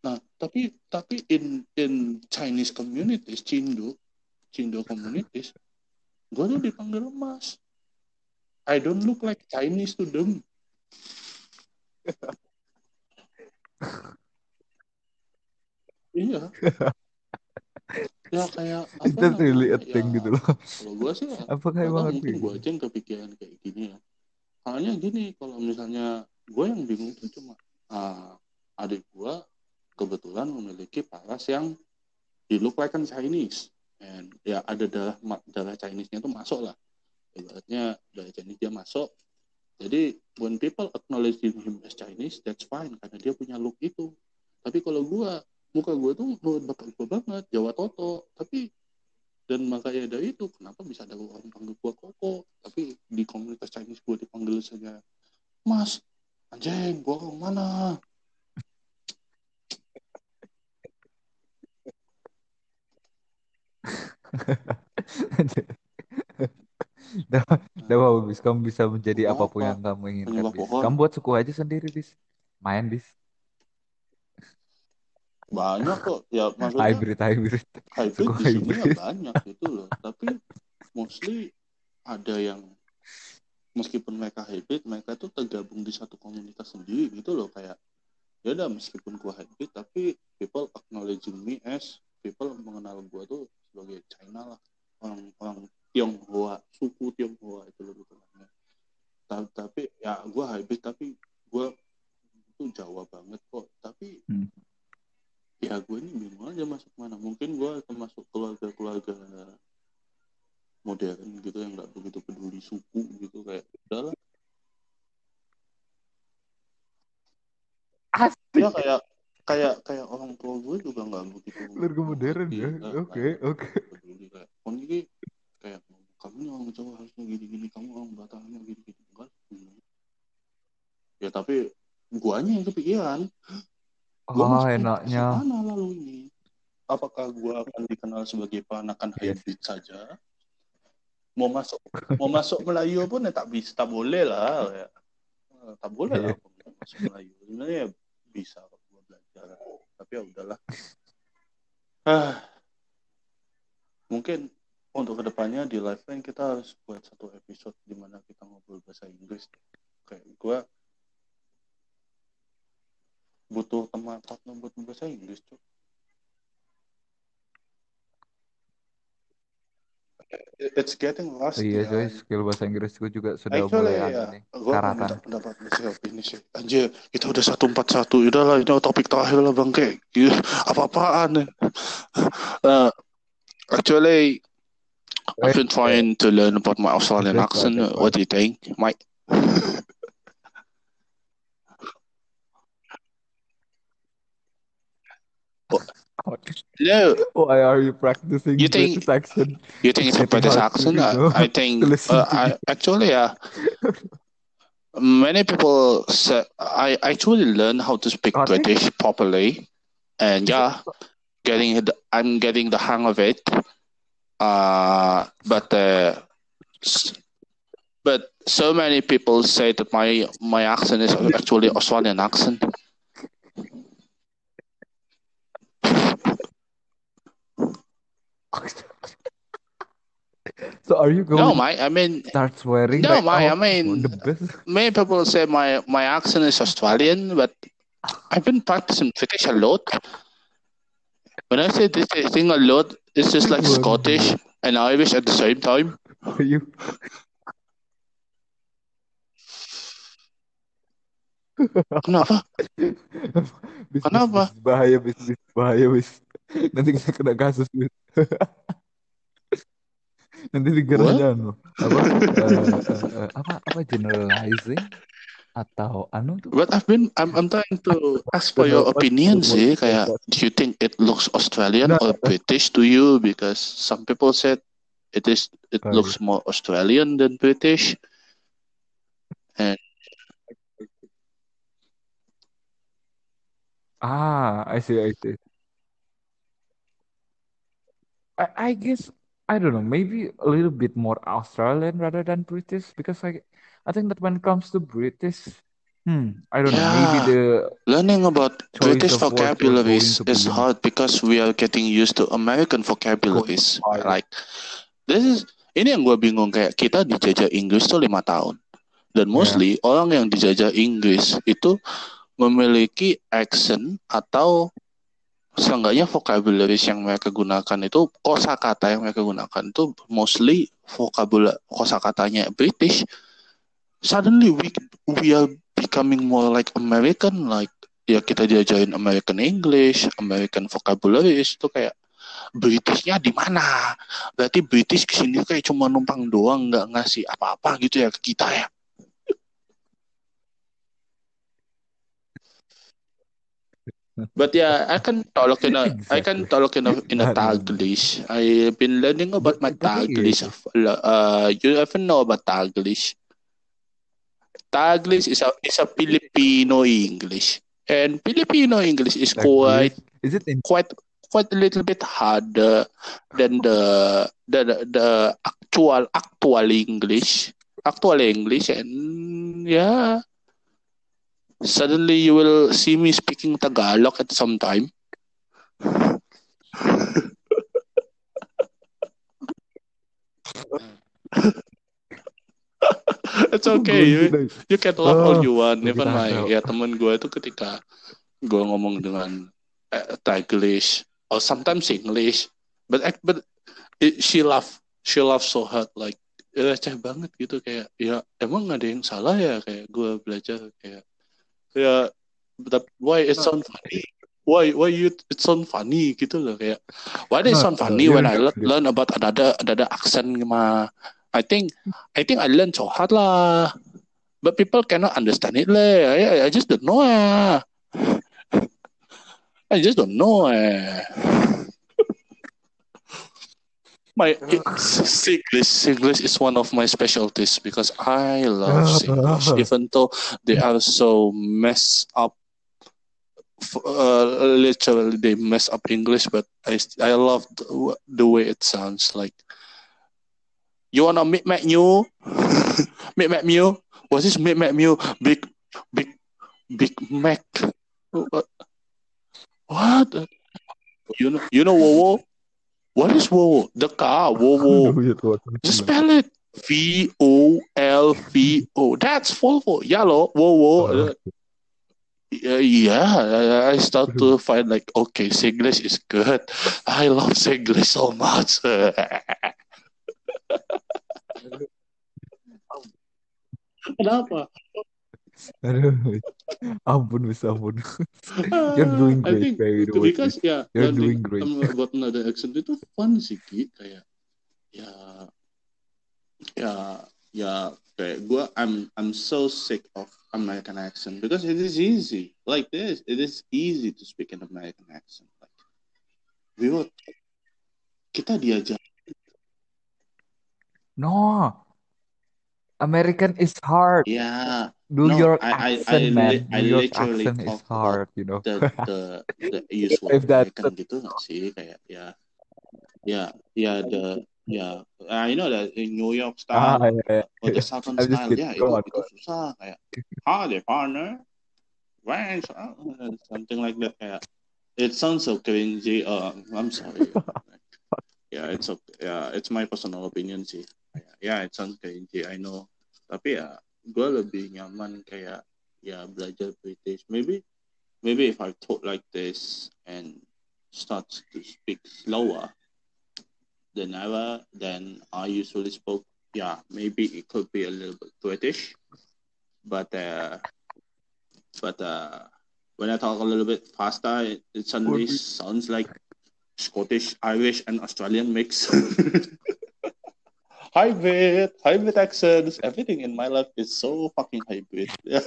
nah tapi tapi in in Chinese communities Cindo Cindo communities gua tuh dipanggil emas I don't look like Chinese to them iya ya kayak apa that really a thing ya, gitu loh? kalau gue sih ya, Apakah emang mungkin gue gitu? aja yang kepikiran kayak gini ya soalnya gini kalau misalnya gue yang bingung tuh cuma ah, adik gue kebetulan memiliki paras yang he look like an Chinese. And ya ada darah darah Chinese-nya tuh masuk lah. Ibaratnya darah Chinese dia masuk. Jadi when people acknowledging him as Chinese that's fine karena dia punya look itu. Tapi kalau gue muka gue tuh menurut bapak gue banget Jawa Toto. Tapi dan makanya dari itu kenapa bisa ada orang panggil gue koko? Tapi di komunitas Chinese gue dipanggil saja mas anjing gue orang mana Dah, dah bis. Kamu bisa menjadi Apa? apa pun yang kamu inginkan, bis. pohon. Kamu buat suku aja sendiri, bis. Main, bis. banyak kok ya maksudnya Hybrid, hybrid. hybrid Suku di sini ya hybrid. banyak gitu loh tapi mostly ada yang meskipun mereka hybrid mereka tuh tergabung di satu komunitas sendiri gitu loh kayak ya udah meskipun gua hybrid tapi people acknowledging me as people mengenal gua tuh sebagai China lah. Orang orang Tionghoa suku Tionghoa itu lebih tepatnya. Ta- tapi ya gua hybrid tapi gua tuh Jawa banget kok. Tapi Hmm. ya gue ini bingung aja masuk mana. Mungkin gue termasuk keluarga-keluarga modern gitu yang nggak begitu peduli suku gitu kayak udahlah. Asik. ya kayak kayak kayak orang tua gue juga nggak begitu Keluarga modern ya. eh, Oke, oke. kayak oh ini kayak kamu nih orang Jawa harusnya gini-gini kamu orang Batak harusnya gini-gini enggak ya tapi guanya yang kepikiran Gua Oh, enaknya. mana lalu ini apakah gua akan dikenal sebagai penakan Yes. hybrid saja mau masuk mau masuk Melayu pun ya tak bisa tak boleh lah ya. Tak boleh lah Iya. masuk Melayu sebenarnya ya bisa kok tapi ya udahlah. Ah. Mungkin untuk ke depannya di live line kita harus buat satu episode di mana kita ngobrol bahasa Inggris. Kayak gua butuh teman partner buat bahasa Inggris tuh it's getting lost Iya, coy. guys. Skill bahasa Inggrisku juga sudah Actually mulai ya, nih. gue Karatan. pendapat Mas opini sih. Anjir, kita udah satu empat satu. Udah lah, ini topik terakhir lah bang kayak apa-apaan nih. Uh, actually, I've been trying to learn about my Australian accent. What do you think, Mike? No, Why are you practicing You think- British accent? you think it's a British accent? you I, know, I think uh, I, actually, yeah. Many people say I actually learned how to speak British properly, and yeah, getting it. I'm getting the hang of it. Uh, but uh, but so many people say that my my accent is actually Australian accent. So are you going No, to my I mean start swearing No, right my- now? I mean- many people say my my accent is Australian, but I've been practicing British a lot. When I say this thing a lot, it's just like Scottish and Irish at the same time. Are you? Kenapa? Kenapa? bahaya bis, bis, bahaya bis. Nanti kita kena kasus bis. Nanti dikiranya anu apa? Eh, eh, eh, apa apa generalizing? Atau anu tuh But I've been I'm I'm trying to ask for your opinion sih. Kayak do you think it looks Australian or British to you? Because some people said it is it looks more Australian than British. Ah, I see, I see. I, I guess I don't know, maybe a little bit more Australian rather than British because I I think that when it comes to British, hmm, I don't know, maybe Yeah. the Learning about British vocabularies to is be- hard because we are getting used to American vocabularies. Like this is ini yang gue bingung kayak kita dijajah Inggris tuh lima tahun dan Yeah. mostly orang yang dijajah Inggris itu memiliki accent atau seenggaknya vocabularies yang mereka gunakan itu kosakata yang mereka gunakan itu mostly vocabulary kosakatanya British. Suddenly we we are becoming more like American like ya kita diajarin American English American vocabularies itu kayak Britishnya di mana? Berarti British ke sini kayak cuma numpang doang nggak ngasih apa-apa gitu ya ke kita ya But yeah, I can talk in a I can Exactly. talk in a in a. Taglish. I've been learning about my Taglish. is, Uh, you ever know about Taglish? Taglish is a is a Filipino English, and Filipino English is quite is it in quite quite a little bit harder than the the the, the actual actual English actual English, and yeah, suddenly you will see me speaking Tagalog at some time. It's okay. You, you can laugh all Oh, you want. gue Even my ya temen gue itu ketika gue ngomong dengan eh, Taglish or sometimes English, but but it, she laugh she laugh so hard like eh, receh banget gitu kayak ya emang ada yang salah ya kayak gue belajar kayak ya but why it sound funny? Why why you it sound funny gitu loh kayak why it sound funny when I learn about another another accent mah I think I think I learned so hard lah. But people cannot understand it lah. I, I just don't know ah. I just don't know eh my it, Singlish Singlish is one of my specialties because I love Singlish. even though they are so messed up uh, literally they mess up English but I I love the, the way it sounds. Like you wanna meet Mac New? Meet Mac Mew what is meet Mac Mew big big big Mac. What what? You know you know Wowo what is Wowo the car Wowo Aduh, ya Tuhan. just spell it V O L V O that's Volvo yeah lo Wowo Oh. Uh, yeah, I, I start to find like okay, Singlish is good. I love Singlish so much. Kenapa? Aduh, ampun wis ampun. You're doing I great, think by the way. because ya You're doing great. about another accent itu fun sih Ki. kayak ya ya ya kayak gue I'm I'm so sick of American accent because it is easy like this it is easy to speak an American accent like we were kita diajar No, American is hard. ya New No, York I- I- I accent, man. I New York literally accent is hard, you know. the the the usual If that's American gitu nggak sih kayak ya ya. Ya the ya. I know that in New York Ah, style yeah, yeah. or the Southern I'm style kidding. ya itu Go on, itu susah kayak howdy partner Where's uh, something like that kayak it sounds so cringy uh, I'm sorry. Yeah it's okay yeah it's my personal opinion sih yeah it sounds cringy I know. Tapi ya gue lebih nyaman kayak ya belajar British. Maybe maybe if I talk like this and starts to speak slower than ever than I usually spoke yeah maybe it could be a little bit British. But uh but uh when I talk a little bit faster it, it suddenly sounds like Scottish Irish and Australian mix hybrid hybrid accents everything in my life is so fucking hybrid yeah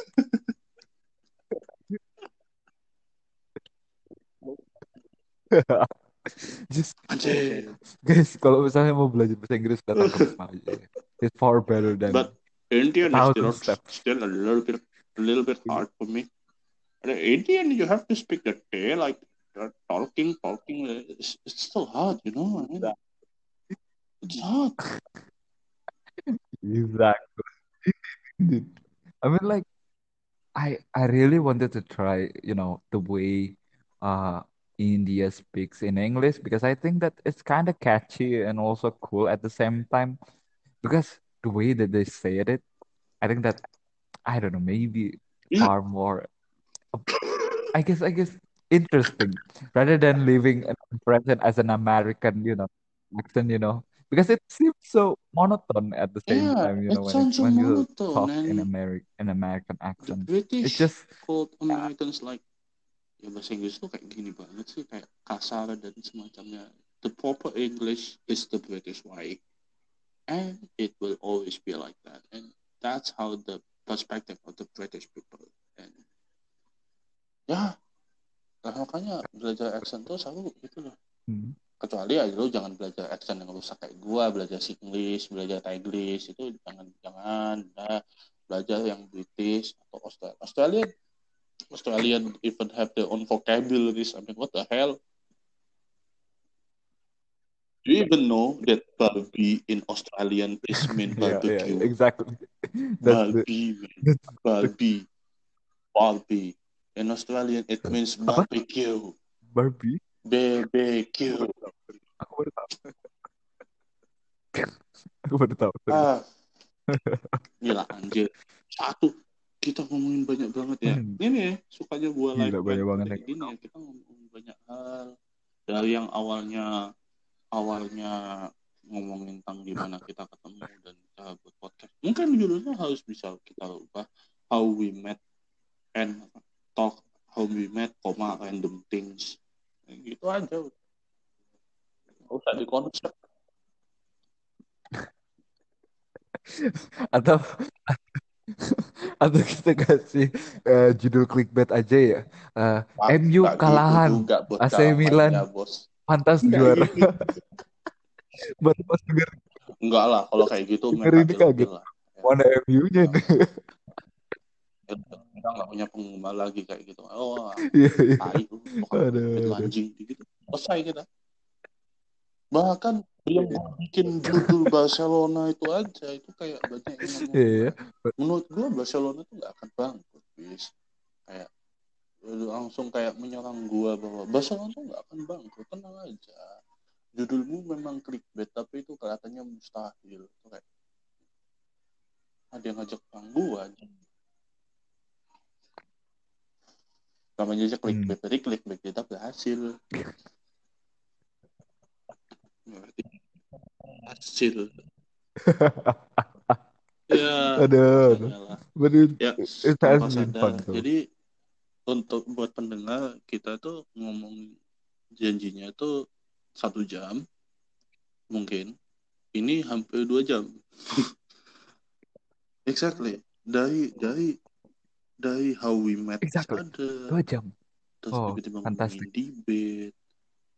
Just Anjir. guys, kalau misalnya mau belajar bahasa Inggris datang ke Wisma aja. It's far better than But Indian is still, steps. still a little bit a little bit hard for me. The Indian, you have to speak the day like talking, talking. It's, it's still hard, you know. I mean, it's hard. Exactly. I mean, like, I I really wanted to try, you know, the way uh India speaks in English because I think that it's kind of catchy and also cool at the same time. Because the way that they said it, I think that I don't know, maybe are more. I guess I guess interesting rather than living an impression as an American, you know, accent, you know, because it seems so monotone at the same Yeah, time, you know, it when it sounds so when you talk in and Ameri an American accent. It's just called uh, Americans like ya bahasa Inggris tuh kayak gini banget sih kayak kasar dan semacamnya. The proper English is the British way, and it will always be like that, and that's how the perspective of the British people. And ya, nah makanya belajar accent tuh selalu gitu loh. hmm, Kecuali ya lu jangan belajar accent yang rusak kayak gua, belajar Singlish, belajar Thaiglish itu jangan jangan nah, belajar yang British atau Australian. Australian Australian even have their own vocabularies. I mean, what the hell? Do you even know that Barbie in Australian is mean yeah, yeah, barbecue? exactly. That's Barbie. Barbie. Barbie. In Australian, it means barbecue. Barbie. BBQ. Aku baru tahu. Ah, gila anjir. Satu, kita ngomongin banyak banget ya. Hmm. Ini ya, sukanya gua Gila, live banyak banget yang gini ya. Kita ngomongin banyak hal. Dari yang awalnya awalnya ngomongin tentang gimana kita ketemu dan kita buat podcast. Mungkin judulnya harus bisa kita ubah how we met and talk how we met, koma random things. Gitu aja. Usah di konsep. Atau atau kita kasih eh, judul clickbait aja ya. Eh, Pak, MU nggak kalahan, gitu juga bos AC Milan bos. pantas Nggak juara. gitu. Baru pas denger, Enggak lah, kalau kayak gitu denger ini kaget. lah. Ya, Mana MU-nya nih? kita nggak punya penggemar lagi kayak gitu. Oh, Iya, iya. tai Aduh, itu aduh. anjing gitu. Selesai kita. Bahkan yang bikin judul Barcelona itu aja itu kayak banyak yang ngomong. Iya. Menurut gua Barcelona tuh nggak akan bangkrut, bis. Kayak langsung kayak menyerang gua bahwa Barcelona tuh nggak akan bangkrut, tenang aja. Judulmu memang clickbait tapi itu kelihatannya mustahil. Itu kayak ada yang ngajak perang gua anjing. namanya aja clickbait Hmm. tadi clickbait kita berhasil hasil ya ya tanpa been sadar jadi untuk buat pendengar kita tuh ngomong janjinya tuh satu jam mungkin. Ini hampir dua jam. Exactly. Dari dari dari how we met Exactly. other. Dua jam. terus Oh, tiba-tiba ngomongin debate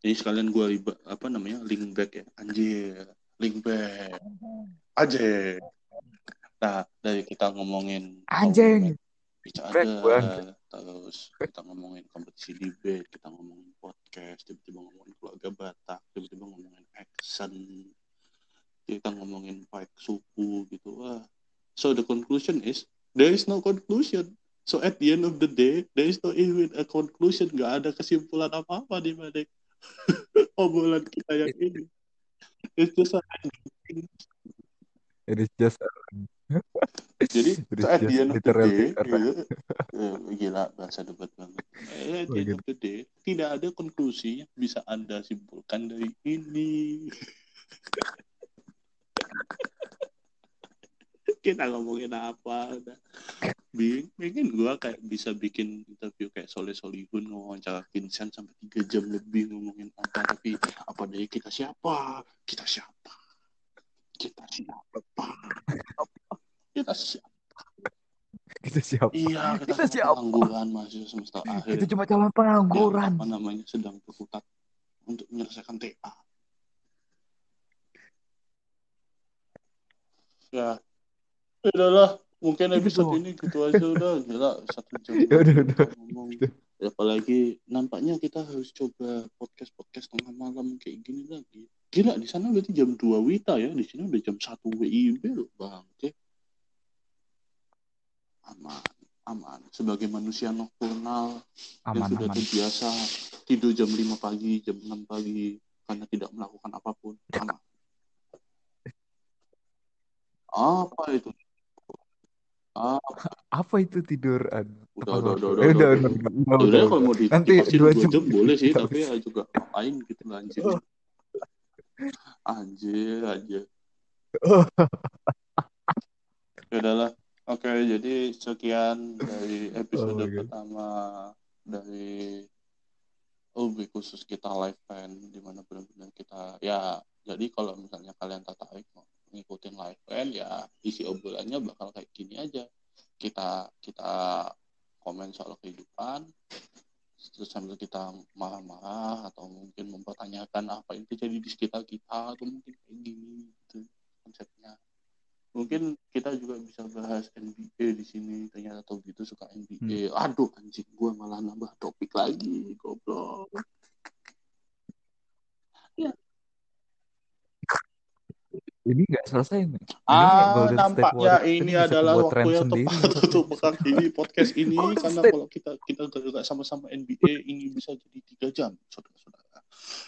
jadi sekalian gue riba apa namanya link back ya. Anjir link back. Aja. Nah dari kita ngomongin Anjing. banget. terus kita ngomongin kompetisi debate kita ngomongin podcast tiba-tiba ngomongin keluarga Batak tiba-tiba ngomongin accent kita ngomongin fight suku gitu. Wah so the conclusion is there is no conclusion. So at the end of the day there is no even a conclusion. Nggak ada kesimpulan apa apa di balik obrolan kita yang ini. It's just a It is just jadi it is so at the just end of the literally day a gitu, gila bahasa debat banget. Eh, at the end of the day tidak ada konklusi yang bisa anda simpulkan dari ini. Kita ngomongin apa udah pengen gue kayak bisa bikin interview kayak Soleh Solihun wawancara Vincent sampai tiga jam lebih ngomongin apa tapi apa dari kita siapa? Kita siapa? Kita siapa kita siapa? Kita siapa? iya kita, Kita siapa? pengangguran mahasiswa semester akhir. Kita cuma calon pengangguran. apa namanya sedang berkutat untuk menyelesaikan TA ya udahlah mungkin Gitu. episode ini gitu aja udah. Gila satu jam. Ya udah, udah. ngomong. Ya, apalagi nampaknya kita harus coba podcast podcast tengah malam kayak gini lagi. Gila di sana berarti jam 2 Wita ya. Di sini udah jam 1 WIB loh bang. Oke. Aman aman. Sebagai manusia nokturnal yang Aman, sudah aman. terbiasa tidur jam 5 pagi jam 6 pagi karena tidak melakukan apa pun aman. Apa itu Ah, Apa itu tidur? Udah tepat udah waktu? udah Eh, udah udah, udah. udah, udah udah, kalau mau di- Nanti dua jam jam. boleh sih tapi ya juga ngapain gitu lah anjir anjir. Anjir ya udahlah. Oke jadi sekian dari Oh episode God. pertama dari lebih khusus kita live band di mana benar-benar kita ya jadi kalau misalnya kalian tertarik mau ngikutin live band ya isi obrolannya bakal kayak gini aja. Kita kita komen soal kehidupan terus sambil kita marah-marah atau mungkin mempertanyakan apa yang terjadi di sekitar kita atau mungkin kayak gini gitu konsepnya. Mungkin kita juga bisa bahas NBA di sini ternyata atau gitu suka NBA aduh anjing gue malah nambah topik lagi goblok Ini nggak selesai nih. Ini Ah, nampaknya ini adalah waktu yang tepat untuk mengakhiri podcast ini Golden karena State. kalau kita kita juga sama-sama NBA ini bisa jadi tiga jam, saudara-saudara.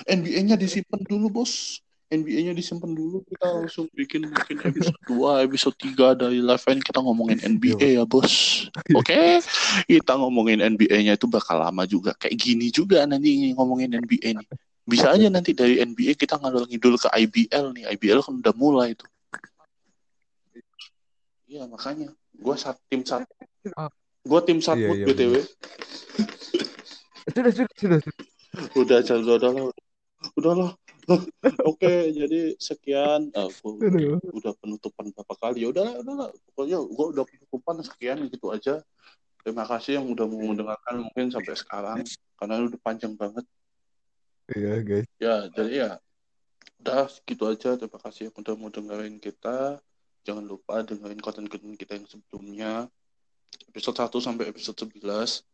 NBA-nya disimpan dulu, bos. NBA-nya disimpan dulu. Kita langsung bikin mungkin episode 2, episode 3 dari live end kita ngomongin NBA ya, bos. Oke, kita ngomongin NBA-nya itu bakal lama juga. Kayak gini juga nanti ngomongin NBA nih. Bisa aja nanti dari NBA kita ngalur ngidul ke IBL nih. IBL kan udah mulai tuh. Iya makanya gue saat tim sat Ah. gue tim satmut Iya, iya, btw Sudah, sudah, sudah. sudah. udah udah udah lah udah lah oke jadi sekian Eh, gua udah, Aduh. udah penutupan berapa kali ya udah lah, udah lah pokoknya gue udah penutupan sekian gitu aja terima kasih yang udah mau mendengarkan mungkin sampai sekarang karena udah panjang banget Iya, guys. ya jadi ya udah segitu aja terima kasih yang udah mau dengerin kita jangan lupa dengerin konten-konten kita yang sebelumnya episode 1 sampai episode 11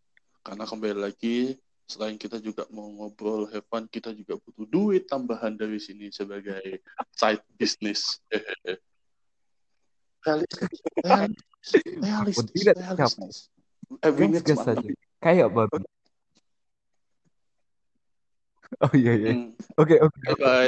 karena kembali lagi selain kita juga mau ngobrol have fun kita juga butuh duit tambahan dari sini sebagai side business realistis realistis realistis, tidak realistis. saja. Kayak babi. Oh iya, iya. Hmm. Oke, oke. Bye bye